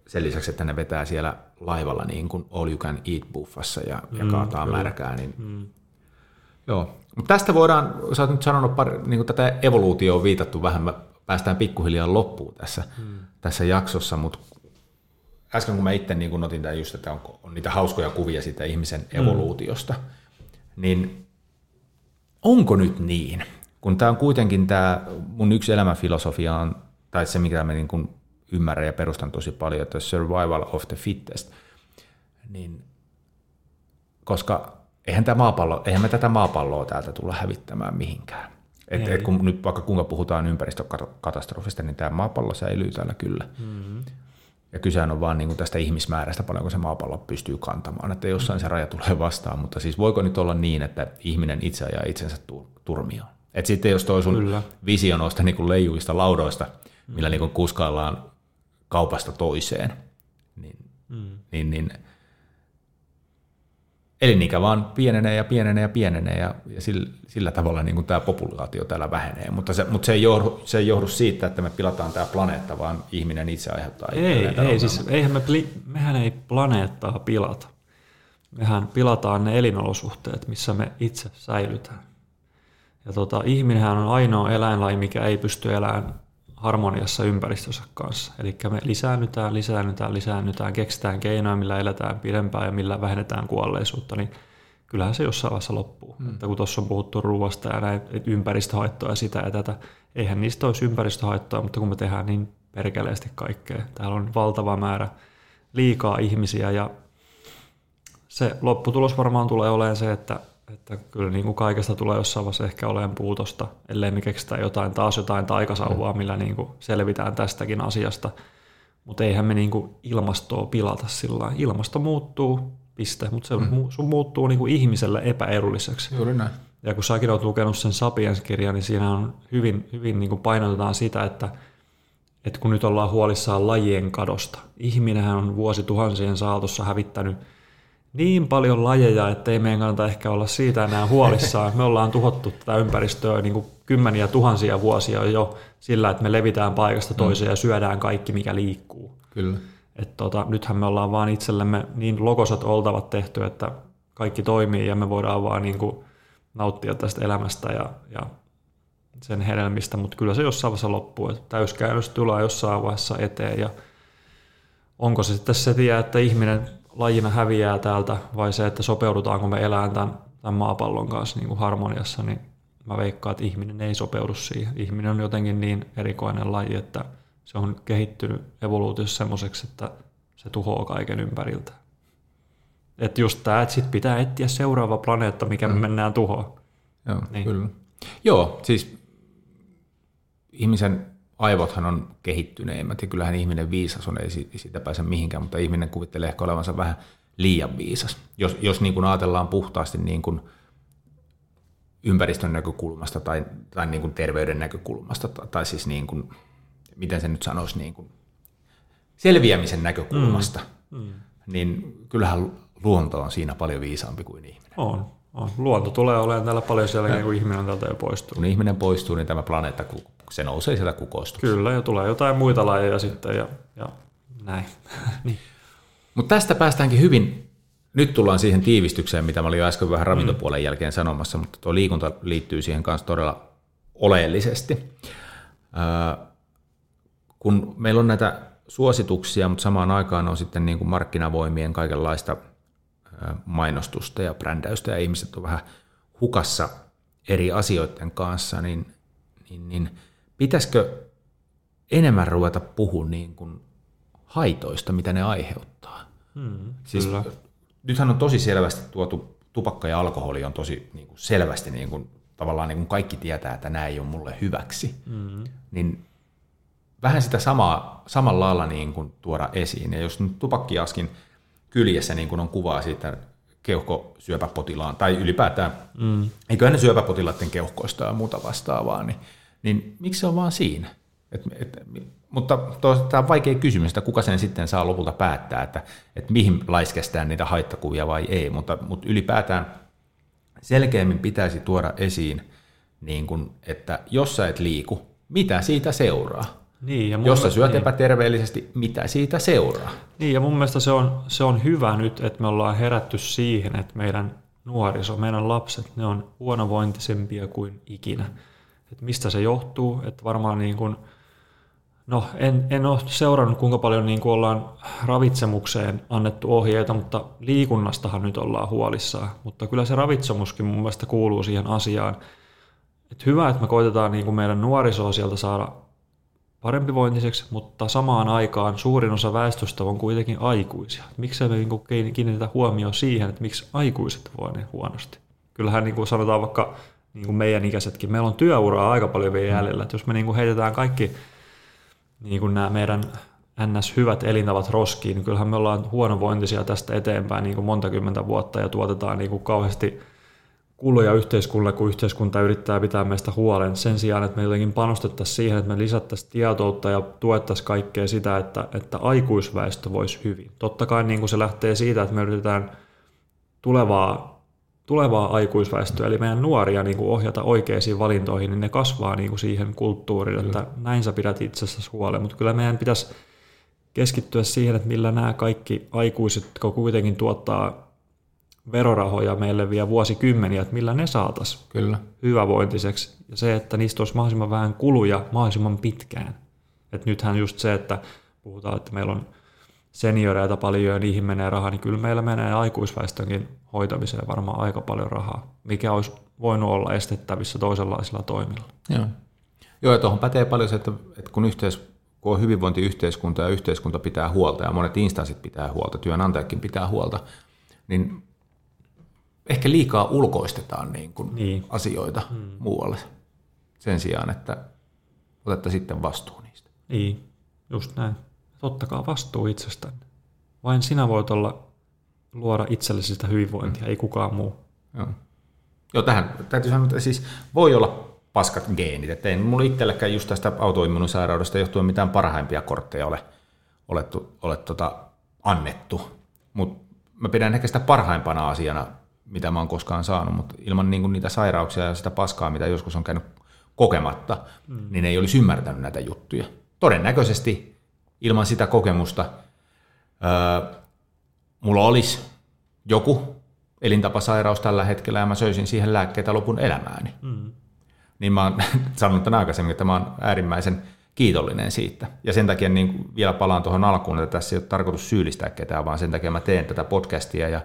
A: sen lisäksi, että ne vetää siellä laivalla niin kuin all you can eat buffassa ja, mm, ja kaataa kyllä. märkää. Niin... Mm. Joo. Mutta tästä voidaan, sä oot nyt sanonut, pari, niin kuin tätä evoluutioon viitattu vähän, me päästään pikkuhiljaa loppuun tässä, mm. tässä jaksossa, mutta äsken kun mä itse niin kun otin tämän just, että on, on niitä hauskoja kuvia siitä ihmisen mm. evoluutiosta, mm. niin onko nyt niin, kun tämä on kuitenkin tämä mun yksi elämänfilosofia on, tai se mikä me niin kuin ymmärrän ja perustan tosi paljon, että survival of the fittest, niin koska eihän, tämä maapallo, eihän me tätä maapalloa täältä tulla hävittämään mihinkään. Et, et kun nyt vaikka kuinka puhutaan ympäristökatastrofista, niin tämä maapallo säilyy täällä kyllä. Mm-hmm. Ja kysehän on vaan niin kuin tästä ihmismäärästä, paljonko se maapallo pystyy kantamaan, että jossain se raja tulee vastaan, mutta siis voiko nyt olla niin, että ihminen itse ajaa itsensä turmioon? Et sitten jos toi sun Kyllä. visio noista niin kuin leijuista laudoista, millä niin kuin kuskaillaan kaupasta toiseen, niin, mm. niin, niin elinikä vaan pienenee ja pienenee ja pienenee ja, ja sillä, sillä tavalla niin kuin tämä populaatio täällä vähenee. Mutta se, mutta se, ei johdu, se ei johdu siitä, että me pilataan tämä planeetta, vaan ihminen itse aiheuttaa
B: Ei, ei siis eihän me, mehän ei planeettaa pilata. Mehän pilataan ne elinolosuhteet, missä me itse säilytään. Ja tota, ihminenhän on ainoa eläinlaji, mikä ei pysty elämään harmoniassa ympäristössä kanssa. Eli me lisäännytään, lisäännytään, lisäännytään, keksitään keinoja, millä eletään pidempään ja millä vähennetään kuolleisuutta, niin kyllähän se jossain vaiheessa loppuu. Mm. Että kun tuossa on puhuttu ruoasta ja näin, ympäristöhaittoja ja sitä ja tätä, eihän niistä olisi ympäristöhaittoja, mutta kun me tehdään niin perkeleesti kaikkea. Täällä on valtava määrä liikaa ihmisiä ja se lopputulos varmaan tulee olemaan se, että että kyllä niin kuin kaikesta tulee jossain vaiheessa ehkä olemaan puutosta, ellei me keksitä jotain, taas jotain taikasauvaa, millä niin kuin selvitään tästäkin asiasta. Mutta eihän me niin kuin ilmastoa pilata sillä Ilmasto muuttuu, piste, mutta se mm. sun muuttuu niin kuin ihmiselle epäedulliseksi.
A: Juuri näin.
B: Ja kun säkin olet lukenut sen Sapiens-kirjan, niin siinä on hyvin, hyvin niin kuin painotetaan sitä, että, että kun nyt ollaan huolissaan lajien kadosta. Ihminenhän on vuosituhansien saatossa hävittänyt – niin paljon lajeja, että ei meidän kannata ehkä olla siitä enää huolissaan. Me ollaan tuhottu tätä ympäristöä niin kuin kymmeniä tuhansia vuosia jo sillä, että me levitään paikasta mm. toiseen mm. ja syödään kaikki, mikä liikkuu.
A: Kyllä.
B: Et tota, nythän me ollaan vaan itsellemme niin logosat oltavat tehty, että kaikki toimii ja me voidaan vaan niin kuin nauttia tästä elämästä ja, ja sen hedelmistä, mutta kyllä se jossain vaiheessa loppuu, että täyskäännös tulee jossain vaiheessa eteen ja onko se sitten se tie, että ihminen lajina häviää täältä vai se, että sopeudutaanko me elämään tämän, tämän maapallon kanssa niin kuin harmoniassa, niin mä veikkaan, että ihminen ei sopeudu siihen. Ihminen on jotenkin niin erikoinen laji, että se on kehittynyt evoluutiossa semmoiseksi, että se tuhoaa kaiken ympäriltä. Että just tämä, että sit pitää etsiä seuraava planeetta, mikä mm. me mennään tuhoon.
A: Joo, niin. kyllä. Joo, siis ihmisen aivothan on kehittyneemmät ja kyllähän ihminen viisas on, ei siitä pääse mihinkään, mutta ihminen kuvittelee ehkä olevansa vähän liian viisas. Jos, jos niin kuin ajatellaan puhtaasti niin kuin ympäristön näkökulmasta tai, tai niin kuin terveyden näkökulmasta, tai, tai siis niin kuin, miten se nyt sanoisi, niin kuin selviämisen näkökulmasta, mm. Mm. niin kyllähän luonto on siinä paljon viisaampi kuin ihminen.
B: On, on. Luonto tulee olemaan täällä paljon siellä, kun ihminen täältä jo poistuu.
A: Kun ihminen poistuu, niin tämä planeetta se nousee sieltä kukoista.
B: Kyllä, ja tulee jotain muita lajeja sitten ja, ja näin. niin.
A: Mutta tästä päästäänkin hyvin, nyt tullaan siihen tiivistykseen, mitä mä olin jo äsken vähän ravintopuolen jälkeen sanomassa, mutta tuo liikunta liittyy siihen kanssa todella oleellisesti. kun meillä on näitä suosituksia, mutta samaan aikaan on sitten niin kuin markkinavoimien kaikenlaista mainostusta ja brändäystä ja ihmiset on vähän hukassa eri asioiden kanssa, niin, niin, niin pitäisikö enemmän ruveta puhua niin kuin haitoista, mitä ne aiheuttaa? Hmm, siis, kyllä. Nythän on tosi selvästi tuotu, tupakka ja alkoholi on tosi niin kuin selvästi, niin kuin, tavallaan niin kuin kaikki tietää, että nämä ei ole mulle hyväksi. Hmm. Niin vähän sitä samaa, samalla lailla niin kuin tuoda esiin. Ja jos nyt tupakkiaskin kyljessä niin kuin on kuvaa siitä keuhkosyöpäpotilaan, tai ylipäätään, mm. eiköhän ne syöpäpotilaiden keuhkoista ja muuta vastaavaa, niin niin miksi se on vaan siinä? Et, et, mutta tämä on vaikea kysymys, että kuka sen sitten saa lopulta päättää, että, että mihin laiskestään niitä haittakuvia vai ei, mutta, mutta ylipäätään selkeämmin pitäisi tuoda esiin, niin kun, että jos sä et liiku, mitä siitä seuraa? Niin, ja jos sä syöt niin. epäterveellisesti, mitä siitä seuraa?
B: Niin, ja mun mielestä se on, se on hyvä nyt, että me ollaan herätty siihen, että meidän nuoriso, meidän lapset, ne on huonovointisempia kuin ikinä että mistä se johtuu, että varmaan niin kuin, no en, en ole seurannut kuinka paljon niin kuin ollaan ravitsemukseen annettu ohjeita, mutta liikunnastahan nyt ollaan huolissaan, mutta kyllä se ravitsemuskin mun mielestä kuuluu siihen asiaan, että hyvä, että me koitetaan niin kuin meidän nuorisoa sieltä saada parempi vointiseksi, mutta samaan aikaan suurin osa väestöstä on kuitenkin aikuisia. Miksi me niin kiinnitetä huomioon siihen, että miksi aikuiset voi niin huonosti? Kyllähän niin kuin sanotaan vaikka niin kuin meidän ikäisetkin. Meillä on työuraa aika paljon vielä jäljellä. Että jos me niin kuin heitetään kaikki niin kuin nämä meidän ns. hyvät elintavat roskiin, niin kyllähän me ollaan huonovointisia tästä eteenpäin niin kuin monta kymmentä vuotta ja tuotetaan niin kuin kauheasti kuluja yhteiskunnalle, kun yhteiskunta yrittää pitää meistä huolen. Sen sijaan, että me jotenkin panostettaisiin siihen, että me lisättäisiin tietoutta ja tuettaisiin kaikkea sitä, että, että aikuisväestö voisi hyvin. Totta kai niin kuin se lähtee siitä, että me yritetään tulevaa tulevaa aikuisväestöä, eli meidän nuoria niin kuin ohjata oikeisiin valintoihin, niin ne kasvaa niin kuin siihen kulttuuriin, kyllä. että näin sä pidät itsessäsi huolen. Mutta kyllä meidän pitäisi keskittyä siihen, että millä nämä kaikki aikuiset, jotka kuitenkin tuottaa verorahoja meille vielä vuosikymmeniä, että millä ne saataisiin Kyllä. hyvävointiseksi. Ja se, että niistä olisi mahdollisimman vähän kuluja mahdollisimman pitkään. Et nythän just se, että puhutaan, että meillä on senioreita paljon ja niihin menee rahaa, niin kyllä meillä menee aikuisväestönkin hoitamiseen varmaan aika paljon rahaa, mikä olisi voinut olla estettävissä toisenlaisilla toimilla.
A: Joo, Joo ja tuohon pätee paljon se, että, että kun, yhteis, kun on hyvinvointiyhteiskunta ja yhteiskunta pitää huolta ja monet instanssit pitää huolta, työnantajatkin pitää huolta, niin ehkä liikaa ulkoistetaan niin kuin niin. asioita hmm. muualle sen sijaan, että otetta sitten vastuu niistä.
B: Niin, just näin. Ottakaa vastuu itsestänne. Vain sinä voit olla luoda itsellesi sitä hyvinvointia, mm. ei kukaan muu.
A: Joo. Joo, tähän täytyy sanoa, että siis voi olla paskat geenit. Että ei mulla itsellekään just tästä autoimmuunisairaudesta johtuen mitään parhaimpia kortteja ole, ole, ole tota, annettu. Mutta mä pidän ehkä sitä parhaimpana asiana, mitä mä oon koskaan saanut, mutta ilman niin kuin niitä sairauksia ja sitä paskaa, mitä joskus on käynyt kokematta, mm. niin ei olisi ymmärtänyt näitä juttuja. Todennäköisesti ilman sitä kokemusta öö, mulla olisi joku elintapasairaus tällä hetkellä ja mä söisin siihen lääkkeitä lopun elämääni. Mm. Niin mä oon sanonut tämän aikaisemmin, että mä oon äärimmäisen kiitollinen siitä. Ja sen takia niin vielä palaan tuohon alkuun, että tässä ei ole tarkoitus syyllistää ketään, vaan sen takia mä teen tätä podcastia ja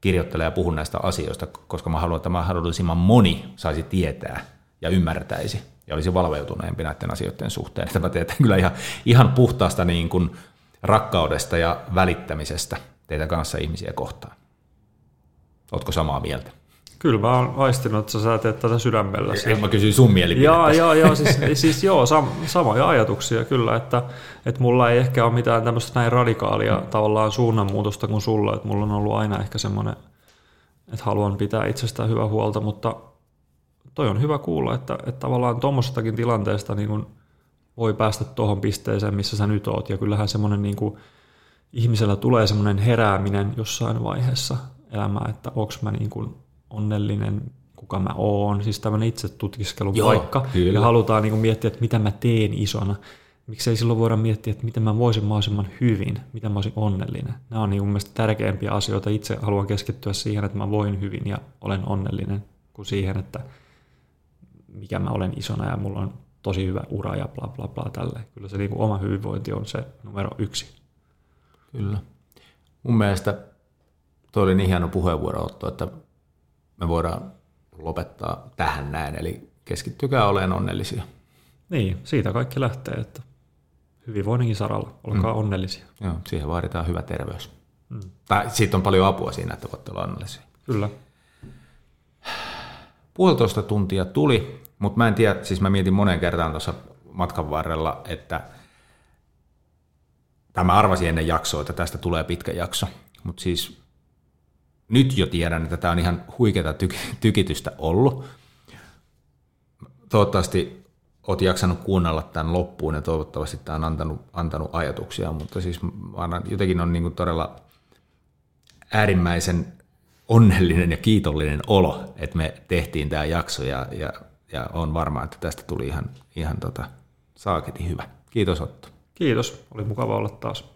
A: kirjoittelen ja puhun näistä asioista, koska mä haluan, että mahdollisimman moni saisi tietää ja ymmärtäisi ja olisi valveutuneempi näiden asioiden suhteen. Että mä teen kyllä ihan, ihan puhtaasta niin kuin rakkaudesta ja välittämisestä teitä kanssa ihmisiä kohtaan. Oletko samaa mieltä?
B: Kyllä mä oon aistinut, että sä teet tätä sydämellä.
A: Ja mä kysyin sun mielipidettä.
B: Joo, joo, joo, siis, siis joo, sam, samoja ajatuksia kyllä, että, että mulla ei ehkä ole mitään tämmöistä näin radikaalia tavallaan suunnanmuutosta kuin sulla, että mulla on ollut aina ehkä semmoinen, että haluan pitää itsestään hyvää huolta, mutta toi on hyvä kuulla, että, että tavallaan tuommoisestakin tilanteesta niin kun voi päästä tuohon pisteeseen, missä sä nyt oot, ja kyllähän semmoinen niin kuin, ihmisellä tulee semmoinen herääminen jossain vaiheessa elämää, että onko mä niin kuin onnellinen, kuka mä oon, siis tämmöinen itse tutkiskelun Joo, paikka, kyllä. ja halutaan niin kuin miettiä, että mitä mä teen isona. Miksei silloin voida miettiä, että miten mä voisin mahdollisimman hyvin, miten mä olisin onnellinen. Nämä on niin kuin mielestäni tärkeimpiä asioita. Itse haluan keskittyä siihen, että mä voin hyvin ja olen onnellinen, kuin siihen, että mikä mä olen isona ja mulla on tosi hyvä ura ja bla bla bla tälle. Kyllä se niin kuin oma hyvinvointi on se numero yksi.
A: Kyllä. Mun mielestä toi oli niin hieno puheenvuorootto, että me voidaan lopettaa tähän näin, eli keskittykää oleen onnellisia.
B: Niin, siitä kaikki lähtee, että hyvinvoinninkin saralla, olkaa mm. onnellisia.
A: Joo, siihen vaaditaan hyvä terveys. Mm. Tai siitä on paljon apua siinä, että voitte olla onnellisia.
B: Kyllä.
A: Puolitoista tuntia tuli, mutta mä en tiedä, siis mä mietin monen kertaan tuossa matkan varrella, että tämä arvasin ennen jaksoa, että tästä tulee pitkä jakso, mutta siis nyt jo tiedän, että tämä on ihan huikeata tyk- tykitystä ollut. Toivottavasti olet jaksanut kuunnella tämän loppuun ja toivottavasti tämä on antanut, antanut ajatuksia, mutta siis jotenkin on niin todella äärimmäisen onnellinen ja kiitollinen olo, että me tehtiin tämä jakso ja, ja, ja on varma, että tästä tuli ihan, ihan tota, saaketin hyvä. Kiitos Otto.
B: Kiitos, oli mukava olla taas.